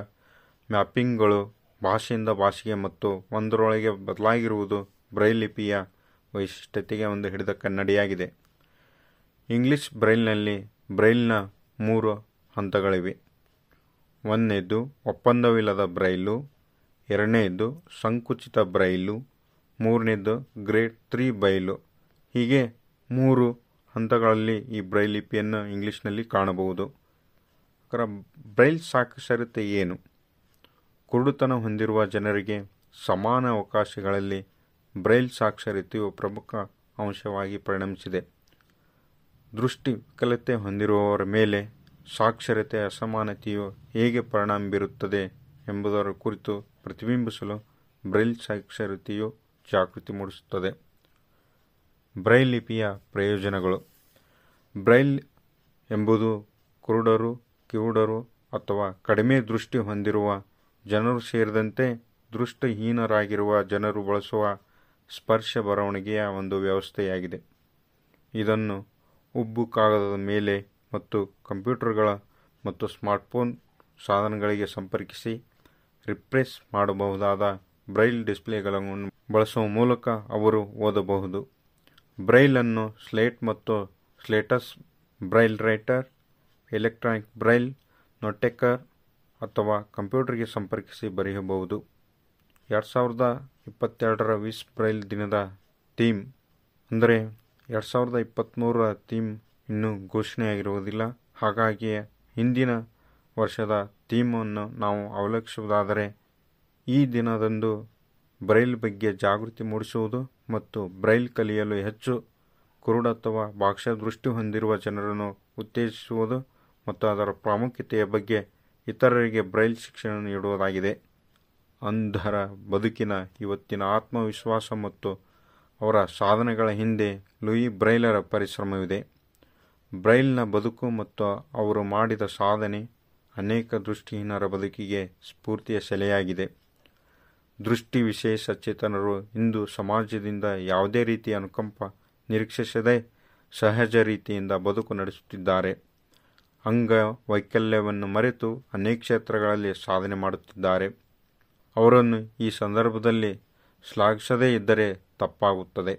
I: ಮ್ಯಾಪಿಂಗ್ಗಳು ಭಾಷೆಯಿಂದ ಭಾಷೆಗೆ ಮತ್ತು ಒಂದರೊಳಗೆ ಬದಲಾಗಿರುವುದು ಬ್ರೈಲ್ ಲಿಪಿಯ ವೈಶಿಷ್ಟ್ಯತೆಗೆ ಒಂದು ಹಿಡಿದ ಕನ್ನಡಿಯಾಗಿದೆ. ಇಂಗ್ಲಿಷ್ ಬ್ರೈಲ್ನಲ್ಲಿ ಬ್ರೈಲ್ನ ಮೂರು ಹಂತಗಳಿವೆ. ಒಂದನೇದು ಒಪ್ಪಂದವಿಲ್ಲದ ಬ್ರೈಲು, ಎರಡನೇದು ಸಂಕುಚಿತ ಬ್ರೈಲು, ಮೂರನೇದು ಗ್ರೇಡ್ ತ್ರೀ ಬೈಲು. ಹೀಗೆ ಮೂರು ಹಂತಗಳಲ್ಲಿ ಈ ಬ್ರೈಲ್ ಲಿಪಿಯನ್ನು ಇಂಗ್ಲೀಷ್ನಲ್ಲಿ ಕಾಣಬಹುದು. ಬ್ರೈಲ್ ಸಾಕ್ಷರತೆ ಏನು? ಕುರುಡುತನ ಹೊಂದಿರುವ ಜನರಿಗೆ ಸಮಾನ ಅವಕಾಶಗಳಲ್ಲಿ ಬ್ರೈಲ್ ಸಾಕ್ಷರತೆಯು ಪ್ರಮುಖ ಅಂಶವಾಗಿ ಪರಿಣಮಿಸಿದೆ. ದೃಷ್ಟಿ ವಿಕಲತೆ ಹೊಂದಿರುವವರ ಮೇಲೆ ಸಾಕ್ಷರತೆ ಅಸಮಾನತೆಯು ಹೇಗೆ ಪರಿಣಾಮ ಬೀರುತ್ತದೆ ಎಂಬುದರ ಕುರಿತು ಪ್ರತಿಬಿಂಬಿಸಲು ಬ್ರೈಲ್ ಸಾಕ್ಷರತೆಯು ಜಾಗೃತಿ ಮೂಡಿಸುತ್ತದೆ. ಬ್ರೈಲ್ ಲಿಪಿಯ ಪ್ರಯೋಜನಗಳು. ಬ್ರೈಲ್ ಎಂಬುದು ಕುರುಡರು ಕಿವುಡರು ಅಥವಾ ಕಡಿಮೆ ದೃಷ್ಟಿ ಹೊಂದಿರುವ ಜನರು ಸೇರಿದಂತೆ ದೃಷ್ಟಿಹೀನರಾಗಿರುವ ಜನರು ಬಳಸುವ ಸ್ಪರ್ಶ ಬರವಣಿಗೆಯ ಒಂದು ವ್ಯವಸ್ಥೆಯಾಗಿದೆ. ಇದನ್ನು ಉಬ್ಬು ಕಾಗದದ ಮೇಲೆ ಮತ್ತು ಕಂಪ್ಯೂಟರ್ಗಳ ಮತ್ತು ಸ್ಮಾರ್ಟ್ಫೋನ್ ಸಾಧನಗಳಿಗೆ ಸಂಪರ್ಕಿಸಿ ರಿಪ್ರೆಸ್ ಮಾಡಬಹುದಾದ ಬ್ರೈಲ್ ಡಿಸ್ಪ್ಲೇಗಳನ್ನು ಬಳಸುವ ಮೂಲಕ ಅವರು ಓದಬಹುದು. ಬ್ರೈಲನ್ನು ಸ್ಲೇಟ್ ಮತ್ತು stylus braille writer, electronic braille, notetaker ಅಥವಾ ಕಂಪ್ಯೂಟರ್ಗೆ ಸಂಪರ್ಕಿಸಿ ಬರೆಯಬಹುದು. ಎರಡು ಸಾವಿರದ ಇಪ್ಪತ್ತೆರಡರ ವಿಸ್ ಬ್ರೈಲ್ ದಿನದ ಥೀಮ್ ಅಂದರೆ ಎರಡು ಸಾವಿರದ ಇಪ್ಪತ್ತ್ಮೂರರ ಥೀಮ್ ಇನ್ನೂ ಘೋಷಣೆಯಾಗಿರುವುದಿಲ್ಲ. ಹಾಗಾಗಿ ಹಿಂದಿನ ವರ್ಷದ ಥೀಮನ್ನು ನಾವು ಅವಲಕ್ಷಿಸುವುದಾದರೆ ಈ ದಿನದಂದು ಬ್ರೈಲ್ ಬಗ್ಗೆ ಜಾಗೃತಿ ಮೂಡಿಸುವುದು ಮತ್ತು ಬ್ರೈಲ್ ಕಲಿಯಲು ಹೆಚ್ಚು ಕುರುಡ ಅಥವಾ ಭಾಷಾ ದೃಷ್ಟಿ ಹೊಂದಿರುವ ಜನರನ್ನು ಉತ್ತೇಜಿಸುವುದು ಮತ್ತು ಅದರ ಪ್ರಾಮುಖ್ಯತೆಯ ಬಗ್ಗೆ ಇತರರಿಗೆ ಬ್ರೈಲ್ ಶಿಕ್ಷಣ ನೀಡುವುದಾಗಿದೆ. ಅಂಧರ ಬದುಕಿನ ಇವತ್ತಿನ ಆತ್ಮವಿಶ್ವಾಸ ಮತ್ತು ಅವರ ಸಾಧನೆಗಳ ಹಿಂದೆ ಲೂಯಿ ಬ್ರೈಲರ ಪರಿಶ್ರಮವಿದೆ. ಬ್ರೈಲ್ನ ಬದುಕು ಮತ್ತು ಅವರು ಮಾಡಿದ ಸಾಧನೆ ಅನೇಕ ದೃಷ್ಟಿಹೀನರ ಬದುಕಿಗೆ ಸ್ಫೂರ್ತಿಯ ಸೆಲೆಯಾಗಿದೆ. ದೃಷ್ಟಿ ವಿಶೇಷ ಚೇತನರು ಇಂದು ಸಮಾಜದಿಂದ ಯಾವುದೇ ರೀತಿಯ ಅನುಕಂಪ ನಿರೀಕ್ಷಿಸದೆ ಸಹಜ ರೀತಿಯಿಂದ ಬದುಕು ನಡೆಸುತ್ತಿದ್ದಾರೆ. ಅಂಗ ವೈಕಲ್ಯವನ್ನು ಮರೆತು ಅನೇಕ ಕ್ಷೇತ್ರಗಳಲ್ಲಿ ಸಾಧನೆ ಮಾಡುತ್ತಿದ್ದಾರೆ. ಅವರನ್ನು ಈ ಸಂದರ್ಭದಲ್ಲಿ ಶ್ಲಾಘಿಸದೇ ಇದ್ದರೆ ತಪ್ಪಾಗುತ್ತದೆ.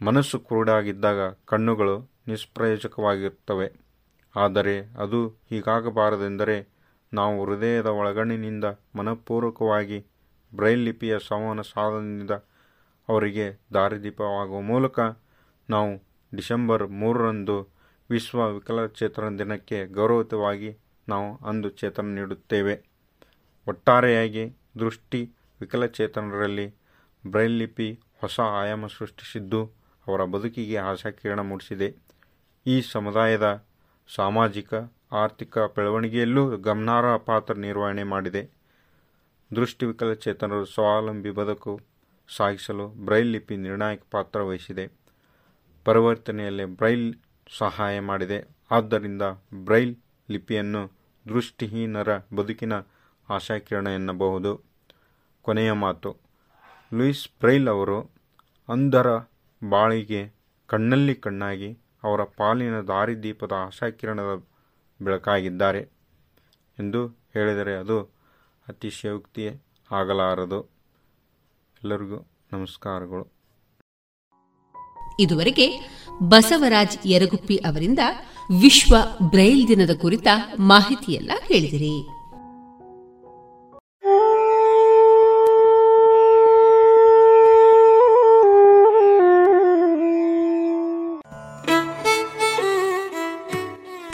I: ಮನಸ್ಸು ಕುರುಡಾಗಿದ್ದಾಗ ಕಣ್ಣುಗಳು ನಿಷ್ಪ್ರಯೋಜಕವಾಗಿರುತ್ತವೆ. ಆದರೆ ಅದು ಹೀಗಾಗಬಾರದೆಂದರೆ ನಾವು ಹೃದಯದ ಒಳಗಣ್ಣಿನಿಂದ ಮನಪೂರ್ವಕವಾಗಿ ಬ್ರೈಲ್ ಲಿಪಿಯ ಸಂವಹನ ಸಾಧನದಿಂದ ಅವರಿಗೆ ದಾರಿದೀಪವಾಗುವ ಮೂಲಕ ನಾವು ಡಿಸೆಂಬರ್ ಮೂರರಂದು ವಿಶ್ವ ವಿಕಲಚೇತನ ದಿನಕ್ಕೆ ಗೌರವಯುತವಾಗಿ ನಾವು ಅಂದು ಚೇತನ ನೀಡುತ್ತೇವೆ. ಒಟ್ಟಾರೆಯಾಗಿ ದೃಷ್ಟಿ ವಿಕಲಚೇತನರಲ್ಲಿ ಬ್ರೈಲ್ ಲಿಪಿ ಹೊಸ ಆಯಾಮ ಸೃಷ್ಟಿಸಿದ್ದು ಅವರ ಬದುಕಿಗೆ ಆಶಾಕಿರಣ ಮೂಡಿಸಿದೆ. ಈ ಸಮುದಾಯದ ಸಾಮಾಜಿಕ, ಆರ್ಥಿಕ ಬೆಳವಣಿಗೆಯಲ್ಲೂ ಗಮನಾರ್ಹ ಪಾತ್ರ ನಿರ್ವಹಣೆ ಮಾಡಿದೆ. ದೃಷ್ಟಿ ವಿಕಲಚೇತನರು ಸ್ವಾವಲಂಬಿ ಬದುಕು ಸಾಗಿಸಲು ಬ್ರೈಲ್ ಲಿಪಿ ನಿರ್ಣಾಯಕ ಪಾತ್ರ ವಹಿಸಿದೆ. ಪರಿವರ್ತನೆಯಲ್ಲಿ ಬ್ರೈಲ್ ಸಹಾಯ ಮಾಡಿದೆ. ಆದ್ದರಿಂದ ಬ್ರೈಲ್ ಲಿಪಿಯನ್ನು ದೃಷ್ಟಿಹೀನರ ಬದುಕಿನ ಆಶಾಕಿರಣ ಎನ್ನಬಹುದು. ಕೊನೆಯ ಮಾತು. ಲೂಯಿಸ್ ಬ್ರೈಲ್ ಅವರು ಅಂಧರ ಬಾಳಿಗೆ ಕಣ್ಣಲ್ಲಿ ಕಣ್ಣಾಗಿ ಅವರ ಪಾಲಿನ ದಾರಿದೀಪದ ಆಶಾಕಿರಣದ ಬೆಳಕಾಗಿದ್ದಾರೆ ಎಂದು ಹೇಳಿದರೆ ಅದು ಅತಿಶಯೋಕ್ತಿ ಆಗಲಾರದು. ಎಲ್ಲರಿಗೂ ನಮಸ್ಕಾರಗಳು.
A: ಇದುವರೆಗೆ ಬಸವರಾಜ್ ಯರಗುಪ್ಪಿ ಅವರಿಂದ ವಿಶ್ವ ಬ್ರೈಲ್ ದಿನದ ಕುರಿತ ಮಾಹಿತಿಯೆಲ್ಲ ಕೇಳಿದಿರಿ.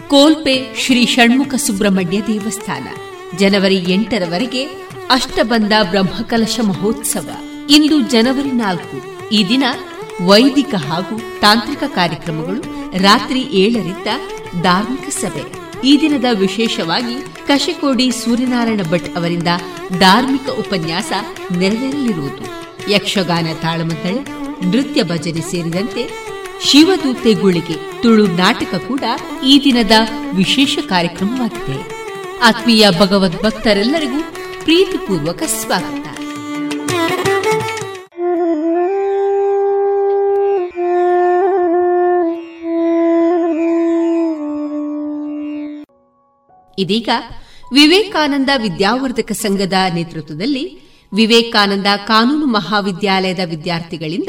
A: ಕೋಲ್ಪೆ ಶ್ರೀ ಷಣ್ಮುಖ ಸುಬ್ರಹ್ಮಣ್ಯ ದೇವಸ್ಥಾನ, ಜನವರಿ ಎಂಟರವರೆಗೆ ಅಷ್ಟಬಂಧ ಬ್ರಹ್ಮಕಲಶ ಮಹೋತ್ಸವ, ಇಂದು ಜನವರಿ ನಾಲ್ಕು, ಈ ದಿನ ವೈದಿಕ ಹಾಗೂ ತಾಂತ್ರಿಕ ಕಾರ್ಯಕ್ರಮಗಳು ರಾತ್ರಿ ಏಳರಿಂದ ಧಾರ್ಮಿಕ ಸಭೆ. ಈ ದಿನದ ವಿಶೇಷವಾಗಿ ಕಶಕೋಡಿ ಸೂರ್ಯನಾರಾಯಣ ಭಟ್ ಅವರಿಂದ ಧಾರ್ಮಿಕ ಉಪನ್ಯಾಸ ನೆರವೇರಲಿರುವುದು. ಯಕ್ಷಗಾನ ತಾಳಮದ್ದಳೆ ನೃತ್ಯ ಭಜನೆ ಸೇರಿದಂತೆ ಶಿವದೂತೆ ಗುಳಿಗೆ ತುಳು ನಾಟಕ ಕೂಡ ಈ ದಿನದ ವಿಶೇಷ ಕಾರ್ಯಕ್ರಮವಾಗಿದೆ. ಆತ್ಮೀಯ ಭಗವದ್ ಭಕ್ತರೆಲ್ಲರಿಗೂ ಪ್ರೀತಿಪೂರ್ವಕ ಸ್ವಾಗತ. ಇದೀಗ ವಿವೇಕಾನಂದ ವಿದ್ಯಾವರ್ಧಕ ಸಂಘದ ನೇತೃತ್ವದಲ್ಲಿ ವಿವೇಕಾನಂದ ಕಾನೂನು ಮಹಾವಿದ್ಯಾಲಯದ ವಿದ್ಯಾರ್ಥಿಗಳಿಂದ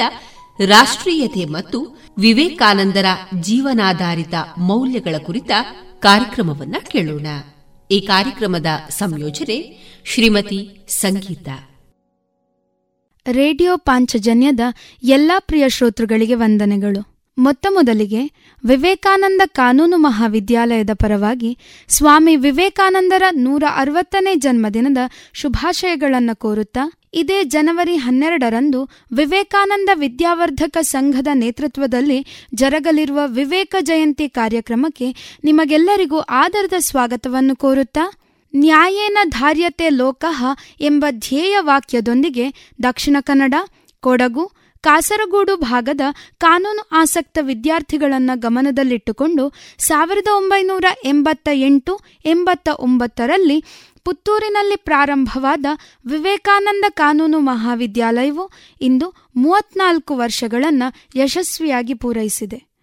A: ರಾಷ್ಟ್ರೀಯತೆ ಮತ್ತು ವಿವೇಕಾನಂದರ ಜೀವನಾಧಾರಿತ ಮೌಲ್ಯಗಳ ಕುರಿತ ಕಾರ್ಯಕ್ರಮವನ್ನು ಕೇಳೋಣ. ಈ ಕಾರ್ಯಕ್ರಮದ ಸಂಯೋಜನೆ ಶ್ರೀಮತಿ ಸಂಗೀತ.
J: ರೇಡಿಯೋ ಪಾಂಚಜನ್ಯದ ಎಲ್ಲಾ ಪ್ರಿಯ ಶ್ರೋತೃಗಳಿಗೆ ವಂದನೆಗಳು. ಮೊತ್ತ ಮೊದಲಿಗೆ ವಿವೇಕಾನಂದ ಕಾನೂನು ಮಹಾವಿದ್ಯಾಲಯದ ಪರವಾಗಿ ಸ್ವಾಮಿ ವಿವೇಕಾನಂದರ ನೂರ ಅರವತ್ತನೇ ಜನ್ಮದಿನದ ಶುಭಾಶಯಗಳನ್ನು ಕೋರುತ್ತಾ, ಇದೇ ಜನವರಿ ಹನ್ನೆರಡರಂದು ವಿವೇಕಾನಂದ ವಿದ್ಯಾವರ್ಧಕ ಸಂಘದ ನೇತೃತ್ವದಲ್ಲಿ ಜರಗಲಿರುವ ವಿವೇಕ ಜಯಂತಿ ಕಾರ್ಯಕ್ರಮಕ್ಕೆ ನಿಮಗೆಲ್ಲರಿಗೂ ಆದರದ ಸ್ವಾಗತವನ್ನು ಕೋರುತ್ತಾ, ನ್ಯಾಯೇನ ಧಾರ್ಯತೆ ಲೋಕಃ ಎಂಬ ಧ್ಯೇಯ ವಾಕ್ಯದೊಂದಿಗೆ ದಕ್ಷಿಣ ಕನ್ನಡ, ಕೊಡಗು ಕಾಸರಗೋಡು ಭಾಗದ ಕಾನೂನು ಆಸಕ್ತ ವಿದ್ಯಾರ್ಥಿಗಳನ್ನು ಗಮನದಲ್ಲಿಟ್ಟುಕೊಂಡು ಸಾವಿರದ ಒಂಬೈನೂರ ಎಂಬತ್ತ ಎಂಟು, ಎಂಬತ್ತ ಒಂಬತ್ತರಲ್ಲಿ ಪುತ್ತೂರಿನಲ್ಲಿ ಪ್ರಾರಂಭವಾದ ವಿವೇಕಾನಂದ ಕಾನೂನು ಮಹಾವಿದ್ಯಾಲಯವು ಇಂದು ಮೂವತ್ನಾಲ್ಕು ವರ್ಷಗಳನ್ನು ಯಶಸ್ವಿಯಾಗಿ ಪೂರೈಸಿದೆ.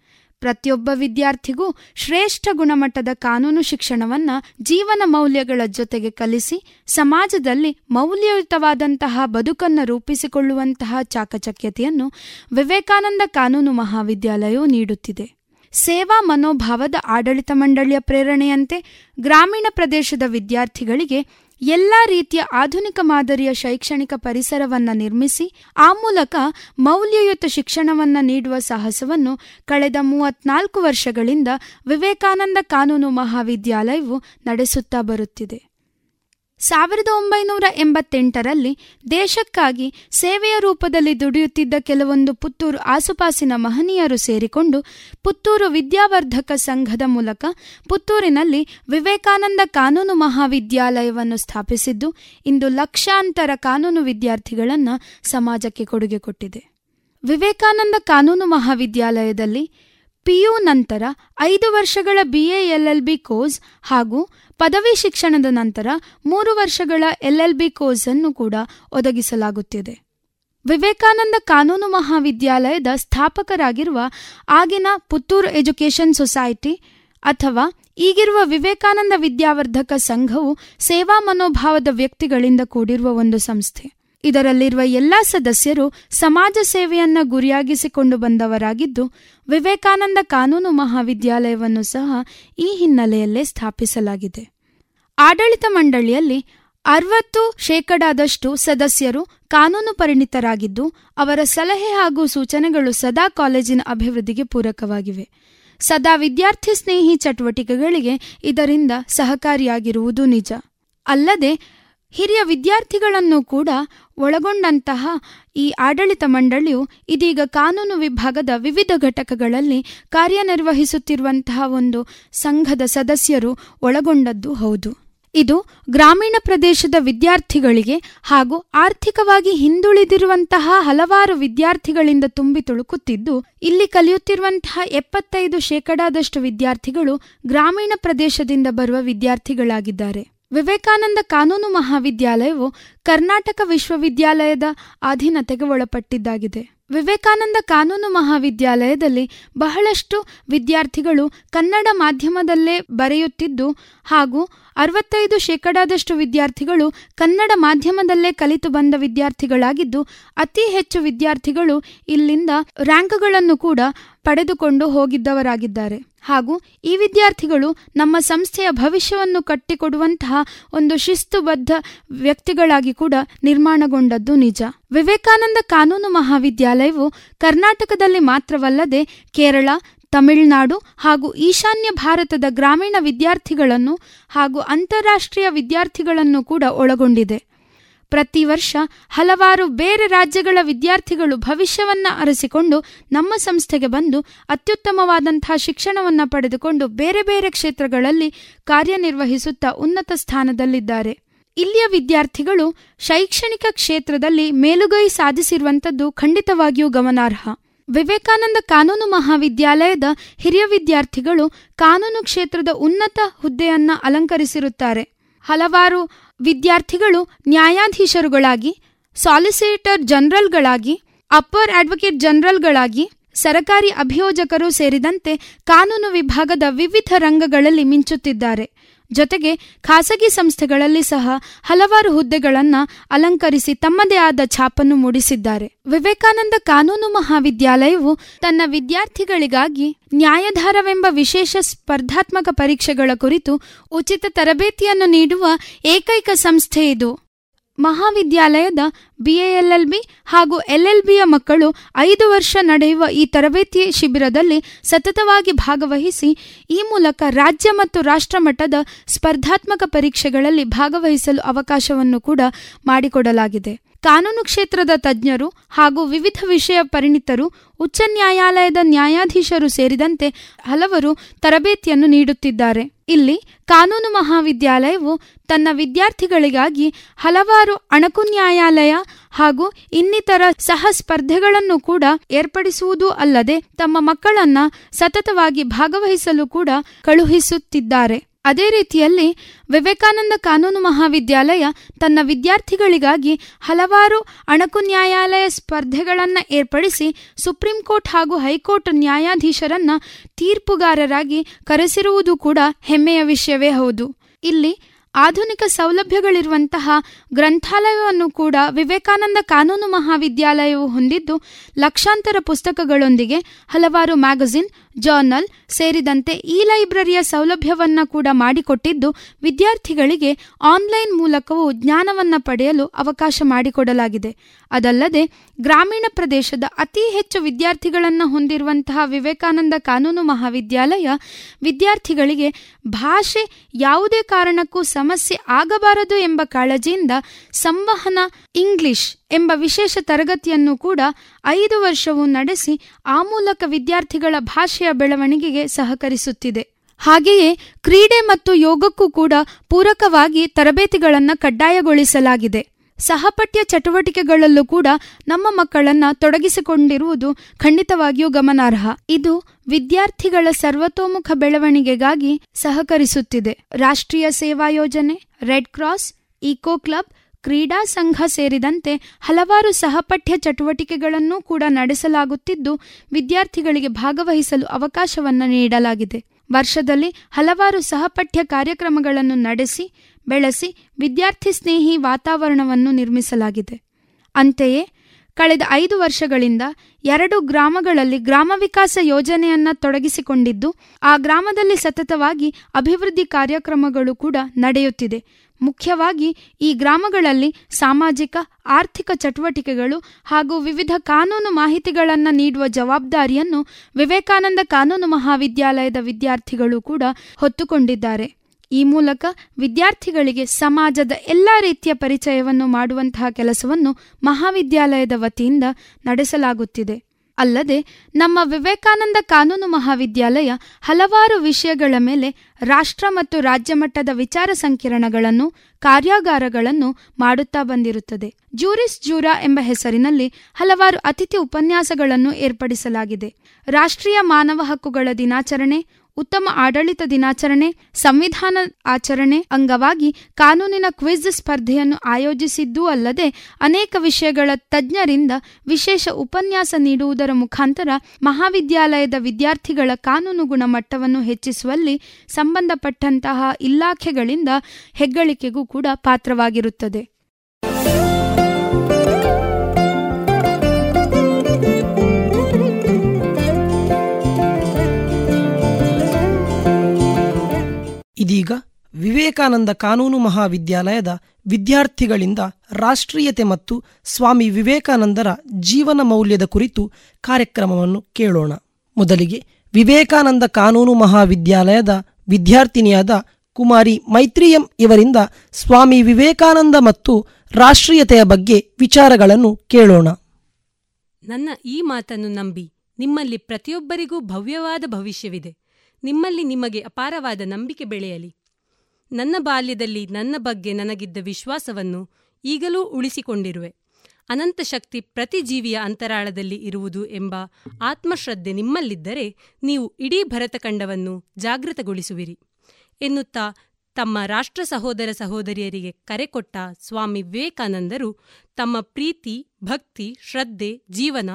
J: ಪ್ರತಿಯೊಬ್ಬ ವಿದ್ಯಾರ್ಥಿಗೂ ಶ್ರೇಷ್ಠ ಗುಣಮಟ್ಟದ ಕಾನೂನು ಶಿಕ್ಷಣವನ್ನ ಜೀವನ ಮೌಲ್ಯಗಳ ಜೊತೆಗೆ ಕಲಿಸಿ, ಸಮಾಜದಲ್ಲಿ ಮೌಲ್ಯಯುತವಾದಂತಹ ಬದುಕನ್ನು ರೂಪಿಸಿಕೊಳ್ಳುವಂತಹ ಚಾಕಚಕ್ಯತೆಯನ್ನು ವಿವೇಕಾನಂದ ಕಾನೂನು ಮಹಾವಿದ್ಯಾಲಯವು ನೀಡುತ್ತಿದೆ. ಸೇವಾ ಮನೋಭಾವದ ಆಡಳಿತ ಮಂಡಳಿಯ ಪ್ರೇರಣೆಯಂತೆ ಗ್ರಾಮೀಣ ಪ್ರದೇಶದ ವಿದ್ಯಾರ್ಥಿಗಳಿಗೆ ಎಲ್ಲ ರೀತಿಯ ಆಧುನಿಕ ಮಾದರಿಯ ಶೈಕ್ಷಣಿಕ ಪರಿಸರವನ್ನು ನಿರ್ಮಿಸಿ, ಆ ಮೂಲಕ ಮೌಲ್ಯಯುತ ಶಿಕ್ಷಣವನ್ನು ನೀಡುವ ಸಾಹಸವನ್ನು ಕಳೆದ ಮೂವತ್ನಾಲ್ಕು ವರ್ಷಗಳಿಂದ ವಿವೇಕಾನಂದ ಕಾನೂನು ಮಹಾವಿದ್ಯಾಲಯವು ನಡೆಸುತ್ತಾ ಬರುತ್ತಿದೆ. ಸಾವಿರದ ಒಂಬೈನೂರ ಎಂಬತ್ತೆಂಟರಲ್ಲಿ ದೇಶಕ್ಕಾಗಿ ಸೇವೆಯ ರೂಪದಲ್ಲಿ ದುಡಿಯುತ್ತಿದ್ದ ಕೆಲವೊಂದು ಪುತ್ತೂರು ಆಸುಪಾಸಿನ ಮಹನೀಯರು ಸೇರಿಕೊಂಡು ಪುತ್ತೂರು ವಿದ್ಯಾವರ್ಧಕ ಸಂಘದ ಮೂಲಕ ಪುತ್ತೂರಿನಲ್ಲಿ ವಿವೇಕಾನಂದ ಕಾನೂನು ಮಹಾವಿದ್ಯಾಲಯವನ್ನು ಸ್ಥಾಪಿಸಿದ್ದು, ಇಂದು ಲಕ್ಷಾಂತರ ಕಾನೂನು ವಿದ್ಯಾರ್ಥಿಗಳನ್ನು ಸಮಾಜಕ್ಕೆ ಕೊಡುಗೆ ಕೊಟ್ಟಿದೆ. ವಿವೇಕಾನಂದ ಕಾನೂನು ಮಹಾವಿದ್ಯಾಲಯದಲ್ಲಿ ಪಿಯು ನಂತರ ಐದು ವರ್ಷಗಳ ಬಿಎ ಬಿ ಕೋರ್ಸ್ ಹಾಗೂ ಪದವಿ ಶಿಕ್ಷಣದ ನಂತರ ಮೂರು ವರ್ಷಗಳ ಎಲ್ಎಲ್ಬಿ ಕೋರ್ಸ್ ಅನ್ನು ಕೂಡ ಒದಗಿಸಲಾಗುತ್ತಿದೆ. ವಿವೇಕಾನಂದ ಕಾನೂನು ಮಹಾವಿದ್ಯಾಲಯದ ಸ್ಥಾಪಕರಾಗಿರುವ ಆಗಿನ ಪುತ್ತೂರು ಎಜುಕೇಷನ್ ಸೊಸೈಟಿ ಅಥವಾ ಈಗಿರುವ ವಿವೇಕಾನಂದ ವಿದ್ಯಾವರ್ಧಕ ಸಂಘವು ಸೇವಾ ಮನೋಭಾವದ ವ್ಯಕ್ತಿಗಳಿಂದ ಕೂಡಿರುವ ಒಂದು ಸಂಸ್ಥೆ. ಇದರಲ್ಲಿರುವ ಎಲ್ಲಾ ಸದಸ್ಯರು ಸಮಾಜ ಸೇವೆಯನ್ನ ಗುರಿಯಾಗಿಸಿಕೊಂಡು ಬಂದವರಾಗಿದ್ದು, ವಿವೇಕಾನಂದ ಕಾನೂನು ಮಹಾವಿದ್ಯಾಲಯವನ್ನು ಸಹ ಈ ಹಿನ್ನೆಲೆಯಲ್ಲೇ ಸ್ಥಾಪಿಸಲಾಗಿದೆ. ಆಡಳಿತ ಮಂಡಳಿಯಲ್ಲಿ ಅರವತ್ತು ಶೇಕಡಾದಷ್ಟು ಸದಸ್ಯರು ಕಾನೂನು ಪರಿಣಿತರಾಗಿದ್ದು, ಅವರ ಸಲಹೆ ಹಾಗೂ ಸೂಚನೆಗಳು ಸದಾ ಕಾಲೇಜಿನ ಅಭಿವೃದ್ಧಿಗೆ ಪೂರಕವಾಗಿವೆ. ಸದಾ ವಿದ್ಯಾರ್ಥಿ ಸ್ನೇಹಿ ಚಟುವಟಿಕೆಗಳಿಗೆ ಇದರಿಂದ ಸಹಕಾರಿಯಾಗಿರುವುದು ನಿಜ. ಅಲ್ಲದೆ, ಹಿರಿಯ ವಿದ್ಯಾರ್ಥಿಗಳನ್ನು ಕೂಡ ಒಳಗೊಂಡಂತಹ ಈ ಆಡಳಿತ ಮಂಡಳಿಯು ಇದೀಗ ಕಾನೂನು ವಿಭಾಗದ ವಿವಿಧ ಘಟಕಗಳಲ್ಲಿ ಕಾರ್ಯನಿರ್ವಹಿಸುತ್ತಿರುವಂತಹ ಒಂದು ಸಂಘದ ಸದಸ್ಯರು ಒಳಗೊಂಡದ್ದು ಹೌದು. ಇದು ಗ್ರಾಮೀಣ ಪ್ರದೇಶದ ವಿದ್ಯಾರ್ಥಿಗಳಿಗೆ ಹಾಗೂ ಆರ್ಥಿಕವಾಗಿ ಹಿಂದುಳಿದಿರುವಂತಹ ಹಲವಾರು ವಿದ್ಯಾರ್ಥಿಗಳಿಂದ ತುಂಬಿ ತುಳುಕುತ್ತಿದ್ದು, ಇಲ್ಲಿ ಕಲಿಯುತ್ತಿರುವಂತಹ ಎಪ್ಪತ್ತೈದು ಶೇಕಡಾದಷ್ಟು ವಿದ್ಯಾರ್ಥಿಗಳು ಗ್ರಾಮೀಣ ಪ್ರದೇಶದಿಂದ ಬರುವ ವಿದ್ಯಾರ್ಥಿಗಳಾಗಿದ್ದಾರೆ. ವಿವೇಕಾನಂದ ಕಾನೂನು ಮಹಾವಿದ್ಯಾಲಯವು ಕರ್ನಾಟಕ ವಿಶ್ವವಿದ್ಯಾಲಯದ ಅಧೀನತೆಗೆ ಒಳಪಟ್ಟಿದ್ದಾಗಿದೆ. ವಿವೇಕಾನಂದ ಕಾನೂನು ಮಹಾವಿದ್ಯಾಲಯದಲ್ಲಿ ಬಹಳಷ್ಟು ವಿದ್ಯಾರ್ಥಿಗಳು ಕನ್ನಡ ಮಾಧ್ಯಮದಲ್ಲೇ ಬರೆಯುತ್ತಿದ್ದು ಹಾಗೂ ಅರವತ್ತೈದು ಶೇಕಡಾದಷ್ಟು ವಿದ್ಯಾರ್ಥಿಗಳು ಕನ್ನಡ ಮಾಧ್ಯಮದಲ್ಲೇ ಕಲಿತು ಬಂದ ವಿದ್ಯಾರ್ಥಿಗಳಾಗಿದ್ದು, ಅತಿ ಹೆಚ್ಚು ವಿದ್ಯಾರ್ಥಿಗಳು ಇಲ್ಲಿಂದ ರ್ಯಾಂಕ್ಗಳನ್ನು ಕೂಡ ಪಡೆದುಕೊಂಡು ಹೋಗಿದ್ದವರಾಗಿದ್ದಾರೆ. ಹಾಗೂ ಈ ವಿದ್ಯಾರ್ಥಿಗಳು ನಮ್ಮ ಸಂಸ್ಥೆಯ ಭವಿಷ್ಯವನ್ನು ಕಟ್ಟಿಕೊಡುವಂತಹ ಒಂದು ಶಿಸ್ತುಬದ್ಧ ವ್ಯಕ್ತಿಗಳಾಗಿ ಕೂಡ ನಿರ್ಮಾಣಗೊಂಡದ್ದು ನಿಜ. ವಿವೇಕಾನಂದ ಕಾನೂನು ಮಹಾವಿದ್ಯಾಲಯವು ಕರ್ನಾಟಕದಲ್ಲಿ ಮಾತ್ರವಲ್ಲದೆ ಕೇರಳ, ತಮಿಳುನಾಡು ಹಾಗೂ ಈಶಾನ್ಯ ಭಾರತದ ಗ್ರಾಮೀಣ ವಿದ್ಯಾರ್ಥಿಗಳನ್ನು ಹಾಗೂ ಅಂತಾರಾಷ್ಟ್ರೀಯ ವಿದ್ಯಾರ್ಥಿಗಳನ್ನು ಕೂಡ ಒಳಗೊಂಡಿದೆ. ಪ್ರತಿ ವರ್ಷ ಹಲವಾರು ಬೇರೆ ರಾಜ್ಯಗಳ ವಿದ್ಯಾರ್ಥಿಗಳು ಭವಿಷ್ಯವನ್ನ ಅರಸಿಕೊಂಡು ನಮ್ಮ ಸಂಸ್ಥೆಗೆ ಬಂದು ಅತ್ಯುತ್ತಮವಾದಂತಹ ಶಿಕ್ಷಣವನ್ನ ಪಡೆದುಕೊಂಡು ಬೇರೆ ಬೇರೆ ಕ್ಷೇತ್ರಗಳಲ್ಲಿ ಕಾರ್ಯನಿರ್ವಹಿಸುತ್ತಾ ಉನ್ನತ ಸ್ಥಾನದಲ್ಲಿದ್ದಾರೆ. ಇಲ್ಲಿಯ ವಿದ್ಯಾರ್ಥಿಗಳು ಶೈಕ್ಷಣಿಕ ಕ್ಷೇತ್ರದಲ್ಲಿ ಮೇಲುಗೈ ಸಾಧಿಸಿರುವಂಥದ್ದು ಖಂಡಿತವಾಗಿಯೂ ಗಮನಾರ್ಹ. ವಿವೇಕಾನಂದ ಕಾನೂನು ಮಹಾವಿದ್ಯಾಲಯದ ಹಿರಿಯ ವಿದ್ಯಾರ್ಥಿಗಳು ಕಾನೂನು ಕ್ಷೇತ್ರದ ಉನ್ನತ ಹುದ್ದೆಯನ್ನ ಅಲಂಕರಿಸಿರುತ್ತಾರೆ. ಹಲವಾರು ವಿದ್ಯಾರ್ಥಿಗಳು ನ್ಯಾಯಾಧೀಶರುಗಳಾಗಿ ಸಾಲಿಸಿಟರ್ ಜನರಲ್ಗಳಾಗಿ ಅಪ್ಪರ್ ಅಡ್ವೊಕೇಟ್ ಜನರಲ್ಗಳಾಗಿ ಸರಕಾರಿ ಅಭಿಯೋಜಕರು ಸೇರಿದಂತೆ ಕಾನೂನು ವಿಭಾಗದ ವಿವಿಧ ರಂಗಗಳಲ್ಲಿ ಮಿಂಚುತ್ತಿದ್ದಾರೆ. ಜೊತೆಗೆ ಖಾಸಗಿ ಸಂಸ್ಥೆಗಳಲ್ಲಿ ಸಹ ಹಲವಾರು ಹುದ್ದೆಗಳನ್ನು ಅಲಂಕರಿಸಿ ತಮ್ಮದೇ ಆದ ಛಾಪನ್ನು ಮೂಡಿಸಿದ್ದಾರೆ. ವಿವೇಕಾನಂದ ಕಾನೂನು ಮಹಾವಿದ್ಯಾಲಯವು ತನ್ನ ವಿದ್ಯಾರ್ಥಿಗಳಿಗಾಗಿ ನ್ಯಾಯಧಾರವೆಂಬ ವಿಶೇಷ ಸ್ಪರ್ಧಾತ್ಮಕ ಪರೀಕ್ಷೆಗಳ ಕುರಿತು ಉಚಿತ ತರಬೇತಿಯನ್ನು ನೀಡುವ ಏಕೈಕ ಸಂಸ್ಥೆ ಇದು. ಮಹಾವಿದ್ಯಾಲಯದ ಬಿಎಎಲ್ಎಲ್ಬಿ ಹಾಗೂ ಎಲ್ಎಲ್ಬಿಯ ಮಕ್ಕಳು ಐದು ವರ್ಷ ನಡೆಯುವ ಈ ತರಬೇತಿ ಶಿಬಿರದಲ್ಲಿ ಸತತವಾಗಿ ಭಾಗವಹಿಸಿ, ಈ ಮೂಲಕ ರಾಜ್ಯ ಮತ್ತು ರಾಷ್ಟ್ರಮಟ್ಟದ ಸ್ಪರ್ಧಾತ್ಮಕ ಪರೀಕ್ಷೆಗಳಲ್ಲಿ ಭಾಗವಹಿಸಲು ಅವಕಾಶವನ್ನು ಕೂಡ ಮಾಡಿಕೊಡಲಾಗಿದೆ. ಕಾನೂನು ಕ್ಷೇತ್ರದ ತಜ್ಞರು ಹಾಗೂ ವಿವಿಧ ವಿಷಯ ಪರಿಣಿತರು, ಉಚ್ಚ ನ್ಯಾಯಾಲಯದ ನ್ಯಾಯಾಧೀಶರು ಸೇರಿದಂತೆ ಹಲವರು ತರಬೇತಿಯನ್ನು ನೀಡುತ್ತಿದ್ದಾರೆ. ಇಲ್ಲಿ ಕಾನೂನು ಮಹಾವಿದ್ಯಾಲಯವು ತನ್ನ ವಿದ್ಯಾರ್ಥಿಗಳಿಗಾಗಿ ಹಲವಾರು ಅಣಕು ನ್ಯಾಯಾಲಯ ಹಾಗೂ ಇನ್ನಿತರ ಸಹ ಸ್ಪರ್ಧೆಗಳನ್ನು ಕೂಡ ಏರ್ಪಡಿಸುವುದೂ ಅಲ್ಲದೆ ತಮ್ಮ ಮಕ್ಕಳನ್ನ ಸತತವಾಗಿ ಭಾಗವಹಿಸಲು ಕೂಡ ಕಳುಹಿಸುತ್ತಿದ್ದಾರೆ. ಅದೇ ರೀತಿಯಲ್ಲಿ ವಿವೇಕಾನಂದ ಕಾನೂನು ಮಹಾವಿದ್ಯಾಲಯ ತನ್ನ ವಿದ್ಯಾರ್ಥಿಗಳಿಗಾಗಿ ಹಲವಾರು ಅಣಕು ನ್ಯಾಯಾಲಯ ಸ್ಪರ್ಧೆಗಳನ್ನು ಏರ್ಪಡಿಸಿ ಸುಪ್ರೀಂ ಕೋರ್ಟ್ ಹಾಗೂ ಹೈಕೋರ್ಟ್ ನ್ಯಾಯಾಧೀಶರನ್ನ ತೀರ್ಪುಗಾರರಾಗಿ ಕರೆಸಿರುವುದು ಕೂಡ ಹೆಮ್ಮೆಯ ವಿಷಯವೇ ಹೌದು. ಇಲ್ಲಿ ಆಧುನಿಕ ಸೌಲಭ್ಯಗಳಿರುವಂತಹ ಗ್ರಂಥಾಲಯವನ್ನು ಕೂಡ ವಿವೇಕಾನಂದ ಕಾನೂನು ಮಹಾವಿದ್ಯಾಲಯವು ಹೊಂದಿದ್ದು ಲಕ್ಷಾಂತರ ಪುಸ್ತಕಗಳೊಂದಿಗೆ ಹಲವಾರು ಮ್ಯಾಗಜಿನ್ ಜರ್ನಲ್ ಸೇರಿದಂತೆ ಈ ಲೈಬ್ರರಿಯ ಸೌಲಭ್ಯವನ್ನ ಕೂಡ ಮಾಡಿಕೊಟ್ಟಿದ್ದು ವಿದ್ಯಾರ್ಥಿಗಳಿಗೆ ಆನ್ಲೈನ್ ಮೂಲಕವೂ ಜ್ಞಾನವನ್ನ ಪಡೆಯಲು ಅವಕಾಶ ಮಾಡಿಕೊಡಲಾಗಿದೆ. ಅದಲ್ಲದೆ ಗ್ರಾಮೀಣ ಪ್ರದೇಶದ ಅತಿ ಹೆಚ್ಚು ವಿದ್ಯಾರ್ಥಿಗಳನ್ನು ಹೊಂದಿರುವಂತಹ ವಿವೇಕಾನಂದ ಕಾನೂನು ಮಹಾವಿದ್ಯಾಲಯ ವಿದ್ಯಾರ್ಥಿಗಳಿಗೆ ಭಾಷೆ ಯಾವುದೇ ಕಾರಣಕ್ಕೂ ಸಮಸ್ಯೆ ಆಗಬಾರದು ಎಂಬ ಕಾಳಜಿಯಿಂದ ಸಂವಹನ ಇಂಗ್ಲಿಷ್ ಎಂಬ ವಿಶೇಷ ತರಗತಿಯನ್ನು ಕೂಡ ಐದು ವರ್ಷವೂ ನಡೆಸಿ ಆ ಮೂಲಕ ವಿದ್ಯಾರ್ಥಿಗಳ ಭಾಷೆಯ ಬೆಳವಣಿಗೆಗೆ ಸಹಕರಿಸುತ್ತಿದೆ. ಹಾಗೆಯೇ ಕ್ರೀಡೆ ಮತ್ತು ಯೋಗಕ್ಕೂ ಕೂಡ ಪೂರಕವಾಗಿ ತರಬೇತಿಗಳನ್ನು ಕಡ್ಡಾಯಗೊಳಿಸಲಾಗಿದೆ. ಸಹಪಠ್ಯ ಚಟುವಟಿಕೆಗಳಲ್ಲೂ ಕೂಡ ನಮ್ಮ ಮಕ್ಕಳನ್ನ ತೊಡಗಿಸಿಕೊಂಡಿರುವುದು ಖಂಡಿತವಾಗಿಯೂ ಗಮನಾರ್ಹ. ಇದು ವಿದ್ಯಾರ್ಥಿಗಳ ಸರ್ವತೋಮುಖ ಬೆಳವಣಿಗೆಗಾಗಿ ಸಹಕರಿಸುತ್ತಿದೆ. ರಾಷ್ಟ್ರೀಯ ಸೇವಾ ಯೋಜನೆ, ರೆಡ್ ಕ್ರಾಸ್ ಇಕೋ ಕ್ಲಬ್ ಕ್ರೀಡಾ ಸಂಘ ಸೇರಿದಂತೆ ಹಲವಾರು ಸಹಪಠ್ಯ ಚಟುವಟಿಕೆಗಳನ್ನು ಕೂಡ ನಡೆಸಲಾಗುತ್ತಿದ್ದು, ವಿದ್ಯಾರ್ಥಿಗಳಿಗೆ ಭಾಗವಹಿಸಲು ಅವಕಾಶವನ್ನು ನೀಡಲಾಗಿದೆ. ವರ್ಷದಲ್ಲಿ ಹಲವಾರು ಸಹಪಠ್ಯ ಕಾರ್ಯಕ್ರಮಗಳನ್ನು ನಡೆಸಿ, ಬೆಳೆಸಿ ವಿದ್ಯಾರ್ಥಿ ಸ್ನೇಹಿ ವಾತಾವರಣವನ್ನು ನಿರ್ಮಿಸಲಾಗಿದೆ. ಅಂತೆಯೇ, ಕಳೆದ ಐದು ವರ್ಷಗಳಿಂದ ಎರಡು ಗ್ರಾಮಗಳಲ್ಲಿ ಗ್ರಾಮ ವಿಕಾಸ ಯೋಜನೆಯನ್ನ ತೊಡಗಿಸಿಕೊಂಡಿದ್ದು, ಆ ಗ್ರಾಮದಲ್ಲಿ ಸತತವಾಗಿ ಅಭಿವೃದ್ಧಿ ಕಾರ್ಯಕ್ರಮಗಳು ಕೂಡ ನಡೆಯುತ್ತಿದೆ. ಮುಖ್ಯವಾಗಿ ಈ ಗ್ರಾಮಗಳಲ್ಲಿ ಸಾಮಾಜಿಕ, ಆರ್ಥಿಕ ಚಟುವಟಿಕೆಗಳು ಹಾಗೂ ವಿವಿಧ ಕಾನೂನು ಮಾಹಿತಿಗಳನ್ನು ನೀಡುವ ಜವಾಬ್ದಾರಿಯನ್ನು ವಿವೇಕಾನಂದ ಕಾನೂನು ಮಹಾವಿದ್ಯಾಲಯದ ವಿದ್ಯಾರ್ಥಿಗಳು ಕೂಡ ಹೊತ್ತುಕೊಂಡಿದ್ದಾರೆ. ಈ ಮೂಲಕ ವಿದ್ಯಾರ್ಥಿಗಳಿಗೆ ಸಮಾಜದ ಎಲ್ಲ ರೀತಿಯ ಪರಿಚಯವನ್ನು ಮಾಡುವಂತಹ ಕೆಲಸವನ್ನು ಮಹಾವಿದ್ಯಾಲಯದ ವತಿಯಿಂದ ನಡೆಸಲಾಗುತ್ತಿದೆ. ಅಲ್ಲದೆ ನಮ್ಮ ವಿವೇಕಾನಂದ ಕಾನೂನು ಮಹಾವಿದ್ಯಾಲಯ ಹಲವಾರು ವಿಷಯಗಳ ಮೇಲೆ ರಾಷ್ಟ್ರ ಮತ್ತು ರಾಜ್ಯ ಮಟ್ಟದ ವಿಚಾರ ಸಂಕಿರಣಗಳನ್ನು, ಕಾರ್ಯಾಗಾರಗಳನ್ನು ಮಾಡುತ್ತಾ ಬಂದಿರುತ್ತದೆ. ಜೂರಿಸ್ ಜೂರಾ ಎಂಬ ಹೆಸರಿನಲ್ಲಿ ಹಲವಾರು ಅತಿಥಿ ಉಪನ್ಯಾಸಗಳನ್ನು ಏರ್ಪಡಿಸಲಾಗಿದೆ. ರಾಷ್ಟ್ರೀಯ ಮಾನವ ಹಕ್ಕುಗಳ ದಿನಾಚರಣೆ ಉತ್ತಮ ಆಡಳಿತ ದಿನಾಚರಣೆ, ಸಂವಿಧಾನ ಆಚರಣೆ ಅಂಗವಾಗಿ ಕಾನೂನಿನ ಕ್ವಿಜ್ ಸ್ಪರ್ಧೆಯನ್ನು ಆಯೋಜಿಸಿದ್ದೂ ಅಲ್ಲದೆ ಅನೇಕ ವಿಷಯಗಳ ತಜ್ಞರಿಂದ ವಿಶೇಷ ಉಪನ್ಯಾಸ ನೀಡುವುದರ ಮುಖಾಂತರ ಮಹಾವಿದ್ಯಾಲಯದ ವಿದ್ಯಾರ್ಥಿಗಳ ಕಾನೂನು ಗುಣಮಟ್ಟವನ್ನು ಹೆಚ್ಚಿಸುವಲ್ಲಿ ಸಂಬಂಧಪಟ್ಟಂತಹ ಇಲಾಖೆಗಳಿಂದ ಹೆಗ್ಗಳಿಕೆಗೂ ಕೂಡ ಪಾತ್ರವಾಗಿರುತ್ತದೆ.
K: ಇದೀಗ ವಿವೇಕಾನಂದ ಕಾನೂನು ಮಹಾವಿದ್ಯಾಲಯದ ವಿದ್ಯಾರ್ಥಿಗಳಿಂದ ರಾಷ್ಟ್ರೀಯತೆ ಮತ್ತು ಸ್ವಾಮಿ ವಿವೇಕಾನಂದರ ಜೀವನ ಮೌಲ್ಯದ ಕುರಿತು ಕಾರ್ಯಕ್ರಮವನ್ನು ಕೇಳೋಣ. ಮೊದಲಿಗೆ ವಿವೇಕಾನಂದ ಕಾನೂನು ಮಹಾವಿದ್ಯಾಲಯದ ವಿದ್ಯಾರ್ಥಿನಿಯಾದ ಕುಮಾರಿ ಮೈತ್ರಿಯಂ ಇವರಿಂದ ಸ್ವಾಮಿ ವಿವೇಕಾನಂದ ಮತ್ತು ರಾಷ್ಟ್ರೀಯತೆಯ ಬಗ್ಗೆ ವಿಚಾರಗಳನ್ನು ಕೇಳೋಣ.
L: ನನ್ನ ಈ ಮಾತನ್ನು ನಂಬಿ ನಿಮ್ಮಲ್ಲಿ ಪ್ರತಿಯೊಬ್ಬರಿಗೂ ಭವ್ಯವಾದ ಭವಿಷ್ಯವಿದೆ. ನಿಮ್ಮಲ್ಲಿ ನಿಮಗೆ ಅಪಾರವಾದ ನಂಬಿಕೆ ಬೆಳೆಯಲಿ. ನನ್ನ ಬಾಲ್ಯದಲ್ಲಿ ನನ್ನ ಬಗ್ಗೆ ನನಗಿದ್ದ ವಿಶ್ವಾಸವನ್ನು ಈಗಲೂ ಉಳಿಸಿಕೊಂಡಿರುವೆ. ಅನಂತ ಶಕ್ತಿ ಪ್ರತಿ ಜೀವಿಯ ಅಂತರಾಳದಲ್ಲಿ ಇರುವುದು ಎಂಬ ಆತ್ಮಶ್ರದ್ಧೆ ನಿಮ್ಮಲ್ಲಿದ್ದರೆ ನೀವು ಇಡೀ ಭರತಖಂಡವನ್ನು ಜಾಗೃತಗೊಳಿಸುವಿರಿ. ಎನ್ನುತ್ತಾ ತಮ್ಮ ರಾಷ್ಟ್ರ ಸಹೋದರ ಸಹೋದರಿಯರಿಗೆ ಕರೆ ಕೊಟ್ಟ ಸ್ವಾಮಿ ವಿವೇಕಾನಂದರು ತಮ್ಮ ಪ್ರೀತಿ, ಭಕ್ತಿ, ಶ್ರದ್ಧೆ, ಜೀವನ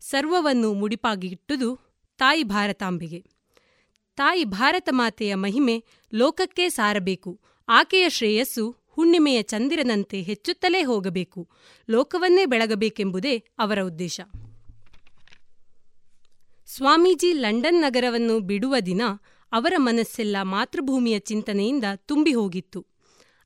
L: ಸರ್ವವನ್ನು ಮುಡಿಪಾಗಿಟ್ಟುದು ತಾಯಿ ಭಾರತಾಂಬೆಗೆ. ತಾಯಿ ಭಾರತ ಮಾತೆಯ ಮಹಿಮೆ ಲೋಕಕ್ಕೆ ಸಾರಬೇಕು. ಆಕೆಯ ಶ್ರೇಯಸ್ಸು ಹುಣ್ಣಿಮೆಯ ಚಂದಿರನಂತೆ ಹೆಚ್ಚುತ್ತಲೇ ಹೋಗಬೇಕು. ಲೋಕವನ್ನೇ ಬೆಳಗಬೇಕೆಂಬುದೇ ಅವರ ಉದ್ದೇಶ. ಸ್ವಾಮೀಜಿ ಲಂಡನ್ ನಗರವನ್ನು ಬಿಡುವ ದಿನ ಅವರ ಮನಸ್ಸೆಲ್ಲ ಮಾತೃಭೂಮಿಯ ಚಿಂತನೆಯಿಂದ ತುಂಬಿ ಹೋಗಿತ್ತು.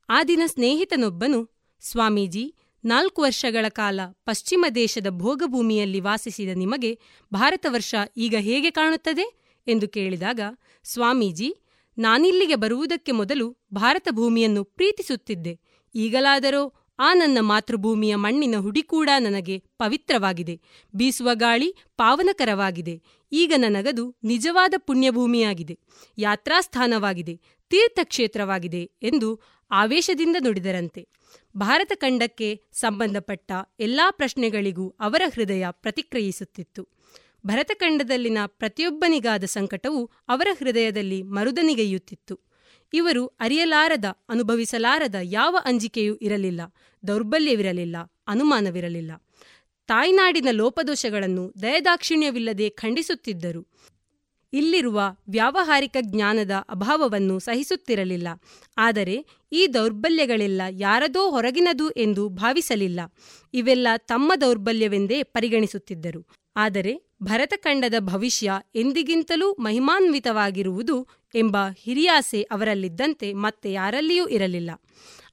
L: ಆ ದಿನ ಸ್ನೇಹಿತನೊಬ್ಬನು ಸ್ವಾಮೀಜಿ, ನಾಲ್ಕು ವರ್ಷಗಳ ಕಾಲ ಪಶ್ಚಿಮ ದೇಶದ ಭೋಗಭೂಮಿಯಲ್ಲಿ ವಾಸಿಸಿದ ನಿಮಗೆ ಭಾರತವರ್ಷ ಈಗ ಹೇಗೆ ಕಾಣುತ್ತದೆ? ಎಂದು ಕೇಳಿದಾಗ, ಸ್ವಾಮೀಜಿ, ನಾನಿಲ್ಲಿಗೆ ಬರುವುದಕ್ಕೆ ಮೊದಲು ಭಾರತ ಭೂಮಿಯನ್ನು ಪ್ರೀತಿಸುತ್ತಿದ್ದೆ. ಈಗಲಾದರೋ ಆ ನನ್ನ ಮಾತೃಭೂಮಿಯ ಮಣ್ಣಿನ ಹುಡಿ ಕೂಡ ನನಗೆ ಪವಿತ್ರವಾಗಿದೆ. ಬೀಸುವ ಗಾಳಿ ಪಾವನಕರವಾಗಿದೆ. ಈಗ ನನಗದು ನಿಜವಾದ ಪುಣ್ಯಭೂಮಿಯಾಗಿದೆ. ಯಾತ್ರಾಸ್ಥಾನವಾಗಿದೆ. ತೀರ್ಥಕ್ಷೇತ್ರವಾಗಿದೆ ಎಂದು ಆವೇಶದಿಂದ ನುಡಿದರಂತೆ. ಭಾರತ ಖಂಡಕ್ಕೆ ಸಂಬಂಧಪಟ್ಟ ಎಲ್ಲಾ ಪ್ರಶ್ನೆಗಳಿಗೂ ಅವರ ಹೃದಯ ಪ್ರತಿಕ್ರಿಯಿಸುತ್ತಿತ್ತು. ಭರತಖಂಡದಲ್ಲಿನ ಪ್ರತಿಯೊಬ್ಬನಿಗಾದ ಸಂಕಟವು ಅವರ ಹೃದಯದಲ್ಲಿ ಮರುದನಿಗೆಯುತ್ತಿತ್ತು. ಇವರು ಅರಿಯಲಾರದ, ಅನುಭವಿಸಲಾರದ ಯಾವ ಅಂಜಿಕೆಯೂ ಇರಲಿಲ್ಲ, ದೌರ್ಬಲ್ಯವಿರಲಿಲ್ಲ, ಅನುಮಾನವಿರಲಿಲ್ಲ. ತಾಯ್ನಾಡಿನ ಲೋಪದೋಷಗಳನ್ನು ದಯದಾಕ್ಷಿಣ್ಯವಿಲ್ಲದೆ ಖಂಡಿಸುತ್ತಿದ್ದರು. ಇಲ್ಲಿರುವ ವ್ಯಾವಹಾರಿಕ ಜ್ಞಾನದ ಅಭಾವವನ್ನು ಸಹಿಸುತ್ತಿರಲಿಲ್ಲ. ಆದರೆ ಈ ದೌರ್ಬಲ್ಯಗಳೆಲ್ಲ ಯಾರದೋ ಹೊರಗಿನದು ಎಂದು ಭಾವಿಸಲಿಲ್ಲ. ಇವೆಲ್ಲ ತಮ್ಮ ದೌರ್ಬಲ್ಯವೆಂದೇ ಪರಿಗಣಿಸುತ್ತಿದ್ದರು. ಆದರೆ ಭರತಖಂಡದ ಭವಿಷ್ಯ ಎಂದಿಗಿಂತಲೂ ಮಹಿಮಾನ್ವಿತವಾಗಿರುವುದು ಎಂಬ ಹಿರಿಯಾಸೆ ಅವರಲ್ಲಿದ್ದಂತೆ ಮತ್ತೆ ಯಾರಲ್ಲಿಯೂ ಇರಲಿಲ್ಲ.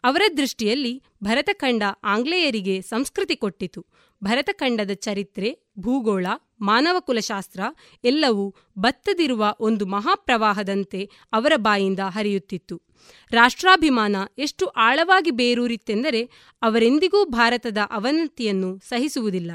L: ಅವರ ದೃಷ್ಟಿಯಲ್ಲಿ ಭರತಖಂಡ ಆಂಗ್ಲೇಯರಿಗೆ ಸಂಸ್ಕೃತಿ ಕೊಟ್ಟಿತು. ಭರತಖಂಡದ ಚರಿತ್ರೆ ಭೂಗೋಳ ಮಾನವಕುಲಶಾಸ್ತ್ರ ಎಲ್ಲವೂ ಬತ್ತದಿರುವ ಒಂದು ಮಹಾಪ್ರವಾಹದಂತೆ ಅವರ ಬಾಯಿಂದ ಹರಿಯುತ್ತಿತ್ತು. ರಾಷ್ಟ್ರಾಭಿಮಾನ ಎಷ್ಟು ಆಳವಾಗಿ ಬೇರೂರಿತ್ತೆಂದರೆ ಅವರೆಂದಿಗೂ ಭಾರತದ ಅವನತಿಯನ್ನು ಸಹಿಸುವುದಿಲ್ಲ,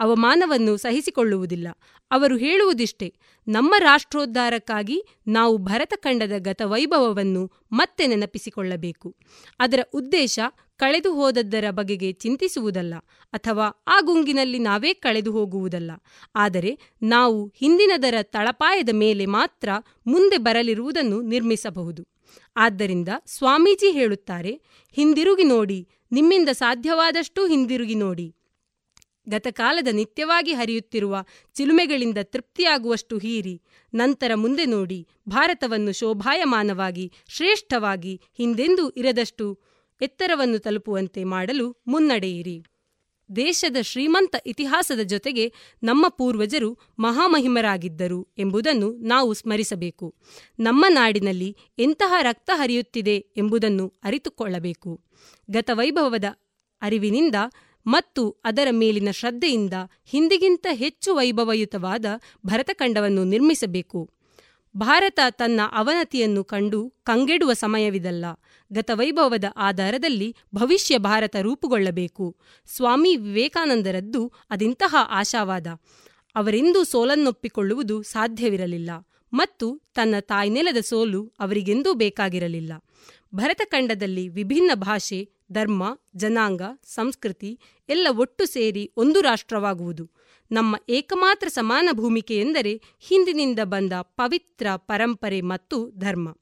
L: ಅವಮಾನವನ್ನು ಸಹಿಸಿಕೊಳ್ಳುವುದಿಲ್ಲ. ಅವರು ಹೇಳುವುದಿಷ್ಟೇ, ನಮ್ಮ ರಾಷ್ಟ್ರೋದ್ಧಾರಕ್ಕಾಗಿ ನಾವು ಭರತಖಂಡದ ಗತವೈಭವವನ್ನು ಮತ್ತೆ ನೆನಪಿಸಿಕೊಳ್ಳಬೇಕು. ಅದರ ಉದ್ದೇಶ ಕಳೆದು ಹೋದದ್ದರ ಬಗೆಗೆ ಚಿಂತಿಸುವುದಲ್ಲ, ಅಥವಾ ಆ ಗುಂಗಿನಲ್ಲಿ ನಾವೇ ಕಳೆದು ಹೋಗುವುದಲ್ಲ. ಆದರೆ ನಾವು ಹಿಂದಿನದರ ತಳಪಾಯದ ಮೇಲೆ ಮಾತ್ರ ಮುಂದೆ ಬರಲಿರುವುದನ್ನು ನಿರ್ಮಿಸಬಹುದು. ಆದ್ದರಿಂದ ಸ್ವಾಮೀಜಿ ಹೇಳುತ್ತಾರೆ, ಹಿಂದಿರುಗಿ ನೋಡಿ, ನಿಮ್ಮಿಂದ ಸಾಧ್ಯವಾದಷ್ಟೂ ಹಿಂದಿರುಗಿ ನೋಡಿ. ಗತಕಾಲದ ನಿತ್ಯವಾಗಿ ಹರಿಯುತ್ತಿರುವ ಚಿಲುಮೆಗಳಿಂದ ತೃಪ್ತಿಯಾಗುವಷ್ಟು ಹೀರಿ, ನಂತರ ಮುಂದೆ ನೋಡಿ, ಭಾರತವನ್ನು ಶೋಭಾಯಮಾನವಾಗಿ, ಶ್ರೇಷ್ಠವಾಗಿ ಹಿಂದೆಂದೂ ಇರದಷ್ಟು ಎತ್ತರವನ್ನು ತಲುಪುವಂತೆ ಮಾಡಲು ಮುನ್ನಡೆಯಿರಿ. ದೇಶದ ಶ್ರೀಮಂತ ಇತಿಹಾಸದ ಜೊತೆಗೆ ನಮ್ಮ ಪೂರ್ವಜರು ಮಹಾಮಹಿಮರಾಗಿದ್ದರು ಎಂಬುದನ್ನು ನಾವು ಸ್ಮರಿಸಬೇಕು. ನಮ್ಮ ನಾಡಿನಲ್ಲಿ ಎಂತಹ ರಕ್ತ ಹರಿಯುತ್ತಿದೆ ಎಂಬುದನ್ನು ಅರಿತುಕೊಳ್ಳಬೇಕು. ಗತವೈಭವದ ಅರಿವಿನಿಂದ ಮತ್ತು ಅದರ ಮೇಲಿನ ಶ್ರದ್ಧೆಯಿಂದ ಹಿಂದಿಗಿಂತ ಹೆಚ್ಚು ವೈಭವಯುತವಾದ ಭರತಖಂಡವನ್ನು ನಿರ್ಮಿಸಬೇಕು. ಭಾರತ ತನ್ನ ಅವನತಿಯನ್ನು ಕಂಡು ಕಂಗೆಡುವ ಸಮಯವಿದಲ್ಲ. ಗತವೈಭವದ ಆಧಾರದಲ್ಲಿ ಭವಿಷ್ಯ ಭಾರತ ರೂಪುಗೊಳ್ಳಬೇಕು. ಸ್ವಾಮಿ ವಿವೇಕಾನಂದರದ್ದು ಅದಿಂತಹ ಆಶಾವಾದ. ಅವರೆಂದೂ ಸೋಲನ್ನೊಪ್ಪಿಕೊಳ್ಳುವುದು ಸಾಧ್ಯವಿರಲಿಲ್ಲ. ಮತ್ತು ತನ್ನ ತಾಯ್ನೆಲದ ಸೋಲು ಅವರಿಗೆಂದೂ ಬೇಕಾಗಿರಲಿಲ್ಲ. ಭರತಖಂಡದಲ್ಲಿ ವಿಭಿನ್ನ ಭಾಷೆ, ಧರ್ಮ, ಜನಾಂಗ, ಸಂಸ್ಕೃತಿ ಎಲ್ಲ ಒಟ್ಟು ಸೇರಿ ಒಂದು ರಾಷ್ಟ್ರವಾಗುವುದು. ನಮ್ಮ ಏಕಮಾತ್ರ ಸಮಾನ ಭೂಮಿಕೆ ಎಂದರೆ ಹಿಂದಿನಿಂದ ಬಂದ ಪವಿತ್ರ ಪರಂಪರೆ ಮತ್ತು ಧರ್ಮ.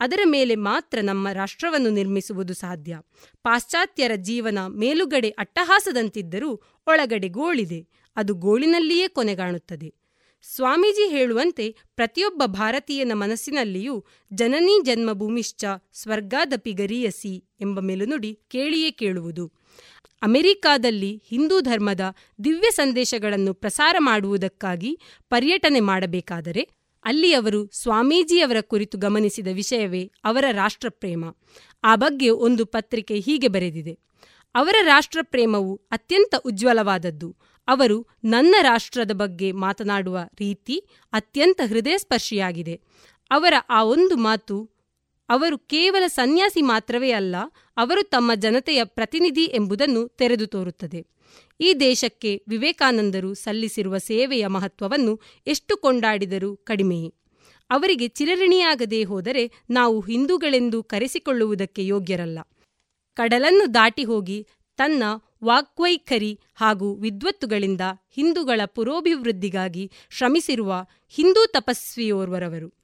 L: ಅದರ ಮೇಲೆ ಮಾತ್ರ ನಮ್ಮ ರಾಷ್ಟ್ರವನ್ನು ನಿರ್ಮಿಸುವುದು ಸಾಧ್ಯ. ಪಾಶ್ಚಾತ್ಯರ ಜೀವನ ಮೇಲುಗಡೆ ಅಟ್ಟಹಾಸದಂತಿದ್ದರೂ ಒಳಗಡೆ ಗೋಳಿದೆ. ಅದು ಗೋಳಿನಲ್ಲಿಯೇ ಕೊನೆಗಾಣುತ್ತದೆ. ಸ್ವಾಮೀಜಿ ಹೇಳುವಂತೆ ಪ್ರತಿಯೊಬ್ಬ ಭಾರತೀಯನ ಮನಸ್ಸಿನಲ್ಲಿಯೂ ಜನನೀ ಜನ್ಮಭೂಮಿಶ್ಚ ಸ್ವರ್ಗಾದಪಿ ಗರಿಯಸಿ ಎಂಬ ಮೇಲುನುಡಿ ಕೇಳಿಯೇ ಕೇಳುವುದು. ಅಮೆರಿಕಾದಲ್ಲಿ ಹಿಂದೂ ಧರ್ಮದ ದಿವ್ಯ ಸಂದೇಶಗಳನ್ನು ಪ್ರಸಾರ ಮಾಡುವುದಕ್ಕಾಗಿ ಪರ್ಯಟನೆ ಮಾಡಬೇಕಾದರೆ ಅಲ್ಲಿ ಅವರು ಸ್ವಾಮೀಜಿಯವರ ಕುರಿತು ಗಮನಿಸಿದ ವಿಷಯವೇ ಅವರ ರಾಷ್ಟ್ರಪ್ರೇಮ. ಆ ಬಗ್ಗೆ ಒಂದು ಪತ್ರಿಕೆ ಹೀಗೆ ಬರೆದಿದೆ. ಅವರ ರಾಷ್ಟ್ರಪ್ರೇಮವು ಅತ್ಯಂತ ಉಜ್ವಲವಾದದ್ದು. ಅವರು ನನ್ನ ರಾಷ್ಟ್ರದ ಬಗ್ಗೆ ಮಾತನಾಡುವ ರೀತಿ ಅತ್ಯಂತ ಹೃದಯಸ್ಪರ್ಶಿಯಾಗಿದೆ. ಅವರ ಆ ಒಂದು ಮಾತು ಅವರು ಕೇವಲ ಸನ್ಯಾಸಿ ಮಾತ್ರವೇ ಅಲ್ಲ, ಅವರು ತಮ್ಮ ಜನತೆಯ ಪ್ರತಿನಿಧಿ ಎಂಬುದನ್ನು ತೆರೆದು ತೋರುತ್ತದೆ. ಈ ದೇಶಕ್ಕೆ ವಿವೇಕಾನಂದರು ಸಲ್ಲಿಸಿರುವ ಸೇವೆಯ ಮಹತ್ವವನ್ನು ಎಷ್ಟು ಕೊಂಡಾಡಿದರೂ ಕಡಿಮೆಯೇ. ಅವರಿಗೆ ಚಿರಋಣಿಯಾಗದೇ ಹೋದರೆ ನಾವು ಹಿಂದೂಗಳೆಂದು ಕರೆಸಿಕೊಳ್ಳುವುದಕ್ಕೆ ಯೋಗ್ಯರಲ್ಲ. ಕಡಲನ್ನು ದಾಟಿ ಹೋಗಿ ತನ್ನ ವಾಗ್ವೈಖರಿ ಹಾಗೂ ವಿದ್ವತ್ತುಗಳಿಂದ ಹಿಂದೂಗಳ ಪುರೋಭಿವೃದ್ಧಿಗಾಗಿ ಶ್ರಮಿಸಿರುವ ಹಿಂದೂ ತಪಸ್ವಿಯೋರ್ವರವರು.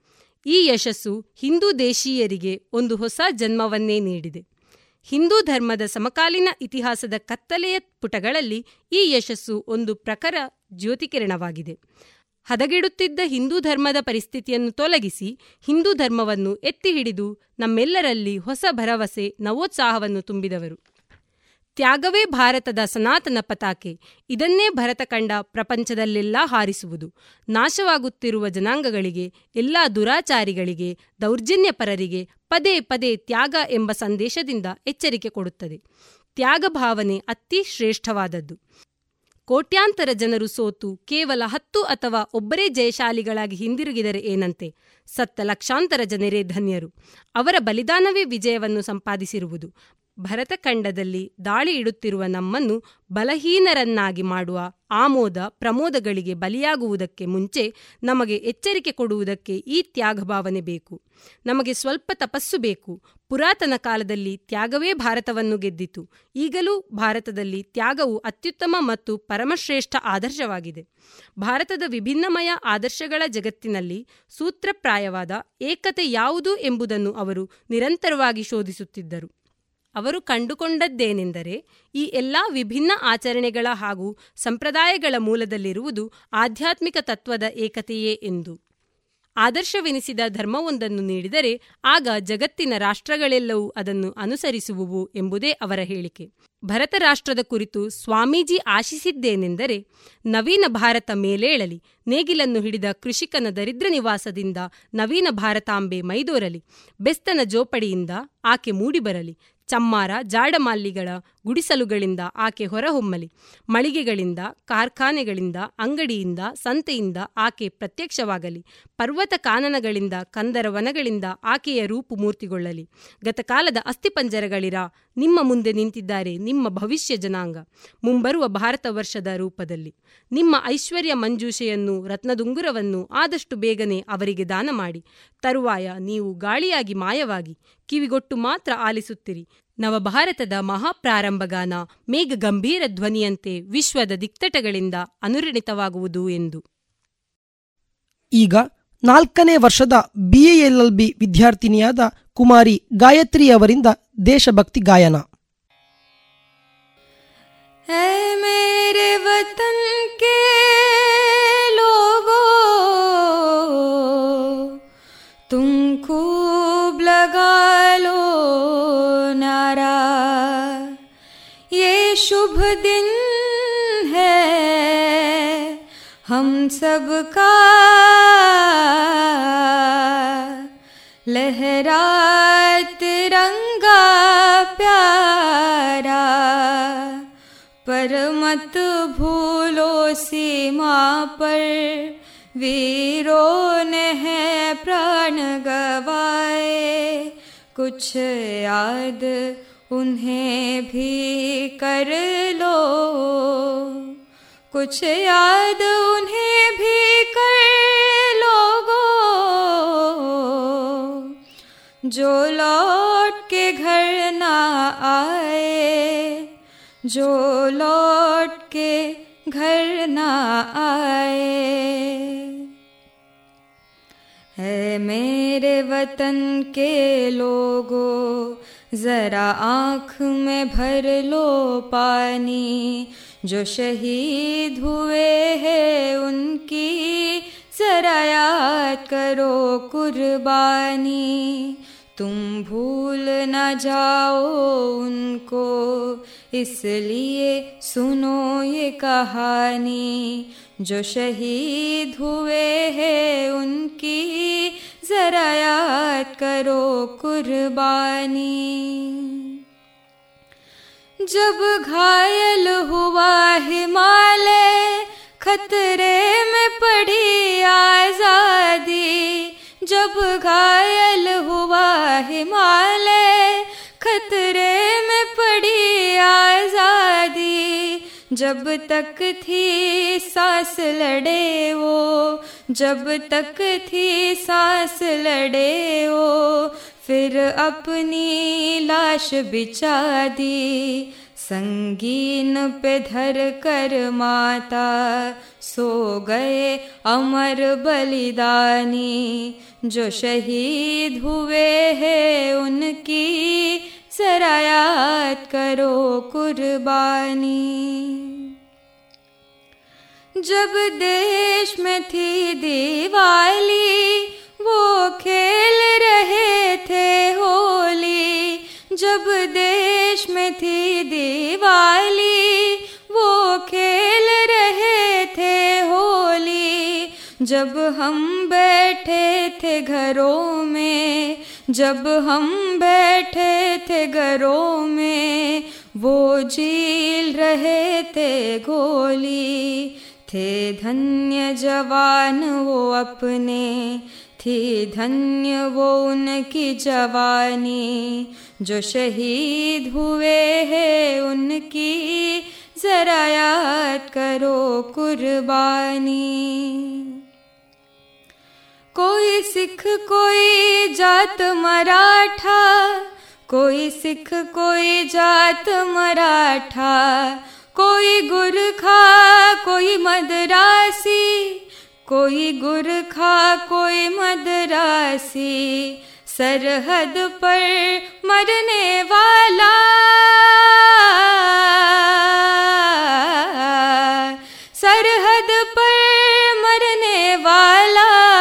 L: ಈ ಯಶಸ್ಸು ಹಿಂದೂ ದೇಶೀಯರಿಗೆ ಒಂದು ಹೊಸ ಜನ್ಮವನ್ನೇ ನೀಡಿದೆ. ಹಿಂದೂ ಧರ್ಮದ ಸಮಕಾಲೀನ ಇತಿಹಾಸದ ಕತ್ತಲೆಯ ಪುಟಗಳಲ್ಲಿ ಈ ಯಶಸ್ಸು ಒಂದು ಪ್ರಖರ ಜ್ಯೋತಿಕಿರಣವಾಗಿದೆ. ಹದಗೆಡುತ್ತಿದ್ದ ಹಿಂದೂ ಧರ್ಮದ ಪರಿಸ್ಥಿತಿಯನ್ನು ತೊಲಗಿಸಿ ಹಿಂದೂ ಧರ್ಮವನ್ನು ಎತ್ತಿ ಹಿಡಿದು ನಮ್ಮೆಲ್ಲರಲ್ಲಿ ಹೊಸ ಭರವಸೆ, ನವೋತ್ಸಾಹವನ್ನು ತುಂಬಿದವರು. ತ್ಯಾಗವೇ ಭಾರತದ ಸನಾತನ ಪತಾಕೆ. ಇದನ್ನೇ ಭರತ ಕಂಡ ಪ್ರಪಂಚದಲ್ಲೆಲ್ಲ ಹಾರಿಸುವುದು. ನಾಶವಾಗುತ್ತಿರುವ ಜನಾಂಗಗಳಿಗೆ, ಎಲ್ಲ ದುರಾಚಾರಿಗಳಿಗೆ, ದೌರ್ಜನ್ಯಪರರಿಗೆ ಪದೇ ಪದೇ ತ್ಯಾಗ ಎಂಬ ಸಂದೇಶದಿಂದ ಎಚ್ಚರಿಕೆ ಕೊಡುತ್ತದೆ. ತ್ಯಾಗ ಭಾವನೆ ಅತಿ ಶ್ರೇಷ್ಠವಾದದ್ದು. ಕೋಟ್ಯಾಂತರ ಜನರು ಸೋತು, ಕೇವಲ ಹತ್ತು ಅಥವಾ ಒಬ್ಬರೇ ಜಯಶಾಲಿಗಳಾಗಿ ಹಿಂದಿರುಗಿದರೆ ಏನಂತೆ? ಸತ್ತ ಲಕ್ಷಾಂತರ ಜನರೇ ಧನ್ಯರು. ಅವರ ಬಲಿದಾನವೇ ವಿಜಯವನ್ನು ಸಂಪಾದಿಸಿರುವುದು. ಭರತಖಂಡದಲ್ಲಿ ದಾಳಿ ಇಡುತ್ತಿರುವ ನಮ್ಮನ್ನು ಬಲಹೀನರನ್ನಾಗಿ ಮಾಡುವ ಆಮೋದ ಪ್ರಮೋದಗಳಿಗೆ ಬಲಿಯಾಗುವುದಕ್ಕೆ ಮುಂಚೆ ನಮಗೆ ಎಚ್ಚರಿಕೆ ಕೊಡುವುದಕ್ಕೆ ಈ ತ್ಯಾಗಭಾವನೆ ಬೇಕು. ನಮಗೆ ಸ್ವಲ್ಪ ತಪಸ್ಸು ಬೇಕು. ಪುರಾತನ ಕಾಲದಲ್ಲಿ ತ್ಯಾಗವೇ ಭಾರತವನ್ನು ಗೆದ್ದಿತು. ಈಗಲೂ ಭಾರತದಲ್ಲಿ ತ್ಯಾಗವು ಅತ್ಯುತ್ತಮ ಮತ್ತು ಪರಮಶ್ರೇಷ್ಠ ಆದರ್ಶವಾಗಿದೆ. ಭಾರತದ ವಿಭಿನ್ನಮಯ ಆದರ್ಶಗಳ ಜಗತ್ತಿನಲ್ಲಿ ಸೂತ್ರಪ್ರಾಯವಾದ ಏಕತೆ ಯಾವುದು ಎಂಬುದನ್ನು ಅವರು ನಿರಂತರವಾಗಿ ಶೋಧಿಸುತ್ತಿದ್ದರು. ಅವರು ಕಂಡುಕೊಂಡದ್ದೇನೆಂದರೆ ಈ ಎಲ್ಲ ವಿಭಿನ್ನ ಆಚರಣೆಗಳ ಹಾಗೂ ಸಂಪ್ರದಾಯಗಳ ಮೂಲದಲ್ಲಿರುವುದು ಆಧ್ಯಾತ್ಮಿಕ ತತ್ವದ ಏಕತೆಯೇ ಎಂದು. ಆದರ್ಶವೆನಿಸಿದ ಧರ್ಮವೊಂದನ್ನು ನೀಡಿದರೆ ಆಗ ಜಗತ್ತಿನ ರಾಷ್ಟ್ರಗಳೆಲ್ಲವೂ ಅದನ್ನು ಅನುಸರಿಸುವುವು ಎಂಬುದೇ ಅವರ ಹೇಳಿಕೆ. ಭರತ ರಾಷ್ಟ್ರದ ಕುರಿತು ಸ್ವಾಮೀಜಿ ಆಶಿಸಿದ್ದೇನೆಂದರೆ ನವೀನ ಭಾರತ ಮೇಲೇಳಲಿ, ನೇಗಿಲನ್ನು ಹಿಡಿದ ಕೃಷಿಕನ ದರಿದ್ರ ನಿವಾಸದಿಂದ ನವೀನ ಭಾರತಾಂಬೆ ಮೈದೋರಲಿ, ಬೆಸ್ತನ ಜೋಪಡಿಯಿಂದ ಆಕೆ ಮೂಡಿಬರಲಿ ಚಮ್ಮಾರ ಜಾಡಮಾಲ್ಲಿಗಳ ಗುಡಿಸಲುಗಳಿಂದ ಆಕೆ ಹೊರಹೊಮ್ಮಲಿ, ಮಳಿಗೆಗಳಿಂದ, ಕಾರ್ಖಾನೆಗಳಿಂದ, ಅಂಗಡಿಯಿಂದ, ಸಂತೆಯಿಂದ ಆಕೆ ಪ್ರತ್ಯಕ್ಷವಾಗಲಿ ಪರ್ವತ ಕಾನನಗಳಿಂದ ಕಂದರ ವನಗಳಿಂದ ಆಕೆಯ ರೂಪು ಮೂರ್ತಿಗೊಳ್ಳಲಿ. ಗತಕಾಲದ ಅಸ್ಥಿಪಂಜರಗಳಿರ, ನಿಮ್ಮ ಮುಂದೆ ನಿಂತಿದ್ದಾರೆ ನಿಮ್ಮ ಭವಿಷ್ಯ ಜನಾಂಗ. ಮುಂಬರುವ ಭಾರತ ವರ್ಷದ ರೂಪದಲ್ಲಿ. ನಿಮ್ಮ ಐಶ್ವರ್ಯ ಮಂಜೂಷೆಯನ್ನು, ರತ್ನದುಂಗುರವನ್ನು ಆದಷ್ಟು ಬೇಗನೆ ಅವರಿಗೆ ದಾನ ಮಾಡಿ. ತರುವಾಯ ನೀವು ಗಾಳಿಯಾಗಿ ಮಾಯವಾಗಿ, ಕಿವಿಗೊಟ್ಟು ಮಾತ್ರ ಆಲಿಸುತ್ತಿರಿ. ನವಭಾರತದ ಮಹಾಪ್ರಾರಂಭಗಾನ ಮೇಘ ಗಂಭೀರ ಧ್ವನಿಯಂತೆ ವಿಶ್ವದ ದಿಕ್ತಟಗಳಿಂದ ಅನುರಣಿತವಾಗುವುದು ಎಂದು.
K: ಈಗ ನಾಲ್ಕನೇ ವರ್ಷದ ಬಿಎಎಲ್ಎಲ್ಬಿ ವಿದ್ಯಾರ್ಥಿನಿಯಾದ ಕುಮಾರಿ ಗಾಯತ್ರಿ ಅವರಿಂದ ದೇಶಭಕ್ತಿ ಗಾಯನ.
M: है शुभ दिन है। हम सब का लहरा तिरंगा प्यारा, पर मत भूलो सीमा पर। वीरों ने है प्राण गवाए, कुछ याद उन्हें भी कर लो। कुछ याद उन्हें भी कर लोगो। जो लौट के घर ना आए, जो लौट के घर ना आए। है मेरे वतन के लोगों जरा आँख में भर लो पानी। जो शहीद हुए हैं उनकी जरा याद करो कुर्बानी। तुम भूल न जाओ उनको, इसलिए सुनो ये कहानी। जो शहीद हुए हैं उनकी जरा याद करो कुर्बानी। जब घायल हुआ हिमालय, खतरे में पड़ी आज़ादी। जब घायल हुआ हिमालय, खतरे में पड़ी आज़ादी। जब तक थी सांस लड़े वो, जब तक थी सांस लड़े वो, फिर अपनी लाश बिछा दी, संगीन पे धर कर माता, सो गए अमर बलिदानी, जो शहीद हुए हैं उनकी जरा याद करो कुर्बानी। जब देश में थी दिवाली, वो खेल रहे थे होली। जब देश में थी दिवाली, वो खेल रहे थे होली। जब हम बैठे थे घरों में जब हम बैठे थे घरों में, वो झील रहे थे गोली। थे धन्य जवान वो अपने, थी धन्य वो उनकी जवानी। जो शहीद हुए हैं उनकी, जरा याद करो कुर्बानी। कोई सिख, कोई जात मराठा। कोई सिख, कोई जात मराठा। कोई गुरखा, कोई मदरासी। कोई गुरखा, कोई मदरासी। सरहद पर मरने वाला। सरहद पर मरने वाला।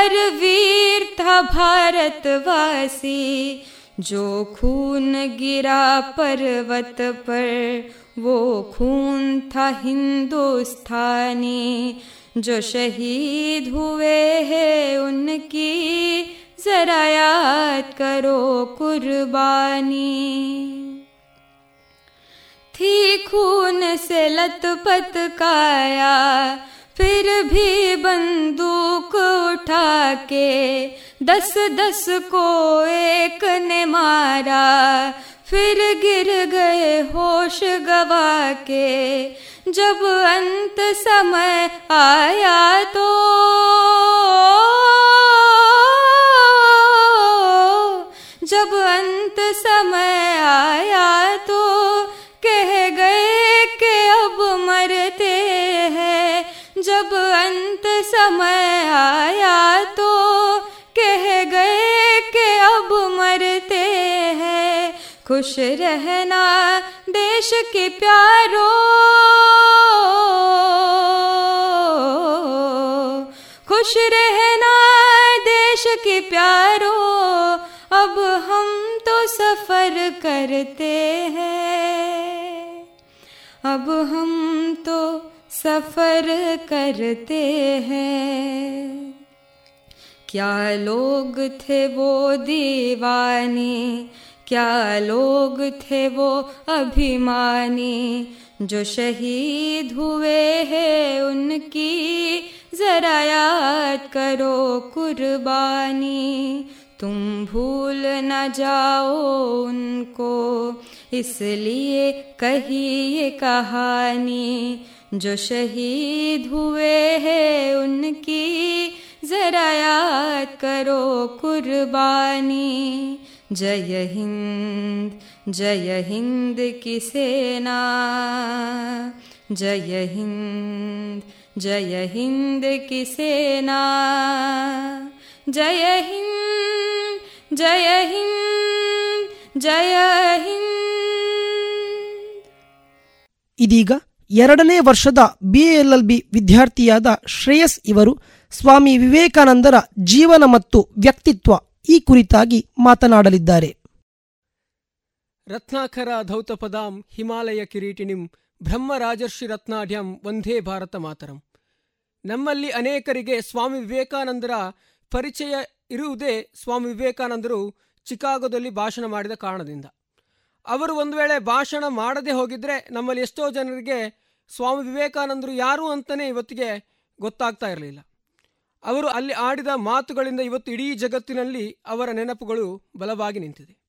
M: हर वीर था भारतवासी, जो खून गिरा पर्वत पर, वो खून था हिंदुस्तानी। जो शहीद हुए हैं उनकी, जरा याद करो कुर्बानी। थी खून से लथपथ काया फिर भी बंदूक उठा के दस दस को एक ने मारा, फिर गिर गए होश गवा के जब अंत समय आया तो जब अंत समय आया तो कह गए कि अब मरते हैं। जब अंत समय आया तो कह गए कि अब मरते हैं। खुश रहना देश के प्यारो। खुश रहना देश के प्यारो। अब हम तो सफ़र करते हैं। अब हम तो सफ़र करते हैं। क्या लोग थे वो दीवाने? क्या लोग थे वो अभिमानी? जो शहीद हुए हैं उनकी जरा याद करो कुर्बानी। तुम भूल न जाओ उनको, इसलिए कही ये कहानी। जो शहीद हुए हैं उनकी जरा याद करो कुर्बानी जय हिंद जय हिंद की सेना जय हिंद जय हिंद की सेना जय हिंद जय हिंद जय हिंद
K: ಇದೀಗ ಎರಡನೇ ವರ್ಷದ ಬಿಎಲ್ಎಲ್ಬಿ ವಿದ್ಯಾರ್ಥಿಯಾದ ಶ್ರೇಯಸ್ ಇವರು ಸ್ವಾಮಿ ವಿವೇಕಾನಂದರ ಜೀವನ ಮತ್ತು ವ್ಯಕ್ತಿತ್ವ ಈ ಕುರಿತಾಗಿ ಮಾತನಾಡಲಿದ್ದಾರೆ.
N: ರತ್ನಾಕರ ಧೌತಪದಾಂ ಹಿಮಾಲಯ ಕಿರೀಟಿನಿಂ ಬ್ರಹ್ಮರಾಜರ್ಷಿ ರತ್ನಾಢ್ಯಂ ವಂದೇ ಭಾರತ ಮಾತರಂ. ನಮ್ಮಲ್ಲಿ ಅನೇಕರಿಗೆ ಸ್ವಾಮಿ ವಿವೇಕಾನಂದರ ಪರಿಚಯ ಇರುವುದೇ ಸ್ವಾಮಿ ವಿವೇಕಾನಂದರು ಚಿಕಾಗೋದಲ್ಲಿ ಭಾಷಣ ಮಾಡಿದ ಕಾರಣದಿಂದ. ಅವರು ಒಂದು ವೇಳೆ ಭಾಷಣ ಮಾಡದೆ ಹೋಗಿದ್ರೆ ನಮ್ಮಲ್ಲಿ ಎಷ್ಟೋ ಜನರಿಗೆ ಸ್ವಾಮಿ ವಿವೇಕಾನಂದರು ಯಾರು ಅಂತಲೇ ಇವತ್ತಿಗೆ ಗೊತ್ತಾಗ್ತಾ ಇರಲಿಲ್ಲ. ಅವರು ಅಲ್ಲಿ ಆಡಿದ ಮಾತುಗಳಿಂದ ಇವತ್ತು ಇಡೀ ಜಗತ್ತಿನಲ್ಲಿ ಅವರ ನೆನಪುಗಳು ಬಲವಾಗಿ ನಿಂತಿದೆ.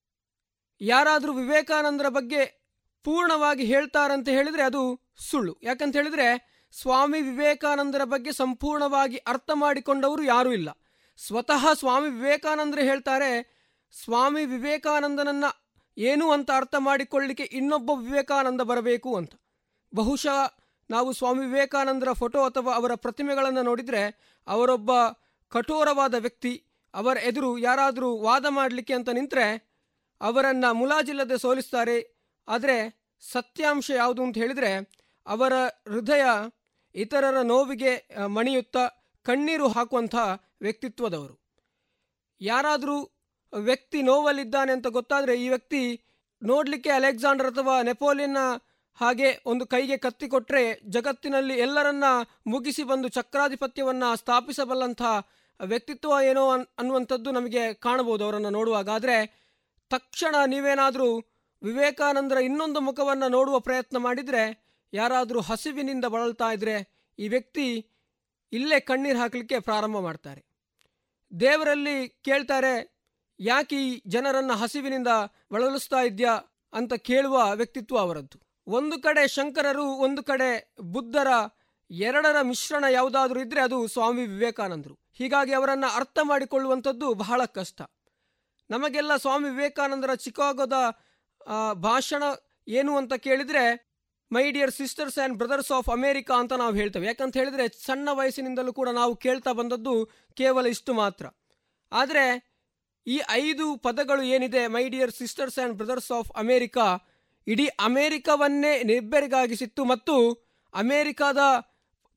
N: ಯಾರಾದರೂ ವಿವೇಕಾನಂದರ ಬಗ್ಗೆ ಪೂರ್ಣವಾಗಿ ಹೇಳ್ತಾರಂತ ಹೇಳಿದ್ರೆ ಅದು ಸುಳ್ಳು. ಯಾಕಂತ ಹೇಳಿದರೆ ಸ್ವಾಮಿ ವಿವೇಕಾನಂದರ ಬಗ್ಗೆ ಸಂಪೂರ್ಣವಾಗಿ ಅರ್ಥ ಮಾಡಿಕೊಂಡವರು ಯಾರೂ ಇಲ್ಲ. ಸ್ವತಃ ಸ್ವಾಮಿ ವಿವೇಕಾನಂದರು ಹೇಳ್ತಾರೆ, ಸ್ವಾಮಿ ವಿವೇಕಾನಂದನನ್ನ ಏನು ಅಂತ ಅರ್ಥ ಮಾಡಿಕೊಳ್ಳಿಕ್ಕೆ ಇನ್ನೊಬ್ಬ ವಿವೇಕಾನಂದ ಬರಬೇಕು ಅಂತ. ಬಹುಶಃ ನಾವು ಸ್ವಾಮಿ ವಿವೇಕಾನಂದರ ಫೋಟೋ ಅಥವಾ ಅವರ ಪ್ರತಿಮೆಗಳನ್ನು ನೋಡಿದರೆ ಅವರೊಬ್ಬ ಕಠೋರವಾದ ವ್ಯಕ್ತಿ, ಅವರ ಎದುರು ಯಾರಾದರೂ ವಾದ ಮಾಡಲಿಕ್ಕೆ ಅಂತ ನಿಂತರೆ ಅವರನ್ನು ಮುಲಾಜಿಲ್ಲದೆ ಸೋಲಿಸ್ತಾರೆ. ಆದರೆ ಸತ್ಯಾಂಶ ಯಾವುದು ಅಂತ ಹೇಳಿದರೆ ಅವರ ಹೃದಯ ಇತರರ ನೋವಿಗೆ ಮಣಿಯುತ್ತಾ ಕಣ್ಣೀರು ಹಾಕುವಂಥ ವ್ಯಕ್ತಿತ್ವದವರು. ಯಾರಾದರೂ ವ್ಯಕ್ತಿ ನೋವಲ್ಲಿದ್ದಾನೆ ಅಂತ ಗೊತ್ತಾದರೆ ಈ ವ್ಯಕ್ತಿ ನೋಡಲಿಕ್ಕೆ ಅಲೆಕ್ಸಾಂಡರ್ ಅಥವಾ ನೆಪೋಲಿಯನ್ನ ಹಾಗೆ ಒಂದು ಕೈಗೆ ಕತ್ತಿ ಕೊಟ್ಟರೆ ಜಗತ್ತಿನಲ್ಲಿ ಎಲ್ಲರನ್ನ ಮುಗಿಸಿ ಬಂದು ಚಕ್ರಾಧಿಪತ್ಯವನ್ನು ಸ್ಥಾಪಿಸಬಲ್ಲಂಥ ವ್ಯಕ್ತಿತ್ವ ಏನೋ ಅನ್, ಅನ್ನುವಂಥದ್ದು ನಮಗೆ ಕಾಣಬಹುದು ಅವರನ್ನು ನೋಡುವಾಗ. ಆದರೆ ತಕ್ಷಣ ನೀವೇನಾದರೂ ವಿವೇಕಾನಂದರ ಇನ್ನೊಂದು ಮುಖವನ್ನು ನೋಡುವ ಪ್ರಯತ್ನ ಮಾಡಿದರೆ, ಯಾರಾದರೂ ಹಸಿವಿನಿಂದ ಬಳಲ್ತಾ ಇದ್ರೆ ಈ ವ್ಯಕ್ತಿ ಇಲ್ಲೇ ಕಣ್ಣೀರು ಹಾಕಲಿಕ್ಕೆ ಪ್ರಾರಂಭ ಮಾಡ್ತಾರೆ. ದೇವರಲ್ಲಿ ಕೇಳ್ತಾರೆ ಯಾಕೆ ಈ ಜನರನ್ನ ಹಸಿವಿನಿಂದ ಬಳಲಿಸ್ತಾ ಇದ್ಯಾ ಅಂತ ಕೇಳುವ ವ್ಯಕ್ತಿತ್ವ ಅವರದ್ದು. ಒಂದು ಕಡೆ ಶಂಕರರು, ಒಂದು ಕಡೆ ಬುದ್ಧರ, ಎರಡರ ಮಿಶ್ರಣ ಯಾವುದಾದ್ರೂ ಇದ್ರೆ ಅದು ಸ್ವಾಮಿ ವಿವೇಕಾನಂದರು. ಹೀಗಾಗಿ ಅವರನ್ನು ಅರ್ಥ ಮಾಡಿಕೊಳ್ಳುವಂಥದ್ದು ಬಹಳ ಕಷ್ಟ. ನಮಗೆಲ್ಲ ಸ್ವಾಮಿ ವಿವೇಕಾನಂದರ ಚಿಕಾಗೋದ ಭಾಷಣ ಏನು ಅಂತ ಕೇಳಿದ್ರೆ, my dear sisters and brothers of America ಅಂತ ನಾವು ಹೇಳ್ತೇವೆ. ಯಾಕಂತ ಹೇಳಿದ್ರೆ ಸಣ್ಣ ವಯಸ್ಸಿನಿಂದಲೂ ಕೂಡ ನಾವು ಕೇಳ್ತಾ ಬಂದದ್ದು ಕೇವಲ ಇಷ್ಟು ಮಾತ್ರ. ಆದರೆ ಈ ಐದು ಪದಗಳು ಏನಿದೆ my dear sisters and brothers of America ಇಡೀ ಅಮೇರಿಕವನ್ನೇ ನಿರ್ಬೆರಗಾಗಿಸಿತ್ತು ಮತ್ತು ಅಮೇರಿಕಾದ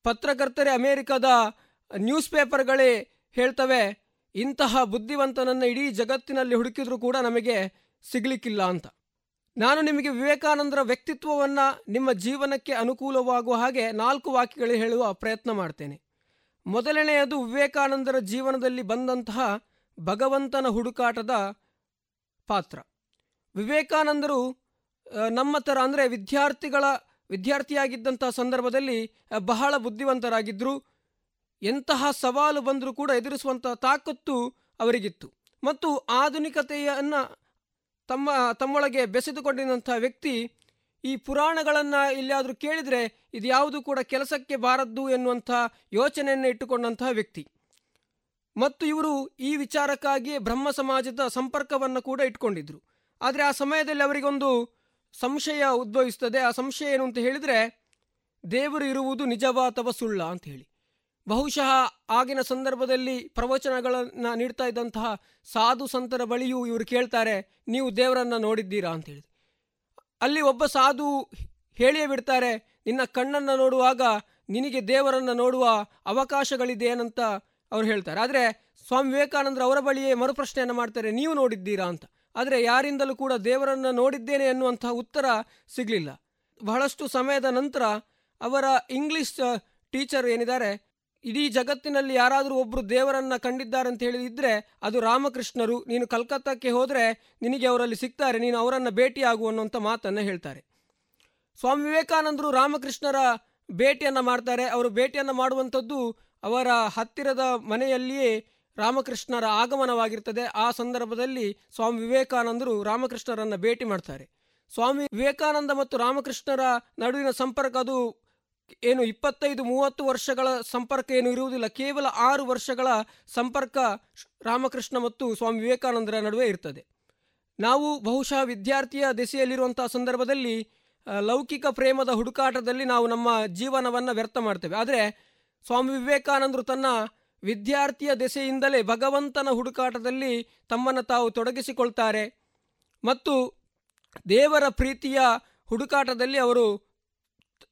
N: ಪತ್ರಕರ್ತರೇ, ಅಮೇರಿಕಾದ ನ್ಯೂಸ್ ಪೇಪರ್ಗಳೇ ಹೇಳ್ತವೆ, ಇಂತಹ ಬುದ್ಧಿವಂತನನ್ನು ಇಡೀ ಜಗತ್ತಿನಲ್ಲಿ ಹುಡುಕಿದ್ರೂ ಕೂಡ ನಮಗೆ ಸಿಗಲಿಕ್ಕಿಲ್ಲ ಅಂತ. ನಾನು ನಿಮಗೆ ವಿವೇಕಾನಂದರ ವ್ಯಕ್ತಿತ್ವವನ್ನು ನಿಮ್ಮ ಜೀವನಕ್ಕೆ ಅನುಕೂಲವಾಗುವ ಹಾಗೆ ನಾಲ್ಕು ವಾಕ್ಯಗಳು ಹೇಳುವ ಪ್ರಯತ್ನ ಮಾಡ್ತೇನೆ. ಮೊದಲನೆಯದು ವಿವೇಕಾನಂದರ ಜೀವನದಲ್ಲಿ ಬಂದಂತಹ ಭಗವಂತನ ಹುಡುಕಾಟದ ಪಾತ್ರ. ವಿವೇಕಾನಂದರು ನಮ್ಮ ಥರ ಅಂದರೆ ವಿದ್ಯಾರ್ಥಿಗಳ ವಿದ್ಯಾರ್ಥಿಯಾಗಿದ್ದಂಥ ಸಂದರ್ಭದಲ್ಲಿ ಬಹಳ ಬುದ್ಧಿವಂತರಾಗಿದ್ದರು ಎಂತಹ ಸವಾಲು ಬಂದರೂ ಕೂಡ ಎದುರಿಸುವಂಥ ತಾಕತ್ತು ಅವರಿಗಿತ್ತು. ಮತ್ತು ಆಧುನಿಕತೆಯನ್ನು ತಮ್ಮ, ತಮ್ಮೊಳಗೆ ಬೆಸೆದುಕೊಂಡಿದ್ದಂಥ ವ್ಯಕ್ತಿ, ಈ ಪುರಾಣಗಳನ್ನು ಇಲ್ಲಿಯಾದರೂ ಕೇಳಿದರೆ ಇದು ಯಾವುದು ಕೂಡ ಕೆಲಸಕ್ಕೆ ಬಾರದ್ದು ಎನ್ನುವಂಥ ಯೋಚನೆಯನ್ನು ಇಟ್ಟುಕೊಂಡಂತಹ ವ್ಯಕ್ತಿ. ಮತ್ತು ಇವರು ಈ ವಿಚಾರಕ್ಕಾಗಿಯೇ ಬ್ರಹ್ಮ ಸಮಾಜದ ಸಂಪರ್ಕವನ್ನು ಕೂಡ ಇಟ್ಕೊಂಡಿದ್ರು. ಆದರೆ ಆ ಸಮಯದಲ್ಲಿ ಅವರಿಗೊಂದು ಸಂಶಯ ಉದ್ಭವಿಸ್ತದೆ ಆ ಸಂಶಯ ಏನು ಅಂತ ಹೇಳಿದರೆ, ದೇವರು ಇರುವುದು ನಿಜವಾ ಅಥವಾ ಸುಳ್ಳ ಅಂತ ಹೇಳಿ. ಬಹುಶಃ ಆಗಿನ ಸಂದರ್ಭದಲ್ಲಿ ಪ್ರವಚನಗಳನ್ನು ನೀಡ್ತಾ ಇದ್ದಂತಹ ಸಾಧು ಸಂತರ ಬಳಿಯೂ ಇವರು ಕೇಳ್ತಾರೆ, ನೀವು ದೇವರನ್ನ ನೋಡಿದ್ದೀರಾ ಅಂತ ಹೇಳಿ. ಅಲ್ಲಿ ಒಬ್ಬ ಸಾಧು ಹೇಳಿಯೇ ಬಿಡ್ತಾರೆ, ನಿನ್ನ ಕಣ್ಣನ್ನು ನೋಡುವಾಗ ನಿನಗೆ ದೇವರನ್ನ ನೋಡುವ ಅವಕಾಶಗಳಿದೆ ಏನಂತ ಅವ್ರು ಹೇಳ್ತಾರೆ. ಆದರೆ ಸ್ವಾಮಿ ವಿವೇಕಾನಂದರು ಅವರ ಬಳಿಯೇ ಮರುಪ್ರಶ್ನೆಯನ್ನು ಮಾಡ್ತಾರೆ, ನೀವು ನೋಡಿದ್ದೀರಾ ಅಂತ. ಆದರೆ ಯಾರಿಂದಲೂ ಕೂಡ ದೇವರನ್ನು ನೋಡಿದ್ದೇನೆ ಎನ್ನುವಂತಹ ಉತ್ತರ ಸಿಗಲಿಲ್ಲ. ಬಹಳಷ್ಟು ಸಮಯದ ನಂತರ ಅವರ ಇಂಗ್ಲಿಷ್ ಟೀಚರ್ ಏನಿದ್ದಾರೆ, ಇಡೀ ಜಗತ್ತಿನಲ್ಲಿ ಯಾರಾದರೂ ಒಬ್ಬರು ದೇವರನ್ನ ಕಂಡಿದ್ದಾರೆ ಅಂತ ಹೇಳಿದ್ರೆ ಅದು ರಾಮಕೃಷ್ಣರು, ನೀನು ಕಲ್ಕತ್ತಾಕ್ಕೆ ಹೋದರೆ ನಿನಗೆ ಅವರಲ್ಲಿ ಸಿಗ್ತಾರೆ, ನೀನು ಅವರನ್ನು ಭೇಟಿಯಾಗು ಅನ್ನುವಂಥ ಮಾತನ್ನು ಹೇಳ್ತಾರೆ. ಸ್ವಾಮಿ ವಿವೇಕಾನಂದರು ರಾಮಕೃಷ್ಣರ ಭೇಟಿಯನ್ನು ಮಾಡ್ತಾರೆ. ಅವರು ಭೇಟಿಯನ್ನು ಮಾಡುವಂಥದ್ದು ಅವರ ಹತ್ತಿರದ ಮನೆಯಲ್ಲಿಯೇ ರಾಮಕೃಷ್ಣರ ಆಗಮನವಾಗಿರ್ತದೆ. ಆ ಸಂದರ್ಭದಲ್ಲಿ ಸ್ವಾಮಿ ವಿವೇಕಾನಂದರು ರಾಮಕೃಷ್ಣರನ್ನು ಭೇಟಿ ಮಾಡ್ತಾರೆ. ಸ್ವಾಮಿ ವಿವೇಕಾನಂದ ಮತ್ತು ರಾಮಕೃಷ್ಣರ ನಡುವಿನ ಸಂಪರ್ಕ ಅದು ಏನು ಇಪ್ಪತ್ತೈದು, ಮೂವತ್ತು ವರ್ಷಗಳ ಸಂಪರ್ಕ ಏನು ಇರುವುದಿಲ್ಲ. ಕೇವಲ ಆರು ವರ್ಷಗಳ ಸಂಪರ್ಕ ರಾಮಕೃಷ್ಣ ಮತ್ತು ಸ್ವಾಮಿ ವಿವೇಕಾನಂದರ ನಡುವೆ ಇರ್ತದೆ. ನಾವು ಬಹುಶಃ ವಿದ್ಯಾರ್ಥಿಯ ದೆಸೆಯಲ್ಲಿರುವಂತಹ ಸಂದರ್ಭದಲ್ಲಿ ಲೌಕಿಕ ಪ್ರೇಮದ ಹುಡುಕಾಟದಲ್ಲಿ ನಾವು ನಮ್ಮ ಜೀವನವನ್ನು ವ್ಯರ್ಥ ಮಾಡ್ತೇವೆ. ಆದರೆ ಸ್ವಾಮಿ ವಿವೇಕಾನಂದರು ತನ್ನ ವಿದ್ಯಾರ್ಥಿಯ ದೆಸೆಯಿಂದಲೇ ಭಗವಂತನ ಹುಡುಕಾಟದಲ್ಲಿ ತಮ್ಮನ್ನು ತಾವು ತೊಡಗಿಸಿಕೊಳ್ತಾರೆ. ಮತ್ತು ದೇವರ ಪ್ರೀತಿಯ ಹುಡುಕಾಟದಲ್ಲಿ ಅವರು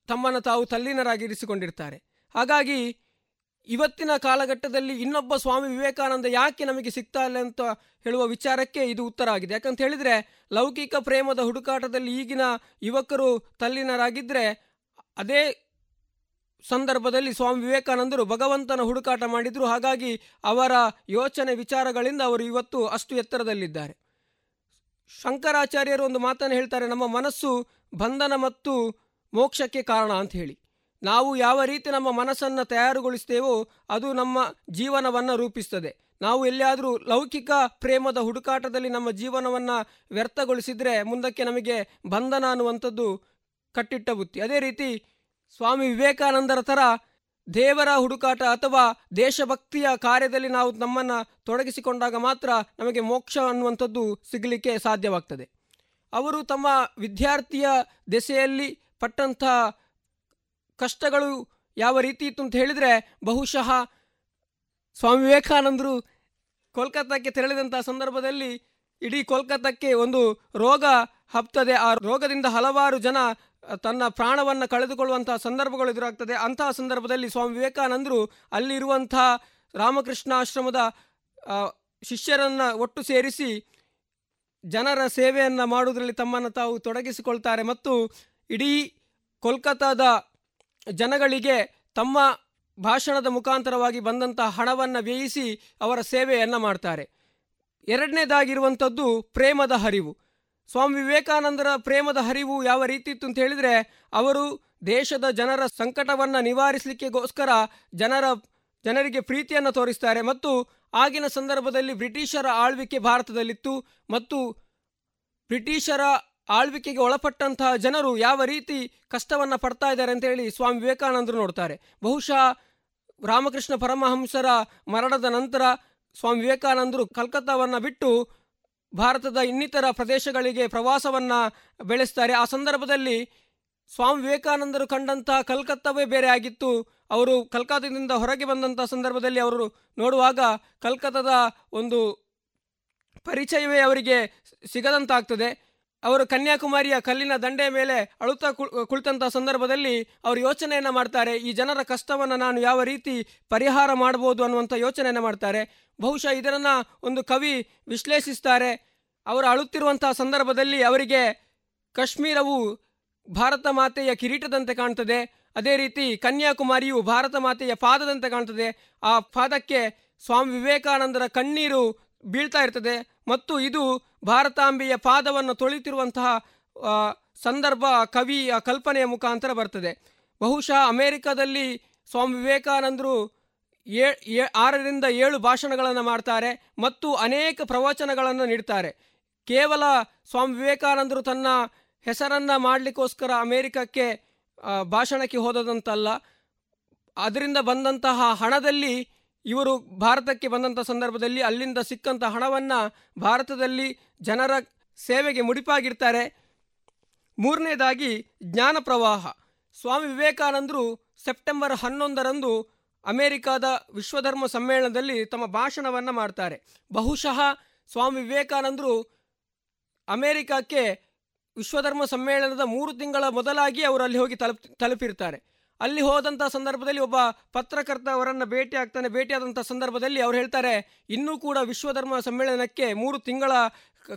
N: ತಮ್ಮನ್ನು ತಾವು ತಲ್ಲೀನರಾಗಿರಿಸಿಕೊಂಡಿರ್ತಾರೆ. ಹಾಗಾಗಿ ಇವತ್ತಿನ ಕಾಲಘಟ್ಟದಲ್ಲಿ ಇನ್ನೊಬ್ಬ ಸ್ವಾಮಿ ವಿವೇಕಾನಂದ ಯಾಕೆ ನಮಗೆ ಸಿಗ್ತಾ ಇಲ್ಲ ಅಂತ ಹೇಳುವ ವಿಚಾರಕ್ಕೆ ಇದು ಉತ್ತರ ಆಗಿದೆ. ಯಾಕಂತ ಹೇಳಿದರೆ ಲೌಕಿಕ ಪ್ರೇಮದ ಹುಡುಕಾಟದಲ್ಲಿ ಈಗಿನ ಯುವಕರು ತಲ್ಲೀನರಾಗಿದ್ದರೆ ಅದೇ ಸಂದರ್ಭದಲ್ಲಿ ಸ್ವಾಮಿ ವಿವೇಕಾನಂದರು ಭಗವಂತನ ಹುಡುಕಾಟ ಮಾಡಿದರು. ಹಾಗಾಗಿ ಅವರ ಯೋಚನೆ ವಿಚಾರಗಳಿಂದ ಅವರು ಇವತ್ತು ಅಷ್ಟು ಎತ್ತರದಲ್ಲಿದ್ದಾರೆ. ಶಂಕರಾಚಾರ್ಯರು ಒಂದು ಮಾತನ್ನು ಹೇಳ್ತಾರೆ, ನಮ್ಮ ಮನಸ್ಸು ಬಂಧನ ಮತ್ತು ಮೋಕ್ಷಕ್ಕೆ ಕಾರಣ ಅಂತ ಹೇಳಿ. ನಾವು ಯಾವ ರೀತಿ ನಮ್ಮ ಮನಸ್ಸನ್ನು ತಯಾರುಗೊಳಿಸ್ತೇವೋ ಅದು ನಮ್ಮ ಜೀವನವನ್ನು ರೂಪಿಸ್ತದೆ. ನಾವು ಎಲ್ಲಿಯಾದರೂ ಲೌಕಿಕ ಪ್ರೇಮದ ಹುಡುಕಾಟದಲ್ಲಿ ನಮ್ಮ ಜೀವನವನ್ನು ವ್ಯರ್ಥಗೊಳಿಸಿದರೆ ಮುಂದಕ್ಕೆ ನಮಗೆ ಬಂಧನ ಅನ್ನುವಂಥದ್ದು ಕಟ್ಟಿಟ್ಟ ಬುತ್ತಿ. ಅದೇ ರೀತಿ ಸ್ವಾಮಿ ವಿವೇಕಾನಂದರ ಥರ ದೇವರ ಹುಡುಕಾಟ ಅಥವಾ ದೇಶಭಕ್ತಿಯ ಕಾರ್ಯದಲ್ಲಿ ನಾವು ನಮ್ಮನ್ನು ತೊಡಗಿಸಿಕೊಂಡಾಗ ಮಾತ್ರ ನಮಗೆ ಮೋಕ್ಷ ಅನ್ನುವಂಥದ್ದು ಸಿಗಲಿಕ್ಕೆ ಸಾಧ್ಯವಾಗ್ತದೆ. ಅವರು ತಮ್ಮ ವಿದ್ಯಾರ್ಥಿಯ ದೆಸೆಯಲ್ಲಿ ಪಟ್ಟಂಥ ಕಷ್ಟಗಳು ಯಾವ ರೀತಿ ಇತ್ತು ಅಂತ ಹೇಳಿದರೆ ಬಹುಶಃ ಸ್ವಾಮಿ ವಿವೇಕಾನಂದರು ಕೋಲ್ಕತ್ತಾಕ್ಕೆ ತೆರಳಿದಂಥ ಸಂದರ್ಭದಲ್ಲಿ ಇಡೀ ಕೋಲ್ಕತ್ತಾಕ್ಕೆ ಒಂದು ರೋಗ ಹಬ್ತದೆ. ಆ ರೋಗದಿಂದ ಹಲವಾರು ಜನ ತನ್ನ ಪ್ರಾಣವನ್ನು ಕಳೆದುಕೊಳ್ಳುವಂತಹ ಸಂದರ್ಭಗಳು ಎದುರಾಗ್ತದೆ. ಅಂತಹ ಸಂದರ್ಭದಲ್ಲಿ ಸ್ವಾಮಿ ವಿವೇಕಾನಂದರು ಅಲ್ಲಿರುವಂತಹ ರಾಮಕೃಷ್ಣ ಆಶ್ರಮದ ಆ, ಶಿಷ್ಯರನ್ನ ಒಟ್ಟು ಸೇರಿಸಿ ಜನರ ಸೇವೆಯನ್ನು ಮಾಡುವುದರಲ್ಲಿ ತಮ್ಮನ್ನು ತಾವು ತೊಡಗಿಸಿಕೊಳ್ತಾರೆ ಮತ್ತು ಇಡೀ ಕೋಲ್ಕತ್ತಾದ ಜನಗಳಿಗೆ ತಮ್ಮ ಭಾಷಣದ ಮುಖಾಂತರವಾಗಿ ಬಂದಂತಹ ಹಣವನ್ನು ವ್ಯಯಿಸಿ ಅವರ ಸೇವೆಯನ್ನು ಮಾಡ್ತಾರೆ. ಎರಡನೇದಾಗಿರುವಂಥದ್ದು ಪ್ರೇಮದ ಹರಿವು. ಸ್ವಾಮಿ ವಿವೇಕಾನಂದರ ಪ್ರೇಮದ ಹರಿವು ಯಾವ ರೀತಿ ಇತ್ತು ಅಂತ ಹೇಳಿದರೆ, ಅವರು ದೇಶದ ಜನರ ಸಂಕಟವನ್ನು ನಿವಾರಿಸಲಿಕ್ಕೆಗೋಸ್ಕರ ಜನರ, ಜನರಿಗೆ ಪ್ರೀತಿಯನ್ನು ತೋರಿಸ್ತಾರೆ ಮತ್ತು ಆಗಿನ ಸಂದರ್ಭದಲ್ಲಿ ಬ್ರಿಟಿಷರ ಆಳ್ವಿಕೆ ಭಾರತದಲ್ಲಿತ್ತು ಮತ್ತು ಬ್ರಿಟಿಷರ ಆಳ್ವಿಕೆಗೆ ಒಳಪಟ್ಟಂತಹ ಜನರು ಯಾವ ರೀತಿ ಕಷ್ಟವನ್ನು ಪಡ್ತಾ ಇದ್ದಾರೆ ಅಂತ ಹೇಳಿ ಸ್ವಾಮಿ ವಿವೇಕಾನಂದರು ನೋಡ್ತಾರೆ. ಬಹುಶಃ ರಾಮಕೃಷ್ಣ ಪರಮಹಂಸರ ಮರಣದ ನಂತರ ಸ್ವಾಮಿ ವಿವೇಕಾನಂದರು ಕಲ್ಕತ್ತಾವನ್ನು ಬಿಟ್ಟು ಭಾರತದ ಇನ್ನಿತರ ಪ್ರದೇಶಗಳಿಗೆ ಪ್ರವಾಸವನ್ನು ಬೆಳೆಸ್ತಾರೆ. ಆ ಸಂದರ್ಭದಲ್ಲಿ ಸ್ವಾಮಿ ವಿವೇಕಾನಂದರು ಕಂಡಂತಹ ಕಲ್ಕತ್ತಾವೇ ಬೇರೆ ಆಗಿತ್ತು. ಅವರು ಕಲ್ಕತ್ತಾದಿಂದ ಹೊರಗೆ ಬಂದಂತಹ ಸಂದರ್ಭದಲ್ಲಿ ಅವರು ನೋಡುವಾಗ ಕಲ್ಕತ್ತಾದ ಒಂದು ಪರಿಚಯವೇ ಅವರಿಗೆ ಸಿಗದಂತಾಗ್ತದೆ. ಅವರು ಕನ್ಯಾಕುಮಾರಿಯ ಕಲ್ಲಿನ ದಂಡೆಯ ಮೇಲೆ ಅಳುತ್ತಾ ಕುಳಿತಂತಹ ಸಂದರ್ಭದಲ್ಲಿ ಅವರು ಯೋಚನೆಯನ್ನು ಮಾಡ್ತಾರೆ, ಈ ಜನರ ಕಷ್ಟವನ್ನು ನಾನು ಯಾವ ರೀತಿ ಪರಿಹಾರ ಮಾಡಬಹುದು ಅನ್ನುವಂಥ ಯೋಚನೆಯನ್ನು ಮಾಡ್ತಾರೆ. ಬಹುಶಃ ಇದರನ್ನು ಒಂದು ಕವಿ ವಿಶ್ಲೇಷಿಸ್ತಾರೆ. ಅವರು ಅಳುತ್ತಿರುವಂತಹ ಸಂದರ್ಭದಲ್ಲಿ ಅವರಿಗೆ ಕಾಶ್ಮೀರವು ಭಾರತ ಮಾತೆಯ ಕಿರೀಟದಂತೆ ಕಾಣ್ತದೆ, ಅದೇ ರೀತಿ ಕನ್ಯಾಕುಮಾರಿಯು ಭಾರತ ಮಾತೆಯ ಪಾದದಂತೆ ಕಾಣ್ತದೆ. ಆ ಪಾದಕ್ಕೆ ಸ್ವಾಮಿ ವಿವೇಕಾನಂದರ ಕಣ್ಣೀರು ಬೀಳ್ತಾ ಇರ್ತದೆ. ಮತ್ತು ಇದು ಭಾರತಾಂಬೆಯ ಪಾದವನ್ನು ತೊಳಿತಿರುವಂತಹ ಸಂದರ್ಭ, ಕವಿ ಕಲ್ಪನೆಯ ಮುಖಾಂತರ ಬರ್ತದೆ. ಬಹುಶಃ ಅಮೇರಿಕಾದಲ್ಲಿ ಸ್ವಾಮಿ ವಿವೇಕಾನಂದರು ಏ ಆರರಿಂದ ಏಳು ಭಾಷಣಗಳನ್ನು ಮಾಡ್ತಾರೆ ಮತ್ತು ಅನೇಕ ಪ್ರವಚನಗಳನ್ನು ನೀಡ್ತಾರೆ. ಕೇವಲ ಸ್ವಾಮಿ ವಿವೇಕಾನಂದರು ತನ್ನ ಹೆಸರನ್ನು ಮಾಡಲಿಕ್ಕೋಸ್ಕರ ಅಮೇರಿಕಕ್ಕೆ ಭಾಷಣಕ್ಕೆ ಹೋದದಂತಲ್ಲ. ಅದರಿಂದ ಬಂದಂತಹ ಹಣದಲ್ಲಿ ಇವರು ಭಾರತಕ್ಕೆ ಬಂದಂಥ ಸಂದರ್ಭದಲ್ಲಿ ಅಲ್ಲಿಂದ ಸಿಕ್ಕಂಥ ಹಣವನ್ನು ಭಾರತದಲ್ಲಿ ಜನರ ಸೇವೆಗೆ ಮುಡಿಪಾಗಿರ್ತಾರೆ ಮೂರನೇದಾಗಿ ಜ್ಞಾನ ಪ್ರವಾಹ. ಸ್ವಾಮಿ ವಿವೇಕಾನಂದರು ಸೆಪ್ಟೆಂಬರ್ ಹನ್ನೊಂದರಂದು ಅಮೆರಿಕಾದ ವಿಶ್ವಧರ್ಮ ಸಮ್ಮೇಳನದಲ್ಲಿ ತಮ್ಮ ಭಾಷಣವನ್ನು ಮಾಡ್ತಾರೆ. ಬಹುಶಃ ಸ್ವಾಮಿ ವಿವೇಕಾನಂದರು ಅಮೆರಿಕಕ್ಕೆ ವಿಶ್ವಧರ್ಮ ಸಮ್ಮೇಳನದ ಮೂರು ತಿಂಗಳ ಮೊದಲಾಗಿ ಅವರು ಅಲ್ಲಿ ಹೋಗಿ ತಲುಪ್, ತಲುಪಿರ್ತಾರೆ. ಅಲ್ಲಿ ಹೋದಂಥ ಸಂದರ್ಭದಲ್ಲಿ ಒಬ್ಬ ಪತ್ರಕರ್ತ ಅವರನ್ನು ಭೇಟಿ ಆಗ್ತಾನೆ. ಭೇಟಿಯಾದಂಥ ಸಂದರ್ಭದಲ್ಲಿ ಅವ್ರು ಹೇಳ್ತಾರೆ, ಇನ್ನೂ ಕೂಡ ವಿಶ್ವಧರ್ಮ ಸಮ್ಮೇಳನಕ್ಕೆ ಮೂರು ತಿಂಗಳ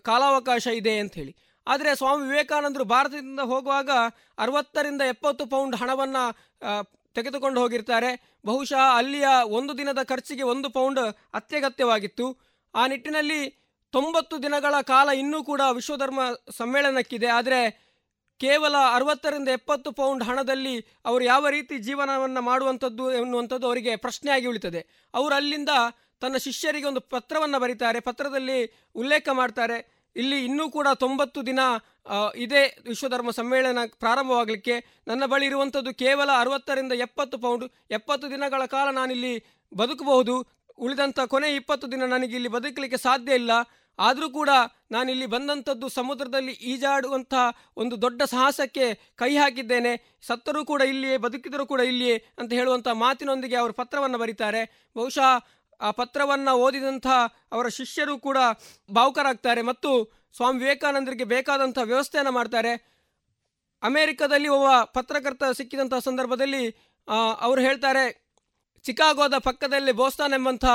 N: ಕಾಲಾವಕಾಶ ಇದೆ ಅಂತ ಹೇಳಿ ಆದರೆ ಸ್ವಾಮಿ ವಿವೇಕಾನಂದರು ಭಾರತದಿಂದ ಹೋಗುವಾಗ ಅರವತ್ತರಿಂದ ಎಪ್ಪತ್ತು ಪೌಂಡ್ ಹಣವನ್ನು ತೆಗೆದುಕೊಂಡು ಹೋಗಿರ್ತಾರೆ. ಬಹುಶಃ ಅಲ್ಲಿಯ ಒಂದು ದಿನದ ಖರ್ಚಿಗೆ ಒಂದು ಪೌಂಡ್ ಅತ್ಯಗತ್ಯವಾಗಿತ್ತು. ಆ ನಿಟ್ಟಿನಲ್ಲಿ ತೊಂಬತ್ತು ದಿನಗಳ ಕಾಲ ಇನ್ನೂ ಕೂಡ ವಿಶ್ವಧರ್ಮ ಸಮ್ಮೇಳನಕ್ಕಿದೆ. ಆದರೆ ಕೇವಲ ಅರವತ್ತರಿಂದ ಎಪ್ಪತ್ತು ಪೌಂಡ್ ಹಣದಲ್ಲಿ ಅವರು ಯಾವ ರೀತಿ ಜೀವನವನ್ನು ಮಾಡುವಂಥದ್ದು ಎನ್ನುವಂಥದ್ದು ಅವರಿಗೆ ಪ್ರಶ್ನೆಯಾಗಿ ಉಳಿತದೆ. ಅವರು ಅಲ್ಲಿಂದ ತನ್ನ ಶಿಷ್ಯರಿಗೆ ಒಂದು ಪತ್ರವನ್ನು ಬರೀತಾರೆ. ಪತ್ರದಲ್ಲಿ ಉಲ್ಲೇಖ ಮಾಡ್ತಾರೆ. ಇಲ್ಲಿ ಇನ್ನೂ ಕೂಡ ತೊಂಬತ್ತು ದಿನ ಇದೇ ವಿಶ್ವಧರ್ಮ ಸಮ್ಮೇಳನ ಪ್ರಾರಂಭವಾಗಲಿಕ್ಕೆ ನನ್ನ ಬಳಿ ಇರುವಂಥದ್ದು ಕೇವಲ ಅರವತ್ತರಿಂದ ಎಪ್ಪತ್ತು ಪೌಂಡ್, ಎಪ್ಪತ್ತು ದಿನಗಳ ಕಾಲ ನಾನಿಲ್ಲಿ ಬದುಕಬಹುದು. ಉಳಿದಂಥ ಕೊನೆ ಇಪ್ಪತ್ತು ದಿನ ನನಗೆ ಇಲ್ಲಿ ಬದುಕಲಿಕ್ಕೆ ಸಾಧ್ಯ ಇಲ್ಲ. ಆದರೂ ಕೂಡ ನಾನಿಲ್ಲಿ ಬಂದಂಥದ್ದು ಸಮುದ್ರದಲ್ಲಿ ಈಜಾಡುವಂಥ ಒಂದು ದೊಡ್ಡ ಸಾಹಸಕ್ಕೆ ಕೈ ಹಾಕಿದ್ದೇನೆ. ಸತ್ತರೂ ಕೂಡ ಇಲ್ಲಿಯೇ, ಬದುಕಿದರೂ ಕೂಡ ಇಲ್ಲಿಯೇ ಅಂತ ಹೇಳುವಂಥ ಮಾತಿನೊಂದಿಗೆ ಅವರು ಪತ್ರವನ್ನು ಬರೀತಾರೆ. ಬಹುಶಃ ಆ ಪತ್ರವನ್ನು ಓದಿದಂಥ ಅವರ ಶಿಷ್ಯರು ಕೂಡ ಭಾವುಕರಾಗ್ತಾರೆ ಮತ್ತು ಸ್ವಾಮಿ ವಿವೇಕಾನಂದರಿಗೆ ಬೇಕಾದಂಥ ವ್ಯವಸ್ಥೆಯನ್ನು ಮಾಡ್ತಾರೆ. ಅಮೇರಿಕದಲ್ಲಿ ಒಬ್ಬ ಪತ್ರಕರ್ತ ಸಿಕ್ಕಿದಂಥ ಸಂದರ್ಭದಲ್ಲಿ ಅವರು ಹೇಳ್ತಾರೆ ಚಿಕಾಗೋದ ಪಕ್ಕದಲ್ಲಿ ಬೋಸ್ತಾನ್ ಎಂಬಂಥ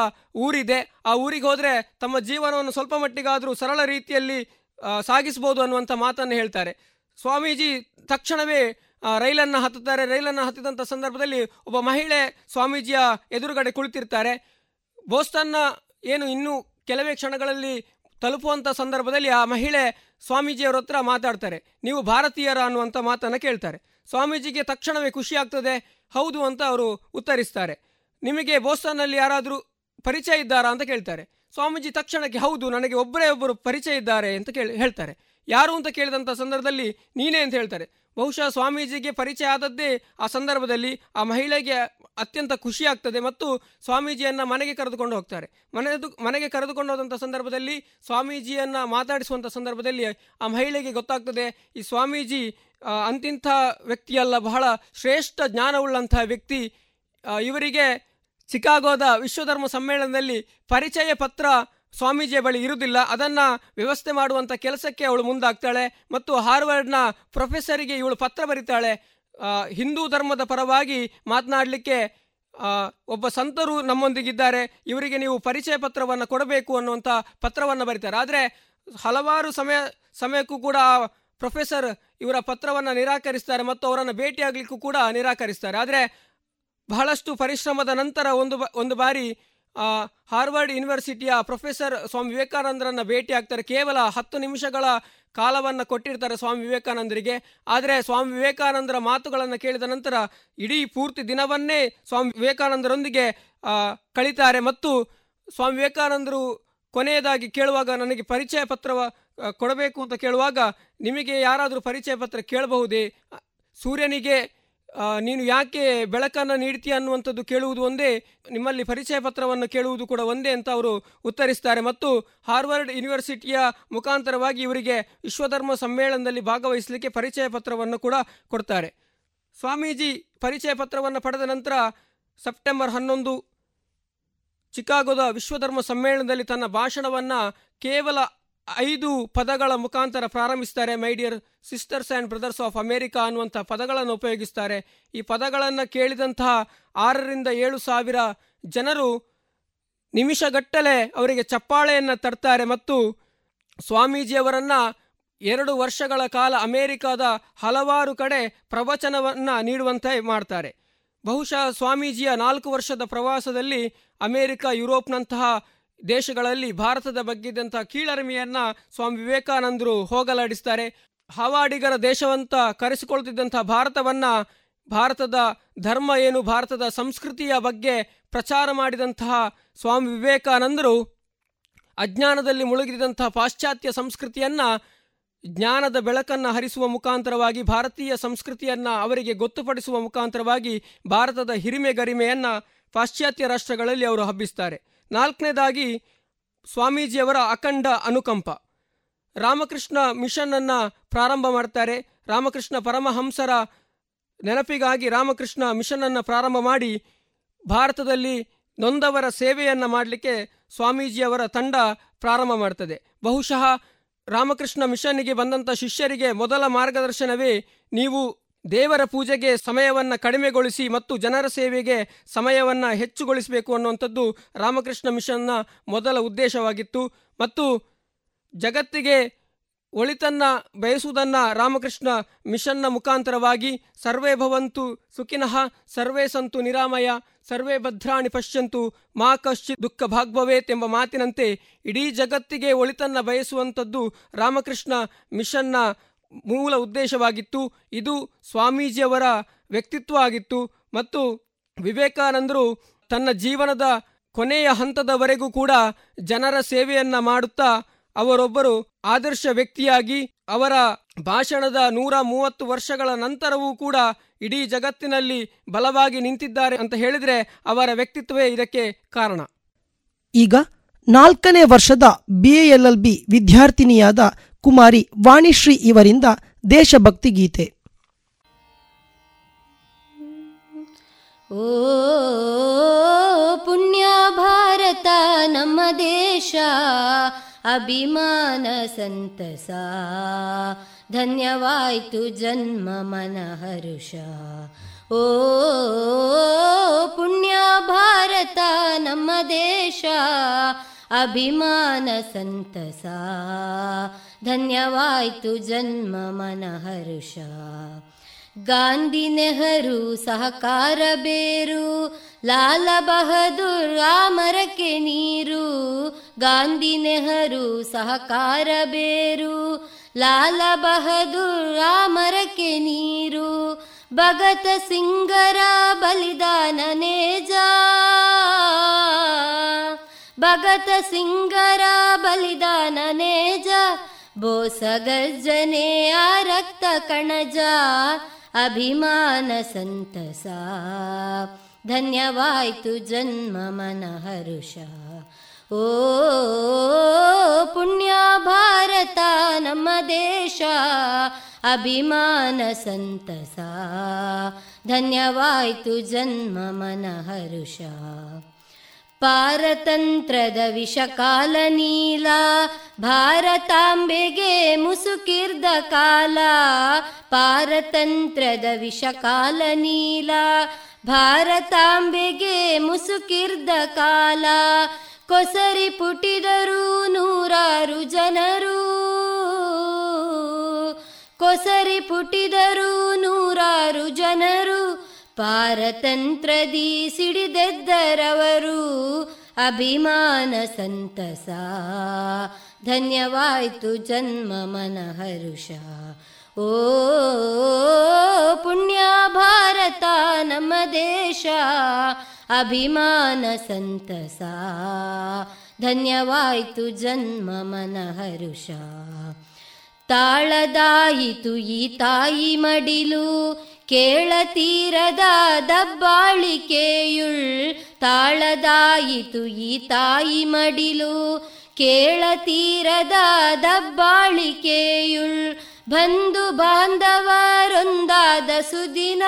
N: ಊರಿದೆ. ಆ ಊರಿಗೆ ಹೋದರೆ ತಮ್ಮ ಜೀವನವನ್ನು ಸ್ವಲ್ಪ ಮಟ್ಟಿಗಾದರೂ ಸರಳ ರೀತಿಯಲ್ಲಿ ಸಾಗಿಸ್ಬೋದು ಅನ್ನುವಂಥ ಮಾತನ್ನು ಹೇಳ್ತಾರೆ. ಸ್ವಾಮೀಜಿ ತಕ್ಷಣವೇ ರೈಲನ್ನು ಹತ್ತುತ್ತಾರೆ. ರೈಲನ್ನು ಹತ್ತಿದಂಥ ಸಂದರ್ಭದಲ್ಲಿ ಒಬ್ಬ ಮಹಿಳೆ ಸ್ವಾಮೀಜಿಯ ಎದುರುಗಡೆ ಕುಳಿತಿರ್ತಾರೆ. ಬೋಸ್ಟನ್ನ ಏನು ಇನ್ನೂ ಕೆಲವೇ ಕ್ಷಣಗಳಲ್ಲಿ ತಲುಪುವಂಥ ಸಂದರ್ಭದಲ್ಲಿ ಆ ಮಹಿಳೆ ಸ್ವಾಮೀಜಿಯವರ ಹತ್ರ ಮಾತಾಡ್ತಾರೆ. ನೀವು ಭಾರತೀಯರ ಅನ್ನುವಂಥ ಮಾತನ್ನು ಕೇಳ್ತಾರೆ. ಸ್ವಾಮೀಜಿಗೆ ತಕ್ಷಣವೇ ಖುಷಿ ಆಗ್ತದೆ. ಹೌದು ಅಂತ ಅವರು ಉತ್ತರಿಸ್ತಾರೆ. ನಿಮಗೆ ಬೋಸ್ಟನ್ನಲ್ಲಿ ಯಾರಾದರೂ ಪರಿಚಯ ಇದ್ದಾರಾ ಅಂತ ಕೇಳ್ತಾರೆ. ಸ್ವಾಮೀಜಿ ತಕ್ಷಣಕ್ಕೆ ಹೌದು, ನನಗೆ ಒಬ್ಬರೇ ಒಬ್ಬರು ಪರಿಚಯ ಇದ್ದಾರೆ ಅಂತ ಕೇಳಿ ಹೇಳ್ತಾರೆ. ಯಾರು ಅಂತ ಕೇಳಿದಂಥ ಸಂದರ್ಭದಲ್ಲಿ ನೀನೇ ಅಂತ ಹೇಳ್ತಾರೆ. ಬಹುಶಃ ಸ್ವಾಮೀಜಿಗೆ ಪರಿಚಯ ಆದದ್ದೇ ಆ ಸಂದರ್ಭದಲ್ಲಿ ಆ ಮಹಿಳೆಗೆ ಅತ್ಯಂತ ಖುಷಿ ಆಗ್ತದೆ ಮತ್ತು ಸ್ವಾಮೀಜಿಯನ್ನು ಮನೆಗೆ ಕರೆದುಕೊಂಡು ಹೋಗ್ತಾರೆ. ಮನೆದು, ಮನೆಗೆ ಕರೆದುಕೊಂಡು ಹೋದಂಥ ಸಂದರ್ಭದಲ್ಲಿ, ಸ್ವಾಮೀಜಿಯನ್ನು ಮಾತಾಡಿಸುವಂಥ ಸಂದರ್ಭದಲ್ಲಿ ಆ ಮಹಿಳೆಗೆ ಗೊತ್ತಾಗ್ತದೆ, ಈ ಸ್ವಾಮೀಜಿ ಅಂತಿಂಥ ವ್ಯಕ್ತಿಯಲ್ಲ, ಬಹಳ ಶ್ರೇಷ್ಠ ಜ್ಞಾನವುಳ್ಳಂಥ ವ್ಯಕ್ತಿ ಇವರಿಗೆ ಚಿಕಾಗೋದ ವಿಶ್ವಧರ್ಮ ಸಮ್ಮೇಳನದಲ್ಲಿ ಪರಿಚಯ ಪತ್ರ ಸ್ವಾಮೀಜಿಯ ಬಳಿ ಇರುವುದಿಲ್ಲ. ಅದನ್ನು ವ್ಯವಸ್ಥೆ ಮಾಡುವಂಥ ಕೆಲಸಕ್ಕೆ ಅವಳು ಮುಂದಾಗ್ತಾಳೆ ಮತ್ತು ಹಾರ್ವರ್ಡ್ನ ಪ್ರೊಫೆಸರಿಗೆ ಇವಳು ಪತ್ರ ಬರೀತಾಳೆ. ಹಿಂದೂ ಧರ್ಮದ ಪರವಾಗಿ ಮಾತನಾಡಲಿಕ್ಕೆ ಒಬ್ಬ ಸಂತರು ನಮ್ಮೊಂದಿಗಿದ್ದಾರೆ. ಇವರಿಗೆ ನೀವು ಪರಿಚಯ ಪತ್ರವನ್ನು ಕೊಡಬೇಕು ಅನ್ನುವಂಥ ಪತ್ರವನ್ನು ಬರೀತಾರೆ. ಆದರೆ ಹಲವಾರು ಸಮಯ, ಸಮಯಕ್ಕೂ ಕೂಡ ಪ್ರೊಫೆಸರ್ ಇವರ ಪತ್ರವನ್ನು ನಿರಾಕರಿಸ್ತಾರೆ ಮತ್ತು ಅವರನ್ನು ಭೇಟಿಯಾಗಲಿಕ್ಕೂ ಕೂಡ ನಿರಾಕರಿಸ್ತಾರೆ. ಆದರೆ ಬಹಳಷ್ಟು ಪರಿಶ್ರಮದ ನಂತರ ಒಂದು ಒಂದು ಬಾರಿ ಹಾರ್ವರ್ಡ್ ಯೂನಿವರ್ಸಿಟಿಯ ಪ್ರೊಫೆಸರ್ ಸ್ವಾಮಿ ವಿವೇಕಾನಂದರನ್ನು ಭೇಟಿ ಆಗ್ತಾರೆ. ಕೇವಲ ಹತ್ತು ನಿಮಿಷಗಳ ಕಾಲವನ್ನು ಕೊಟ್ಟಿರ್ತಾರೆ ಸ್ವಾಮಿ ವಿವೇಕಾನಂದರಿಗೆ. ಆದರೆ ಸ್ವಾಮಿ ವಿವೇಕಾನಂದರ ಮಾತುಗಳನ್ನು ಕೇಳಿದ ನಂತರ ಇಡೀ ಪೂರ್ತಿ ದಿನವನ್ನೇ ಸ್ವಾಮಿ ವಿವೇಕಾನಂದರೊಂದಿಗೆ ಕಳೀತಾರೆ. ಮತ್ತು ಸ್ವಾಮಿ ವಿವೇಕಾನಂದರು ಕೊನೆಯದಾಗಿ ಕೇಳುವಾಗ ನನಗೆ ಪರಿಚಯ ಪತ್ರವ ಕೊಡಬೇಕು ಅಂತ ಕೇಳುವಾಗ ನಿಮಗೆ ಯಾರಾದರೂ ಪರಿಚಯ ಪತ್ರ ಕೇಳಬಹುದೇ? ಸೂರ್ಯನಿಗೆ ನೀನು ಯಾಕೆ ಬೆಳಕನ್ನು ನೀಡ್ತೀಯ ಅನ್ನುವಂಥದ್ದು ಕೇಳುವುದು ಒಂದೇ, ನಿಮ್ಮಲ್ಲಿ ಪರಿಚಯ ಪತ್ರವನ್ನು ಕೇಳುವುದು ಕೂಡ ಒಂದೇ ಅಂತ ಅವರು ಉತ್ತರಿಸ್ತಾರೆ. ಮತ್ತು ಹಾರ್ವರ್ಡ್ ಯೂನಿವರ್ಸಿಟಿಯ ಮುಖಾಂತರವಾಗಿ ಇವರಿಗೆ ವಿಶ್ವಧರ್ಮ ಸಮ್ಮೇಳನದಲ್ಲಿ ಭಾಗವಹಿಸಲಿಕ್ಕೆ ಪರಿಚಯ ಪತ್ರವನ್ನು ಕೂಡ ಕೊಡ್ತಾರೆ. ಸ್ವಾಮೀಜಿ ಪರಿಚಯ ಪತ್ರವನ್ನು ಪಡೆದ ನಂತರ ಸೆಪ್ಟೆಂಬರ್ ಹನ್ನೊಂದು ಚಿಕಾಗೋದ ವಿಶ್ವಧರ್ಮ ಸಮ್ಮೇಳನದಲ್ಲಿ ತನ್ನ ಭಾಷಣವನ್ನು ಕೇವಲ ಐದು ಪದಗಳ ಮುಖಾಂತರ ಪ್ರಾರಂಭಿಸ್ತಾರೆ my dear sisters and brothers of America ಅನ್ನುವಂಥ ಪದಗಳನ್ನು ಉಪಯೋಗಿಸ್ತಾರೆ ಈ ಪದಗಳನ್ನು ಕೇಳಿದಂತಹ ಆರರಿಂದ ಏಳು ಸಾವಿರ ಜನರು ನಿಮಿಷಗಟ್ಟಲೆ ಅವರಿಗೆ ಚಪ್ಪಾಳೆಯನ್ನು ತರ್ತಾರೆ ಮತ್ತು ಸ್ವಾಮೀಜಿಯವರನ್ನು ಎರಡು ವರ್ಷಗಳ ಕಾಲ ಅಮೇರಿಕಾದ ಹಲವಾರು ಕಡೆ ಪ್ರವಚನವನ್ನು ನೀಡುವಂತೆ ಮಾಡ್ತಾರೆ. ಬಹುಶಃ ಸ್ವಾಮೀಜಿಯ ನಾಲ್ಕು ವರ್ಷದ ಪ್ರವಾಸದಲ್ಲಿ ಅಮೇರಿಕ, ಯುರೋಪ್ನಂತಹ ದೇಶಗಳಲ್ಲಿ ಭಾರತದ ಬಗ್ಗೆದಂಥ ಕೀಳರಿಮೆಯನ್ನು ಸ್ವಾಮಿ ವಿವೇಕಾನಂದರು ಹೋಗಲಾಡಿಸ್ತಾರೆ. ಹವಾಡಿಗರ ದೇಶವಂತ ಕರೆಸಿಕೊಳ್ತಿದ್ದಂಥ ಭಾರತವನ್ನು ಭಾರತದ ಧರ್ಮ ಏನು, ಭಾರತದ ಸಂಸ್ಕೃತಿಯ ಬಗ್ಗೆ ಪ್ರಚಾರ ಮಾಡಿದಂತಹ ಸ್ವಾಮಿ ವಿವೇಕಾನಂದರು ಅಜ್ಞಾನದಲ್ಲಿ ಮುಳುಗಿದಂತಹ ಪಾಶ್ಚಾತ್ಯ ಸಂಸ್ಕೃತಿಯನ್ನು, ಜ್ಞಾನದ ಬೆಳಕನ್ನು ಹರಿಸುವ ಮುಖಾಂತರವಾಗಿ, ಭಾರತೀಯ ಸಂಸ್ಕೃತಿಯನ್ನು ಅವರಿಗೆ ಗೊತ್ತುಪಡಿಸುವ ಮುಖಾಂತರವಾಗಿ ಭಾರತದ ಹಿರಿಮೆ ಗರಿಮೆಯನ್ನು ಪಾಶ್ಚಾತ್ಯ ರಾಷ್ಟ್ರಗಳಲ್ಲಿ ಅವರು ಹಬ್ಬಿಸ್ತಾರೆ. ನಾಲ್ಕನೇದಾಗಿ ಸ್ವಾಮೀಜಿಯವರ ಅಖಂಡ ಅನುಕಂಪ. ರಾಮಕೃಷ್ಣ ಮಿಷನನ್ನು ಪ್ರಾರಂಭ ಮಾಡ್ತಾರೆ. ರಾಮಕೃಷ್ಣ ಪರಮಹಂಸರ ನೆನಪಿಗಾಗಿ ರಾಮಕೃಷ್ಣ ಮಿಷನನ್ನು ಪ್ರಾರಂಭ ಮಾಡಿ ಭಾರತದಲ್ಲಿ ನೊಂದವರ ಸೇವೆಯನ್ನು ಮಾಡಲಿಕ್ಕೆ ಸ್ವಾಮೀಜಿಯವರ ತಂಡ ಪ್ರಾರಂಭ ಮಾಡ್ತದೆ. ಬಹುಶಃ ರಾಮಕೃಷ್ಣ ಮಿಷನ್ನಿಗೆ ಬಂದಂಥ ಶಿಷ್ಯರಿಗೆ ಮೊದಲ ಮಾರ್ಗದರ್ಶನವೇ ನೀವು ದೇವರ ಪೂಜೆಗೆ ಸಮಯವನ್ನು ಕಡಿಮೆಗೊಳಿಸಿ ಮತ್ತು ಜನರ ಸೇವೆಗೆ ಸಮಯವನ್ನು ಹೆಚ್ಚುಗೊಳಿಸಬೇಕು ಅನ್ನುವಂಥದ್ದು ರಾಮಕೃಷ್ಣ ಮಿಷನ್ನ ಮೊದಲ ಉದ್ದೇಶವಾಗಿತ್ತು. ಮತ್ತು ಜಗತ್ತಿಗೆ ಒಳಿತನ್ನ ಬಯಸುವುದನ್ನು ರಾಮಕೃಷ್ಣ ಮಿಷನ್ನ ಮುಖಾಂತರವಾಗಿ ಸರ್ವೇ ಭವಂತು ಸುಖಿನಃ, ಸರ್ವೇ ಸಂತು ನಿರಾಮಯ, ಸರ್ವೇ ಭದ್ರಾಣಿ ಪಶ್ಯಂತು ಮಾ ಕಶ್ಚಿತ್ ದುಃಖ ಭಾಗ್ಭವೇತ್ ಎಂಬ ಮಾತಿನಂತೆ ಇಡೀ ಜಗತ್ತಿಗೆ ಒಳಿತನ್ನ ಬಯಸುವಂಥದ್ದು ರಾಮಕೃಷ್ಣ ಮಿಷನ್ನ ಮೂಲ ಉದ್ದೇಶವಾಗಿತ್ತು. ಇದು ಸ್ವಾಮೀಜಿಯವರ ವ್ಯಕ್ತಿತ್ವ ಆಗಿತ್ತು ಮತ್ತು ವಿವೇಕಾನಂದರು ತನ್ನ ಜೀವನದ ಕೊನೆಯ ಹಂತದವರೆಗೂ ಕೂಡ ಜನರ ಸೇವೆಯನ್ನ ಮಾಡುತ್ತಾ ಅವರೊಬ್ಬರು ಆದರ್ಶ ವ್ಯಕ್ತಿಯಾಗಿ ಅವರ ಭಾಷಣದ ನೂರ ಮೂವತ್ತು ವರ್ಷಗಳ ನಂತರವೂ ಕೂಡ ಇಡೀ ಜಗತ್ತಿನಲ್ಲಿ ಬಲವಾಗಿ ನಿಂತಿದ್ದಾರೆ ಅಂತ ಹೇಳಿದ್ರೆ ಅವರ ವ್ಯಕ್ತಿತ್ವವೇ ಇದಕ್ಕೆ ಕಾರಣ.
K: ಈಗ ನಾಲ್ಕನೇ ವರ್ಷದ ಬಿ ವಿದ್ಯಾರ್ಥಿನಿಯಾದ ಕುಮಾರಿ ವಾಣಿಶ್ರೀ ಇವರಿಂದ ದೇಶಭಕ್ತಿ ಗೀತೆ.
O: ಓ ಪುಣ್ಯ ಭಾರತ, ನಮ್ಮ ದೇಶ, ಅಭಿಮಾನ ಸಂತಸ. ಧನ್ಯವಾಯ್ತು ಜನ್ಮ ಮನ ಹರುಷ ಓ ಪುಣ್ಯ ಭಾರತ, ನಮ್ಮ ದೇಶ ಅಭಿಮಾನ ಸಂತಸ. ಧನ್ಯವಾಯ್ತು ಜನ್ಮ ಮನ ಹರುಷ ಗಾಂಧಿ ನೆಹರು ಸಹಕಾರ ಬೇರು. ಲಾಲ ಬಹದ್ದೂರ್ ನೀರು. ಗಾಂಧಿ ನೆಹರು ಸಹಕಾರ ಬೇರು. ಲಾಲ ಬಹದ್ದೂರ್ ನೀರು. ಭಗತ ಸಿಂಗರ ಬಲಿದಾನ ನೇಜ. ಭಗತ ಸಿಂಗರ ಬಲಿದಾನ ನೇಜ ಬೋಸ ಗರ್ಜನೆ ರಕ್ತ ಕಣಜ, ಅಭಿಮಾನ ಸಂತಸ. ಧನ್ಯವಾಯ್ತು ಜನ್ಮ ಮನ ಹರುಷ ಓ ಪುಣ್ಯ ಭಾರತ ನಮ್ಮ ದೇಶ, ಅಭಿಮಾನ ಸಂತಸ. ಧನ್ಯವಾಯ್ತು ಜನ್ಮ ಮನ ಹರುಷ ಪಾರತಂತ್ರದ ವಿಷಕಾಲ ನೀಲ, ಭಾರತಾಂಬೆಗೆ ಮುಸುಕಿರ್ದ ಕಾಲ, ಪಾರತಂತ್ರದ ವಿಷಕಾಲ ನೀಲ, ಭಾರತಾಂಬೆಗೆ ಮುಸುಕಿರ್ದ ಕಾಲ, ಕೊಸರಿ ಪುಟಿದರು ನೂರಾರು ಜನರು. ಕೊಸರಿ ಪುಟಿದರು ನೂರಾರು ಜನರು. ಪಾರತಂತ್ರದಿ ಸಿಡಿದೆದ್ದರವರು ಅಭಿಮಾನ ಸಂತಸ. ಧನ್ಯವಾಯ್ತು ಜನ್ಮ ಮನ ಹರುಷ ಓ ಪುಣ್ಯ ಭಾರತ ನಮ್ಮ ದೇಶ. ಅಭಿಮಾನ ಸಂತಸ. ಧನ್ಯವಾಯ್ತು ಜನ್ಮ ಮನ ಹರುಷ ತಾಳದಾಯಿತು ಈ ತಾಯಿ ಮಡಿಲು. ಕೇಳತೀರದ ದಬ್ಬಾಳಿಕೆಯುಳ್ ತಾಳದಾಯಿತು ಈ ತಾಯಿ ಮಡಿಲು. ಕೇಳತೀರದ ದಬ್ಬಾಳಿಕೆಯುಳ್ ಬಂಧು ಬಾಂಧವರೊಂದಾದ ಸುದಿನ.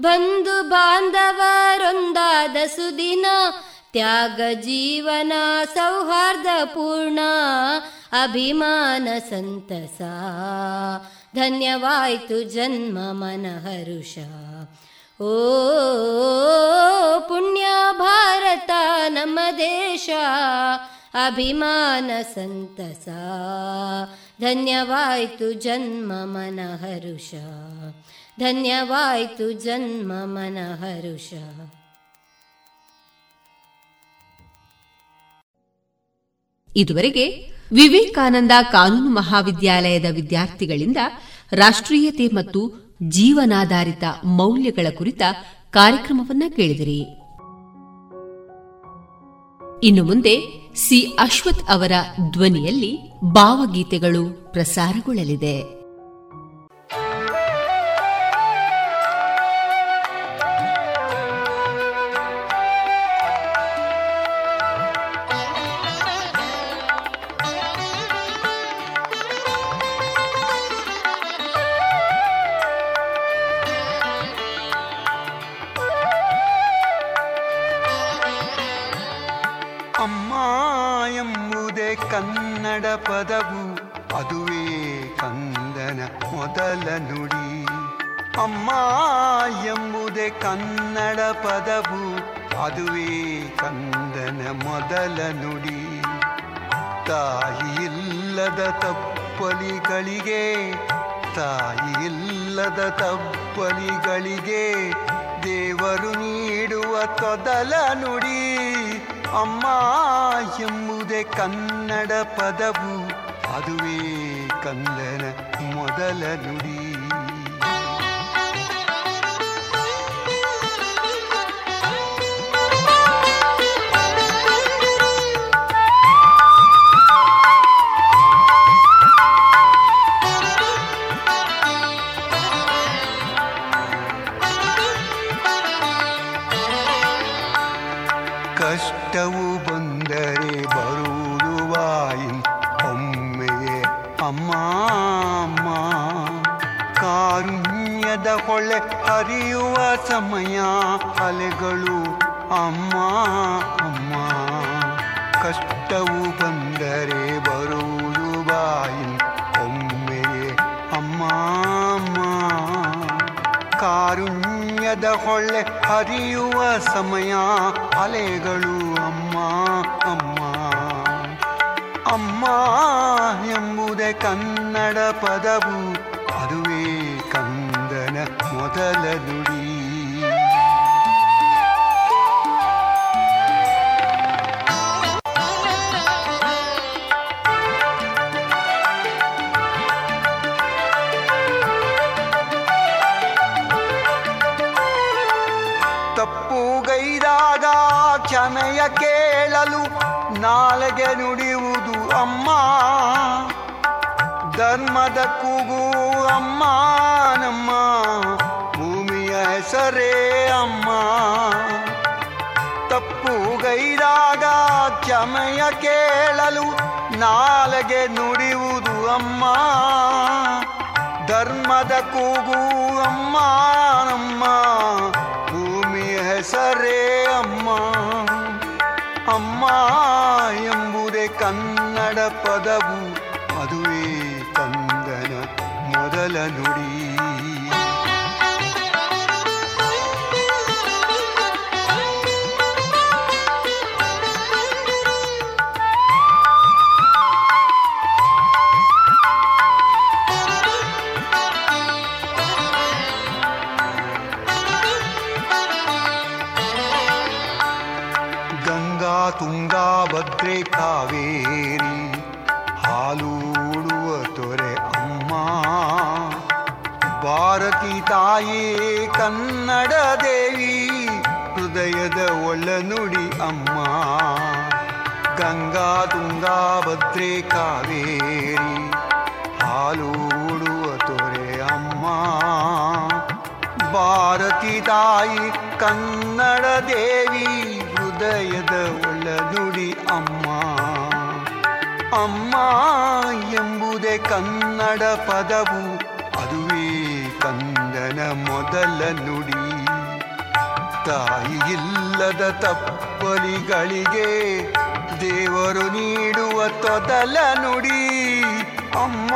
O: ಬಂಧು ಬಾಂಧವರೊಂದಾದ ಸುದಿನ. ತ್ಯಾಗ ಜೀವನ ಸೌಹಾರ್ದ ಪೂರ್ಣ. ಅಭಿಮಾನ ಸಂತಸ. ಧನ್ಯವಾಯ್ತು ಜನ್ಮ ಮನ ಹರುಷ ಓ ಪುಣ್ಯ ಭಾರತ ನಮ್ಮ ದೇಶ, ಅಭಿಮಾನ ಸಂತಸ. ಧನ್ಯವಾಯ್ತು ಜನ್ಮ ಮನ ಹರುಷ ಧನ್ಯವಾಯ್ತು ಜನ್ಮ ಮನ ಹರುಷ
A: ಇದುವರೆಗೆ ವಿವೇಕಾನಂದ ಕಾನೂನು ಮಹಾವಿದ್ಯಾಲಯದ ವಿದ್ಯಾರ್ಥಿಗಳಿಂದ ರಾಷ್ಟ್ರೀಯತೆ ಮತ್ತು ಜೀವನಾಧಾರಿತ ಮೌಲ್ಯಗಳ ಕುರಿತ ಕಾರ್ಯಕ್ರಮವನ್ನ ಕೇಳಿದಿರಿ. ಇನ್ನು ಮುಂದೆ ಸಿ ಅಶ್ವಥ್ ಅವರ ಧ್ವನಿಯಲ್ಲಿ ಭಾವಗೀತೆಗಳು ಪ್ರಸಾರಗೊಳ್ಳಲಿದೆ.
P: ಕನ್ನಡ ಪದವು ಅದುವೇ ಕಂದನ ಮೊದಲ ನುಡಿ. ಅಮ್ಮ ಎಂಬುದೇ ಕನ್ನಡ ಪದವು ಅದುವೇ ಕಂದನ ಮೊದಲ ನುಡಿ. ತಾಯಿ ಇಲ್ಲದ ತಪ್ಪಲಿಗಳಿಗೆ, ತಾಯಿ ಇಲ್ಲದ ತಪ್ಪಲಿಗಳಿಗೆ ದೇವರು ನೀಡುವ ತೊದಲ ನುಡಿ. ಅಮ್ಮ ಎಂಬುದೇ ಕನ್ನಡ ಪದವು ಅದುವೇ ಕಂದನ ಮೊದಲ ನುಡಿ. ಕಾರುಣ್ಯದ ಹೊಳೆ ಹರಿಯುವ ಸಮಯ. ಅಲೆಗಳು ಅಮ್ಮ ಅಮ್ಮ. ಅಮ್ಮ ಎಂಬುದೇ ಕನ್ನಡ ಪದವು. ಅದುವೇ ಕಂದನ ಮೊದಲ ಕೇಳಲು ನಾಳೆಗೆ ನುಡಿಯುವುದು ಅಮ್ಮ. ಧರ್ಮದ ಕೂಗು ಅಮ್ಮ ನಮ್ಮ ಭೂಮಿಯ ಹೆಸರೇ ಅಮ್ಮ. ತಪ್ಪುಗೈದಾಗ ಕ್ಷಮೆಯ ಕೇಳಲು ನಾಲೆಗೆ ನುಡಿಯುವುದು ಅಮ್ಮ. ಧರ್ಮದ ಕೂಗು ಅಮ್ಮ ನಮ್ಮ ಭೂಮಿಯ ಹೆಸರೇ ಅಮ್ಮ ಎಂಬುದೇ ಕನ್ನಡ ಪದವು. ಅದುವೇ ಕಂದನ ಮೊದಲ ನುಡಿ. ಕಾವೇರಿ ಹಾಲೂಡುವ ತೊರೆ ಅಮ್ಮ. ಭಾರತಿ ತಾಯಿ, ಕನ್ನಡ ದೇವಿ, ಹೃದಯದ ಒಳನುಡಿ ಅಮ್ಮ. ಅಮ್ಮ ಎಂಬುದೇ ಕನ್ನಡ ಪದವು, ಅದುವೇ ಕಂದನ ಮೊದಲ ನುಡಿ. ತಾಯಿ ಇಲ್ಲದ ತಪ್ಪಲಿಗಳಿಗೆ ದೇವರು ನೀಡುವ ತೊದಲ ನುಡಿ, ಅಮ್ಮ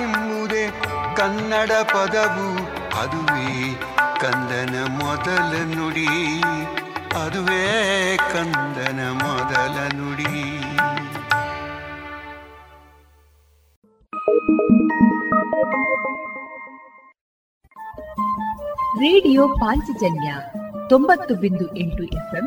P: ಎಂಬುದೇ ಕನ್ನಡ ಪದವು. ಅದುವೇ ಕಂದನ ಮೊದಲ ನುಡಿ, ಅದುವೇ ಕಂದನ ಮೊದಲ ನುಡಿ.
B: ರೇಡಿಯೋ ಪಾಂಚಜನ್ಯ ತೊಂಬತ್ತು ಬಿಂದು ಎಂಟು ಎಫ್ಎಂ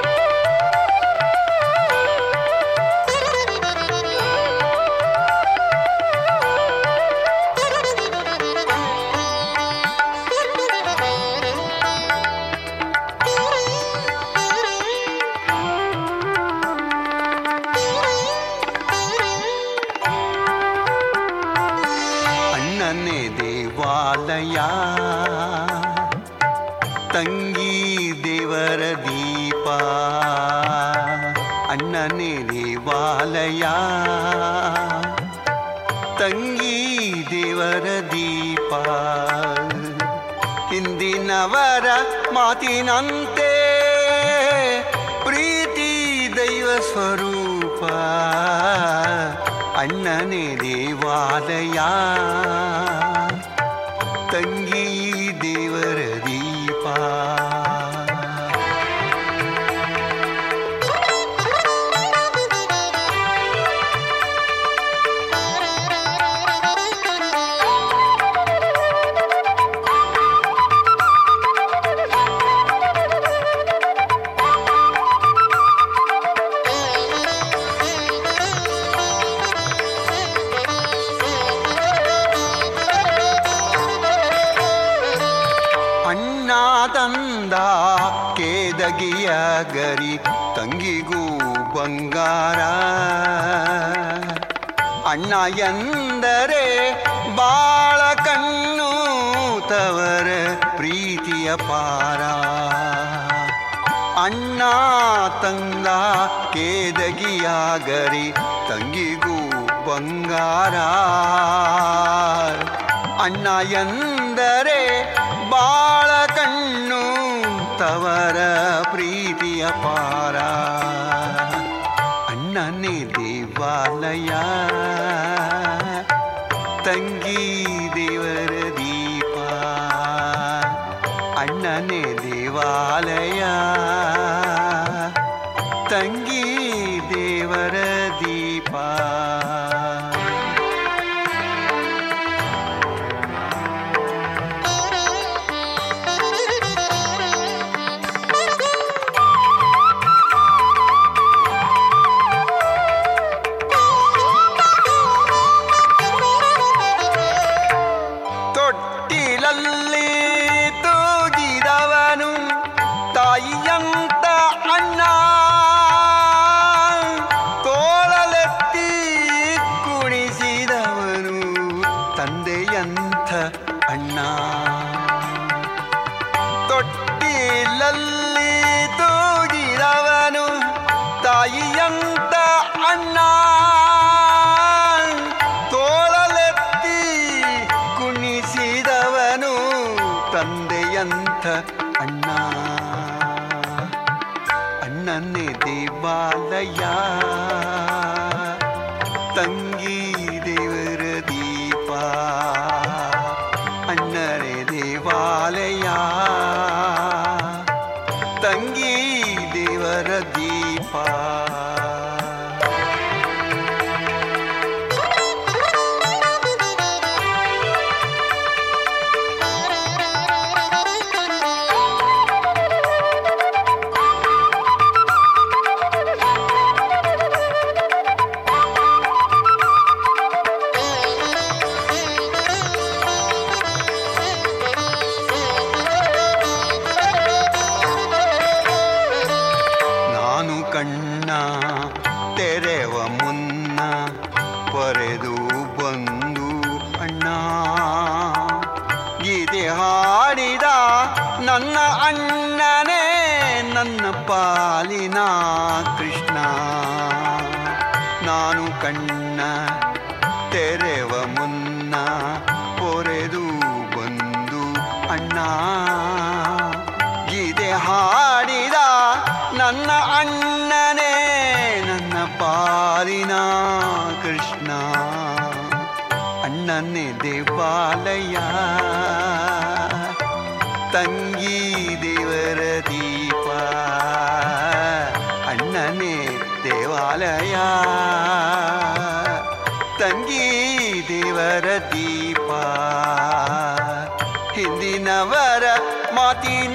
P: ತಂಗಿ ದೇವರ ದೀಪ ಅಣ್ಣನೇ ದೇವಾಲಯ ತಂಗಿ ದೇವರ ದೀಪ ಹಿಂದಿನವರ ಮಾತಿನಂತೆ ಪ್ರೀತಿ ದೈವ ಸ್ವರೂಪ ಅಣ್ಣನೇ ದೇವಾಲಯ ಎಂದರೆ ಬಾಳ ಕಣ್ಣು ತವರ ಪ್ರೀತಿಯ ಪಾರ. ಅಣ್ಣ ತಂದ ಕೇದಗಿಯಾಗರಿ ತಂಗಿಗೂ ಬಂಗಾರ. ಅಣ್ಣ ಎಂದರೆ ಬಾಳ ಕಣ್ಣು ತವರ ಪ್ರೀತಿಯ ಪಾರ. ಅಣ್ಣನೇ ದೇವಾಲಯ. ದೇವಾಲಯ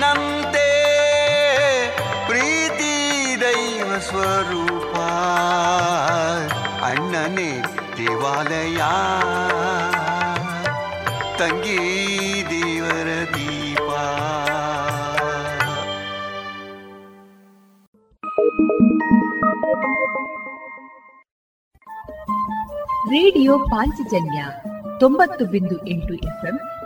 P: ಮಾತಿನಂತೆ ಪ್ರೀತಿ ದೈವ ಸ್ವರೂಪ. ಅಣ್ಣನೇ ದೇವಾಲಯ. ತಂಗಿ ದೇವರ ದೀಪ.
B: ರೇಡಿಯೋ ಪಾಂಚಜನ್ಯ ತೊಂಬತ್ತು ಬಿಂದು ಎಂಟು ಎಫ್ಎಂ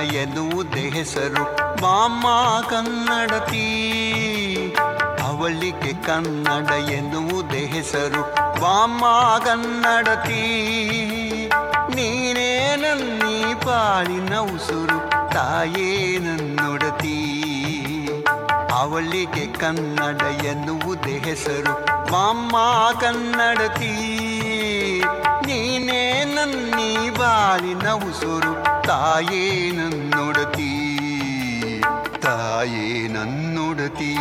P: ಎನ್ನುವುದೇ ಹೆಸರು ಬಾಮ್ಮ ಕನ್ನಡತಿ. ಅವಳಿಗೆ ಕನ್ನಡ ಎನ್ನುವುದೇ ಹೆಸರು ಬಾಮ್ಮ ಕನ್ನಡತಿ. ನೀನೇ ನನ್ನೀ ಪಾಳಿನ ಉಸುರು. ತಾಯೇ ನನ್ನೊಡತಿ. ಅವಳಿಗೆ ಕನ್ನಡ ಎನ್ನುವುದೇ ಹೆಸರು ಬಾಮ್ಮ ಕನ್ನಡತಿ. ಬಾಳಿನ ಉಸುರು ತಾಯೇ ನನ್ನೊಡತಿ ತಾಯೇ ನನ್ನೊಡತಿ.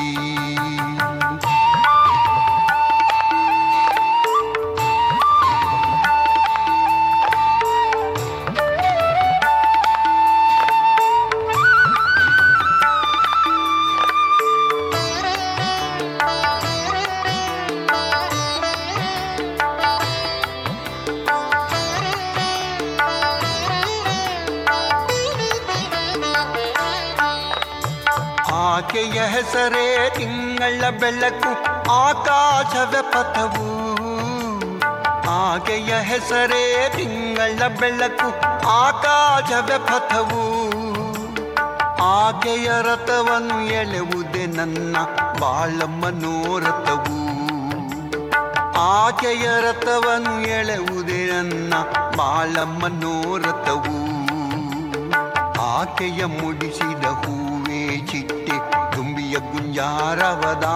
P: ಹೆಸರೇ ತಿಂಗಳ ಬೆಳಕು ಆಕಾಶದ ಪಥವು. ಆಕೆಯ ಹೆಸರೇ ತಿಂಗಳ ಬೆಳಕು ಆಕಾಶದ ಪಥವು. ಆಕೆಯ ರಥವನ್ನು ಎಳೆವುದೇ ನನ್ನ ಬಾಳ ಮನೋರಥವು ಆಕೆಯ ರಥವನ್ನು ಎಳೆವುದೇ ನನ್ನ ಬಾಳ ಆಕೆಯ ಮುಡಿಸಿದ ಚಿಟ್ಟೆ ತುಂಬಿಯ ಗುಂಜಾರವದ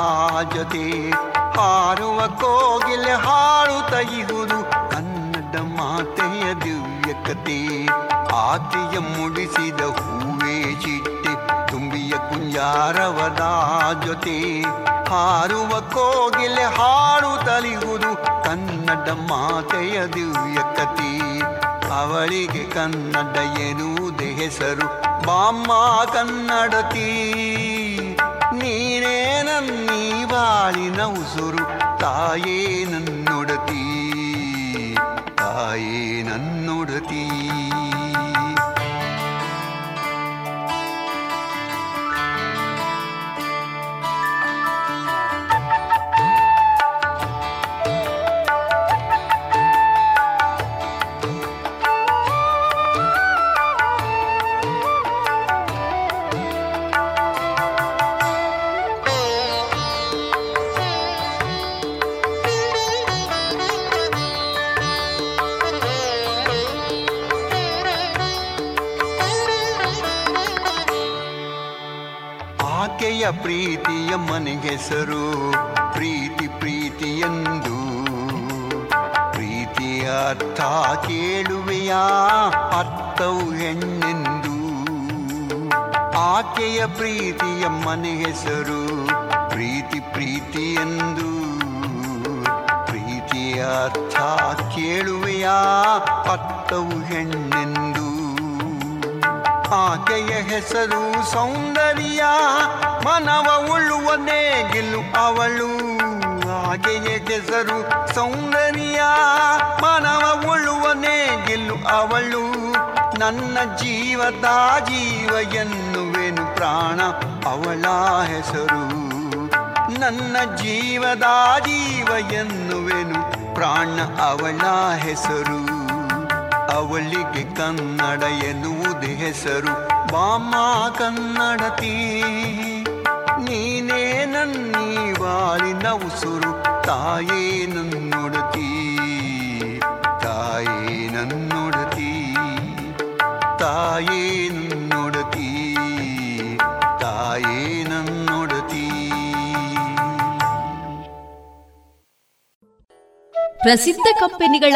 P: ಜೊತೆ ಹಾರುವ ಕೋಗಿಲೆ ಹಾಳು ಇಹುದು ಕನ್ನಡ ಮಾತೆಯ ದಿವ್ಯ ಕತೆ ಆಕೆಯ ಮುಡಿಸಿದ ಹೂವೇ ಚಿಟ್ಟೆ, ತುಂಬಿಯ ಕುಂಜಾರವದ ಜೊತೆ ಹಾರುವ ಕೋಗಿಲೆ ಹಾಡುತ್ತಲಿಹುದು ಕನ್ನಡ ಮಾತೆಯ ದಿವ್ಯ ಕತೆ ಅವಳಿಗೆ ಕನ್ನಡ ಎನ್ನುವುದೇ ಹೆಸರು, ಬಾಮ್ಮ ಕನ್ನಡತಿ. ಬಾಳಿನ ಉಸುರು ತಾಯೇ ನನ್ನೊಡತಿ ತಾಯೇ ನನ್ನೊಡತಿ. ಆಕೆಯ ಪ್ರೀತಿಯ ಮನೆಗೆಸರು, ಪ್ರೀತಿ ಪ್ರೀತಿಯೆಂದು ಪ್ರೀತಿಯ ಅರ್ಥ ಕೇಳುವೆಯಾ, ಅರ್ಥವು ಹೆಣ್ಣೆಂದು. ಆಕೆಯ ಪ್ರೀತಿಯ ಮನೆ ಹೆಸರು ಪ್ರೀತಿ ಪ್ರೀತಿಯೆಂದು ಪ್ರೀತಿಯ ಅರ್ಥ ಕೇಳುವೆಯಾ, ಅರ್ಥವು ಹೆಣ್ಣೆಂದು. ಆಕೆಯ ಹೆಸರು ಸೌಂದರ್ಯ. ಮನವ ಉಳ್ಳುವ ನೇಗಿಲು ಅವಳು. ಆಕೆಯ ಹೆಸರು ಸೌಂದರ್ಯ. ಮನವ ಉಳ್ಳುವ ನೇಗಿಲು ಅವಳು. ನನ್ನ ಜೀವದ ಜೀವ ಎನ್ನುವೆನು ಪ್ರಾಣ ಅವಳ ಹೆಸರು. ನನ್ನ ಜೀವದ ಜೀವ ಎನ್ನುವೆನು ಪ್ರಾಣ ಅವಳ ಹೆಸರು. ಅವಳಿಗೆ ಕನ್ನಡ ಎನ್ನುವುದು ಹೆಸರು. ಬಾಮ ಕನ್ನಡತಿ, ನೀನೇ ನನ್ನೀ ವಾಲಿನ ಉಸುರು. ತಾಯೇ ನನ್ನೊಡತಿ ತಾಯೇ ನನ್ನೊಡತಿ ತಾಯೇ ನನ್ನೊಡತಿ ತಾಯೇ ನನ್ನೊಡತಿ.
A: ಪ್ರಸಿದ್ಧ ಕಂಪನಿಗಳ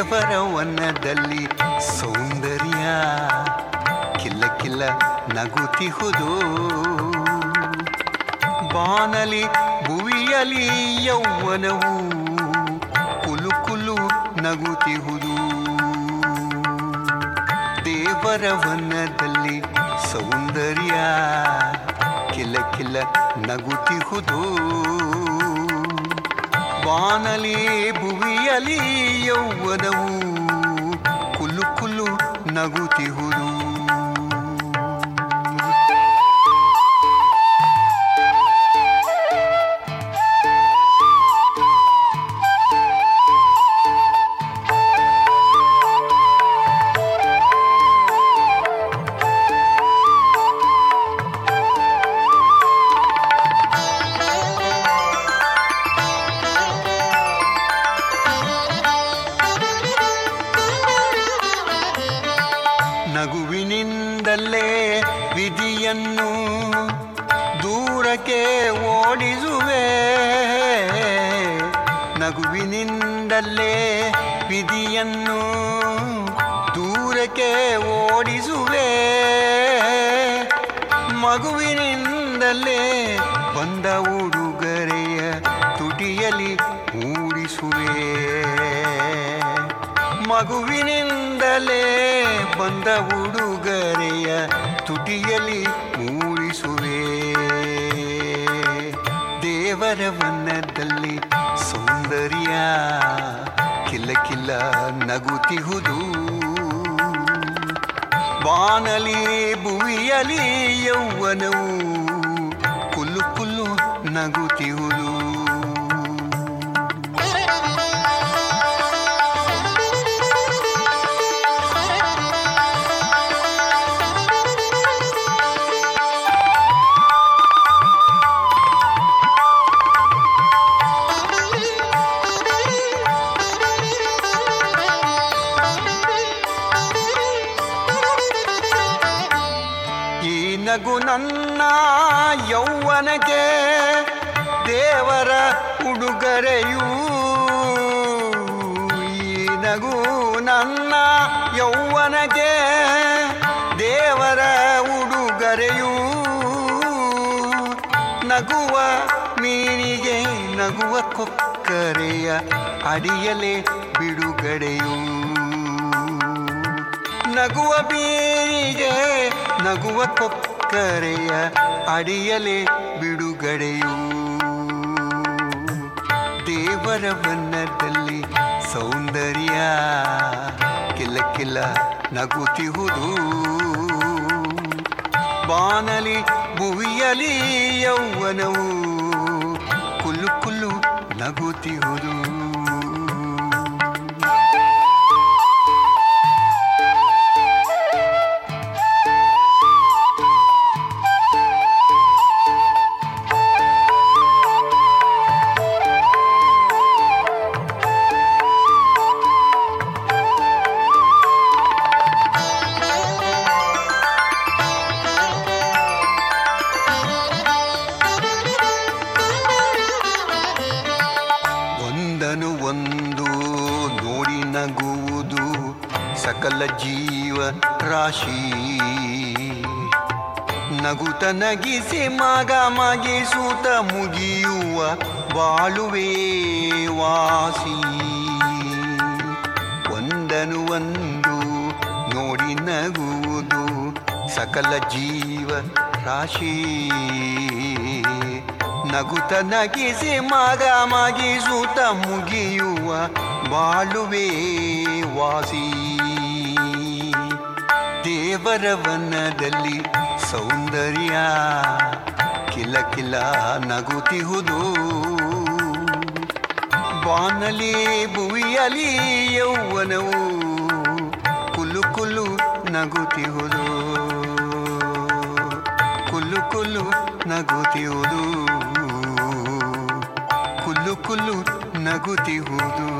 P: ದೇವರ ವನದಲ್ಲಿ ಸೌಂದರ್ಯ ಕಿಲ್ಲ ಕಿಲ್ಲ ನಗುತಿಹುದು. ಬಾನಲಿ ಭುವಿಯಲಿ ಯೌವನವು ಕುಲು ಕುಲು ನಗುತಿಹುದು. ದೇವರ ವನದಲ್ಲಿ ಸೌಂದರ್ಯ ಕಿಲ ಕಿಲ ನಗುತಿಹುದು. ಬಾನಲಿ ಭುವಿಯಲಿ ಯೌವನವು ಕುಲು ಕುಲು ನಗುತಿಹುದು ಬಂದ ಉಡುಗರೆಯ ತುಟಿಯಲ್ಲಿ ಮೂಡಿಸುವೆ. ದೇವರ ವನದಲ್ಲಿ ಸೌಂದರ್ಯ ಕಿಲ್ಲ ಕಿಲ್ಲ ನಗುತಿಹುದು. ಬಾನಲಿ ಭುವಿಯಲಿ ಯೌವನವು ಕುಲ್ಲು ಕುಲ್ಲು ನಗುತ್ತಿಹುದು ಉಡುಗೊರೆಯೂ ಈ ನಗು ನನ್ನ ಯೌವನಕ್ಕೆ ದೇವರ ಉಡುಗರೆಯೂ ನಗುವ ಮೀನಿಗೆ ನಗುವ ಕೊಕ್ಕರೆಯ ಅಡಿಯಲೆ ಬಿಡುಗಡೆಯೂ. ನಗುವ ಬೀರಿಗೆ ನಗುವ ಕೊಕ್ಕರೆಯ ಅಡಿಯಲೆ ಬಿಡುಗಡೆಯೂ. ದೇವರ ಸೌಂದರ್ಯ ಕಿಲ ಕಿಲ ನಗುತ್ತಿಹುದು. ಬಾನಲಿ ಭುವಿಯಲಿ ಯೌವನವು ಕುಲ್ಲು ಕುಲ್ಲು ನಗುತ್ತಿಹುದು. ಮಗ ಸೂತ ಮುಗಿಯುವ ಬಾಳುವೆ ವಾಸಿ. ಒಂದನು ಒಂದು ನೋಡಿ ನಗುವುದು ಸಕಲ ಜೀವ ರಾಶಿ. ನಗುತ ನಗಿಸಿ ಮಗ ಮಗಿಸುತ್ತ ಮುಗಿಯುವ ಬಾಳುವೆ ವಾಸಿ. ದೇವರ ವನದಲ್ಲಿ ಸೌಂದರ್ಯ ಕಿಲ ನಗುತಿಹುದು. ಬಾನಲಿ ಭುವಿಯಲಿ ಯೌವನವು ಕುಲು ಕುಲು ನಗುತಿಹುದು. ಕುಲು ಕುಲು ನಗುತಿಹುದು. ಕುಲು ಕುಲು ನಗುತ್ತಿಹುದು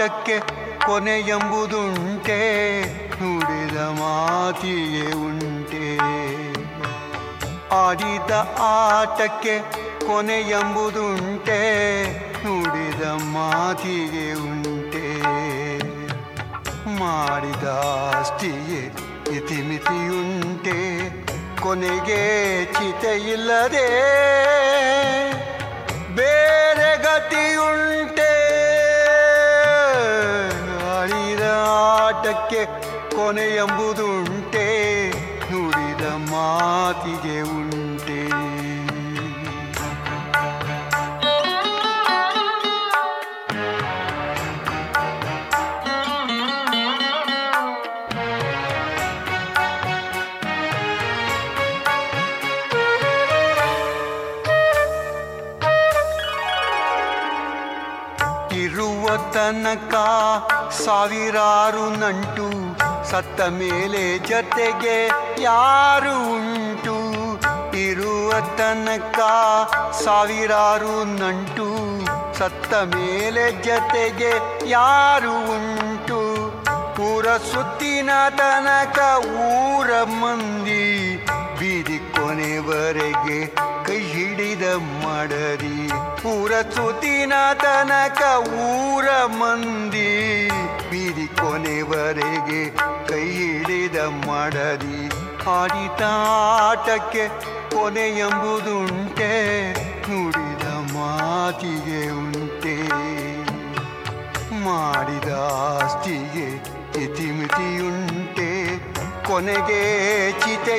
P: ಆಟಕ್ಕೆ ಕೊನೆಯೆಂಬುದುಂಟೆ ನುಡಿದ ಮಾತಿಯೇ ಉಂಟೆ. ಆಡಿದ ಆಟಕ್ಕೆ ಕೊನೆಯೆಂಬುದುಂಟೆ ನುಡಿದ ಮಾತಿಗೆ ಉಂಟೆ. ಮಾಡಿದ ಆಸ್ತಿಯೇ ಇತಿಮಿತಿಯುಂಟೆ, ಕೊನೆಗೆ ಚಿತೆಯಿಲ್ಲದೆ ಬೇರೆ ಗತಿಯುಂಟೆ. ಆಟಕ್ಕೆ ಕೊನೆಯೆಂಬುದುಂಟೆ ನುಡಿದ ಮಾತಿಗೆ ಉಂಟೆ. ತನಕ ಸಾವಿರಾರು ನಂಟು, ಸತ್ತ ಮೇಲೆ ಜೊತೆಗೆ ಯಾರು ಉಂಟು? ಇರುವ ತನಕ ಸಾವಿರಾರು ನಂಟು, ಸತ್ತ ಮೇಲೆ ಜತೆಗೆ ಯಾರು ಉಂಟು? ಊರ ಸುತ್ತಿನ ತನಕ ಊರ ಮಂದಿ, ಬೀದಿ ಕೊನೆವರೆಗೆ ಕೈ ಹಿಡಿದ ಮಾಡರಿ ಊರ ಸುತ್ತಿನ ತನಕ ಊರ ಮಂದಿ ಬೀದಿ ಕೊನೆವರೆಗೆ ಕೈ ಹಿಡಿದ ಮಡದಿ. ಆಡಿದ ಆಟಕ್ಕೆ ಕೊನೆ ಎಂಬುದುಂಟೆ, ನುಡಿದ ಮಾತಿಗೆ ಉಂಟೆ. ಮಾಡಿದ ಆಸ್ತಿಗೆ ಇತಿಮಿತಿಯುಂಟೆ ಕೊನೆಗೆ ಚಿತೆ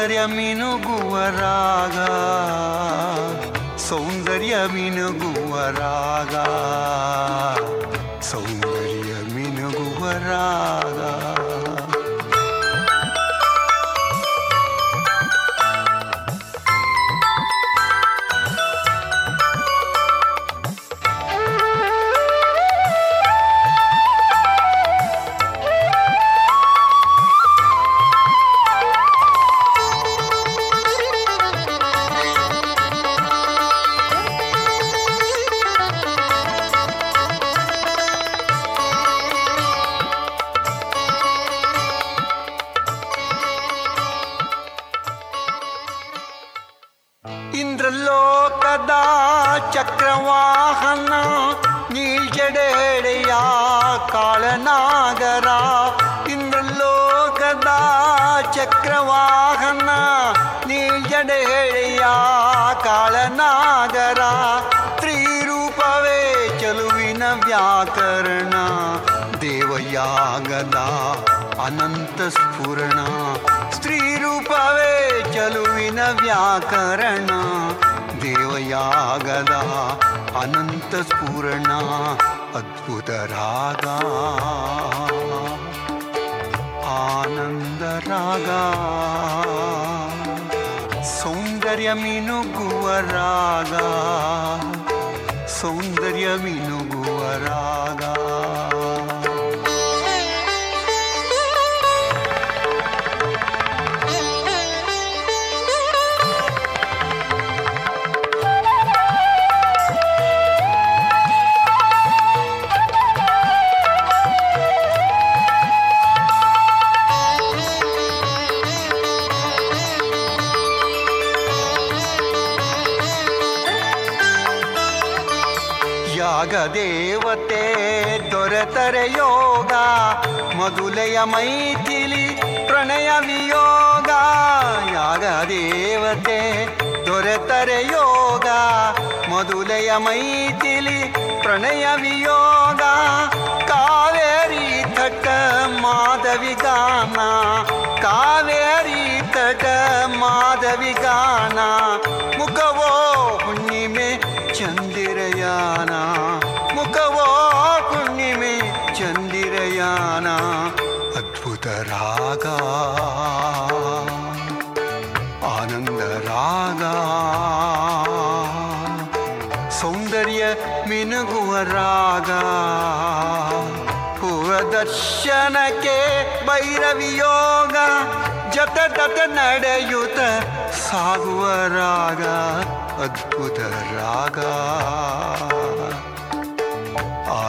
P: ಸೌಂದರ್ಯ ಮಿನುಗುವ ರಾಗ ಸೌಂದರ್ಯ ಮಿನುಗುವ ರಾಗ. ವ್ಯಾಕರಣ ದೇವಯಾಗದ ಅನಂತ ಸ್ಫೂರಣ ಅದ್ಭುತ ರಾಗ. ಆನಂದ ರಾಗ. ಸೌಂದರ್ಯ ಮಿನುಗುವ ರಾಗ. ಸೌಂದರ್ಯ ಮಿನುಗುವ ರಾಗ. ಮಧುಲೆಯ ಮೈಥಿಲಿ ಪ್ರಣಯ ವಿಯೋಗ, ಯಾಗ ದೇವತೆ ದೊರೆತರೆ ಯೋಗ. ಮಧುಲೆಯ ಮೈಥಿಲಿ ಪ್ರಣಯ ವಿಯೋಗ, ಕಾವೇರಿ ತಟ ಮಾಧವಿ ಗಾನ. ಕಾವೇರಿ ತಟ ಮಾಧವಿ ಗಾನ. ಮುಖವೋ ಹುಣ್ಣಿಮೆ ಚಂದಿರಯಾನ. ಚಂದಿರಯಾನ ಅದ್ಭುತ ರಾಗ ಆನಂದ ರಾಗ ಸೌಂದರ್ಯ ಮಿನುಗುವ ರಾಗ ದರ್ಶನಕ್ಕೆ ಭೈರವಿಯೋಗ ಜತ ತತ ನಡೆಯುತ್ತ ಸಾಗುವ ರಾಗ ಅದ್ಭುತ ರಾಗ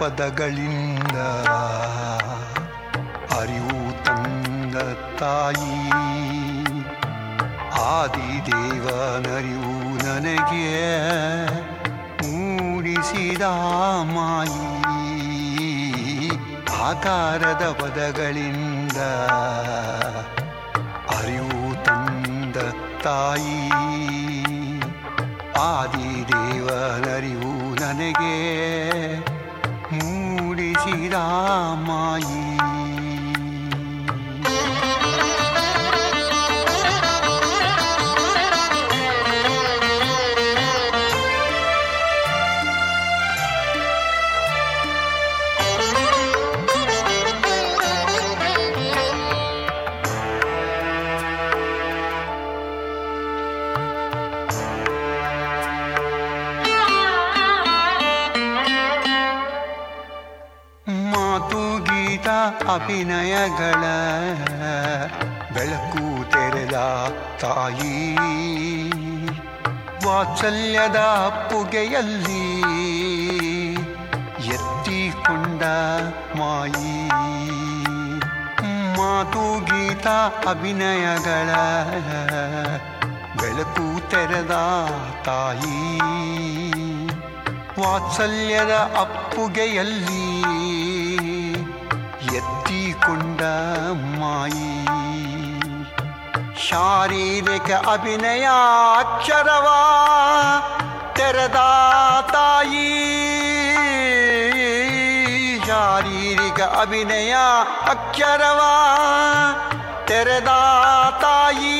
P: ಪದಗಳಿಂದ ಅರಿವು ತಂದ ತಾಯಿ. ಆದಿದೇವನರಿವು ನನಗೆ ಮೂಡಿಸಿದ ಮಾಯಿ. ಆಕಾರದ ಪದಗಳಿಂದ ಅಪ್ಪುಗೆಯಲ್ಲಿ ಎತ್ತಿಕೊಂಡ ಮಾಯಿ. ಮಾತು ಗೀತಾ ಅಭಿನಯಗಳ ಬೆಳಕು ತೆರೆದ ತಾಯಿ. ವಾತ್ಸಲ್ಯದ ಅಪ್ಪುಗೆಯಲ್ಲಿ ಎತ್ತಿಕೊಂಡ ಮಾಯಿ. ಶಾರೀರಿಕ ಅಭಿನಯ ಅಕ್ಷರವಾ ತಾಯಿ. ಶಾರೀರಿಕ ಅಭಿನಯ ಅಕ್ಷರವ ತೆರೆದ ತಾಯಿ.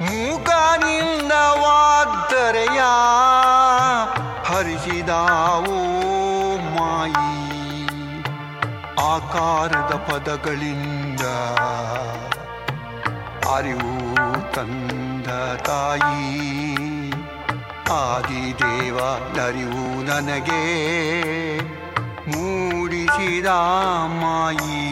P: ಮೂಕನಿಂದ ವಾಗ್ದರೆಯ ಹರಿಸಿದಾವೋ ಮಾಯಿ. ಆಕಾರದ ಪದಗಳಿಂದ ಅರಿವು ತಂದ ತಾಯಿ. ಆದಿದೇವ ನರಿವು ನನಗೆ ಮೂಡಿಸಿದ ಮಾಯಿ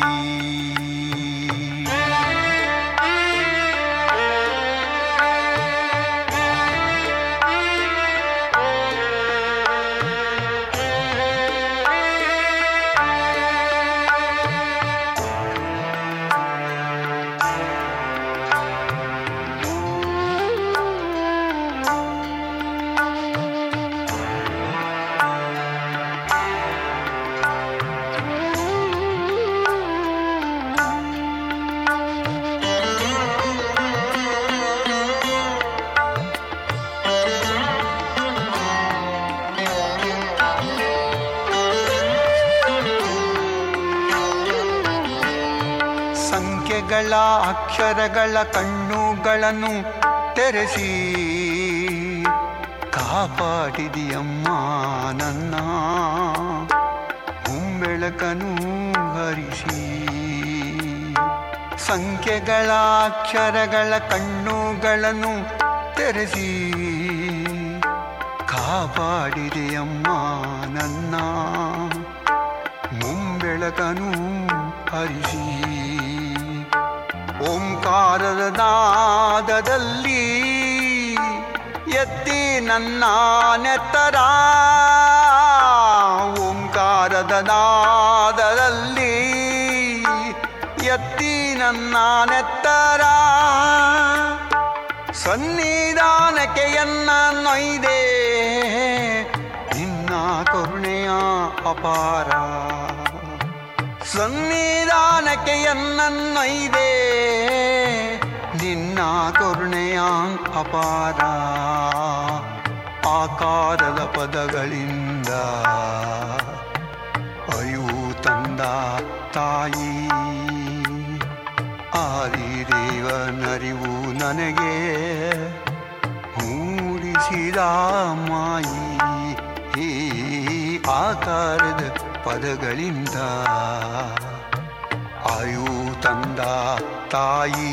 P: ಸಂಖ್ಯೆಗಳ ಅಕ್ಷರಗಳ ಕಣ್ಣುಗಳನ್ನು ತೆರೆಸಿ, ಕಾಪಾಡಿದಿಯಮ್ಮ ನನ್ನ ಬೆಳಕನು ಹರಿಸಿ. ಸಂಖ್ಯೆಗಳ ಅಕ್ಷರಗಳ ಕಣ್ಣುಗಳನ್ನು ತೆರೆಸಿ, ಕಾಪಾಡಿದೆಯಮ್ಮ ನನ್ನ ಮುಂಬೆಳಕನು ಹರಿಸಿ. ಓಂಕಾರದ ನಾದದಲ್ಲಿ ಎತ್ತಿ ನನ್ನ ನೆತ್ತರ. ಓಂಕಾರದ ನಾದದಲ್ಲಿ ಎತ್ತಿ ನನ್ನ ನೆತ್ತರ. ಸನ್ನಿಧಾನಕ್ಕೆ ಎನ್ನ ನೊಯ್ದೆ, ನಿನ್ನ ಕರುಣೆಯ ಅಪಾರ. ಸನ್ನಿಧಾನಕ್ಕೆ ಎನ್ನನ್ನೊಯ್ದೆ ನಿನ್ನ ಕರುಣೆಯ ಅಪಾರ ಆಕಾರದ ಪದಗಳಿಂದ ಅರಿವು ತಂದ ತಾಯಿ ಆದಿದೇವನರಿವು ನನಗೆ ಮೂಡಿಸಿದ ಮಾಯಿ, ಈ ಆಕಾರದ ಪದಗಳಿಂದ ಆಯು ತಂದ ತಾಯಿ.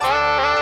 B: ಕಾಲದ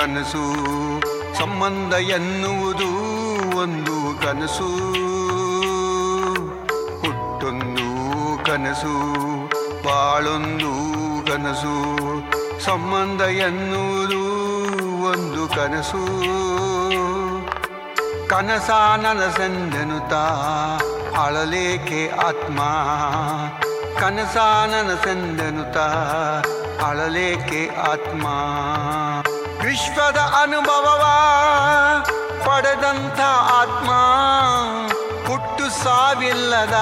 P: ಕನಸು, ಸಂಬಂಧ ಎನ್ನುವುದು ಒಂದು ಕನಸು. ಹುಟ್ಟೊಂದು ಕನಸು, ಬಾಳೊಂದು ಕನಸು, ಸಂಬಂಧ ಎನ್ನುವುದು ಒಂದು ಕನಸು. ಕನಸ ನನಸೆಂದೆನುತ, ಅಳಲೇಕೆ ಆತ್ಮ. ಕನಸ ನನಸೆಂದೆನುತ, ಅಳಲೇಕೆ ಆತ್ಮ. ವಿಶ್ವದ ಅನುಭವವ ಪಡೆದಂಥ ಆತ್ಮ ಹುಟ್ಟು ಸಾವಿಲ್ಲದ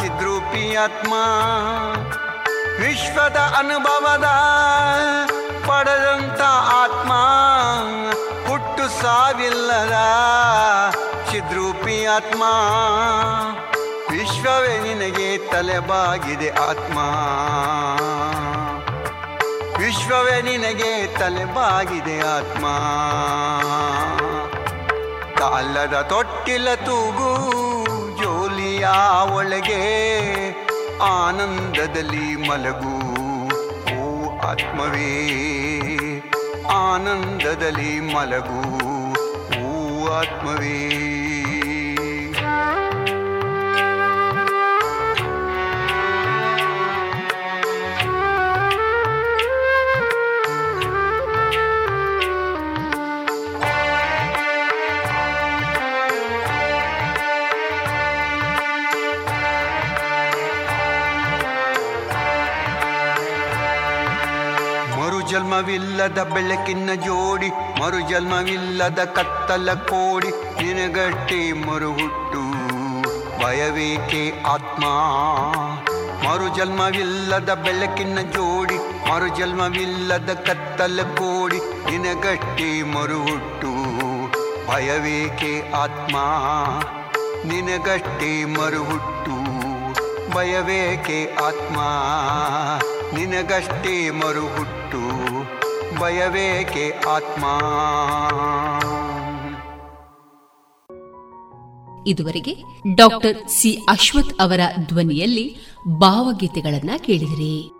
P: ಚಿದ್ರೂಪಿ ಆತ್ಮ. ವಿಶ್ವದ ಅನುಭವದ ಪಡೆದಂಥ ಆತ್ಮ ಹುಟ್ಟು ಸಾವಿಲ್ಲದ ಚಿದ್ರೂಪಿ ಆತ್ಮ. ವಿಶ್ವವೇ ನಿನಗೆ ತಲೆಬಾಗಿದೆ ಆತ್ಮ. ವಿಶ್ವವೇ ನಿನಗೆ ತಲೆಬಾಗಿದೆ ಆತ್ಮ. ಕಾಲದ ತೊಟ್ಟಿಲ ತೂಗು ಜೋಲಿಯ ಒಳಗೆ ಆನಂದದಲ್ಲಿ ಮಲಗು. ಓ ಆತ್ಮವೇ, ಆನಂದದಲ್ಲಿ ಮಲಗು. ಓ ಆತ್ಮವೇ. ಮರುಜನ್ಮವಿಲ್ಲದ ಬೆಳಕಿನ ಜೋಡಿ, ಮರುಜನ್ಮವಿಲ್ಲದ ಕತ್ತಲ ಕೋಡಿ ನಿನಗಟ್ಟೆ ಮರುಹುಟ್ಟು. ಭಯವೇಕೆ ಆತ್ಮ? ಮರುಜನ್ಮವಿಲ್ಲದ ಬೆಳಕಿನ ಜೋಡಿ, ಮರುಜನ್ಮವಿಲ್ಲದ ಕತ್ತಲ ಕೋಡಿ ನಿನಗಟ್ಟೆ ಮರುಹುಟ್ಟು. ಭಯವೇಕೆ ಆತ್ಮ? ನಿನಗಟ್ಟೆ ಮರುಹುಟ್ಟು. ಭಯವೇಕೆ ಆತ್ಮ? ನಿನಗಷ್ಟೇ ಮರುಹುಟ್ಟು. ಭಯವೇಕೆ ಆತ್ಮ?
A: ಇದುವರೆಗೆ ಡಾಕ್ಟರ್ ಸಿ ಅಶ್ವಥ್ ಅವರ ಧ್ವನಿಯಲ್ಲಿ ಭಾವಗೀತೆಗಳನ್ನ ಕೇಳಿದಿರಿ.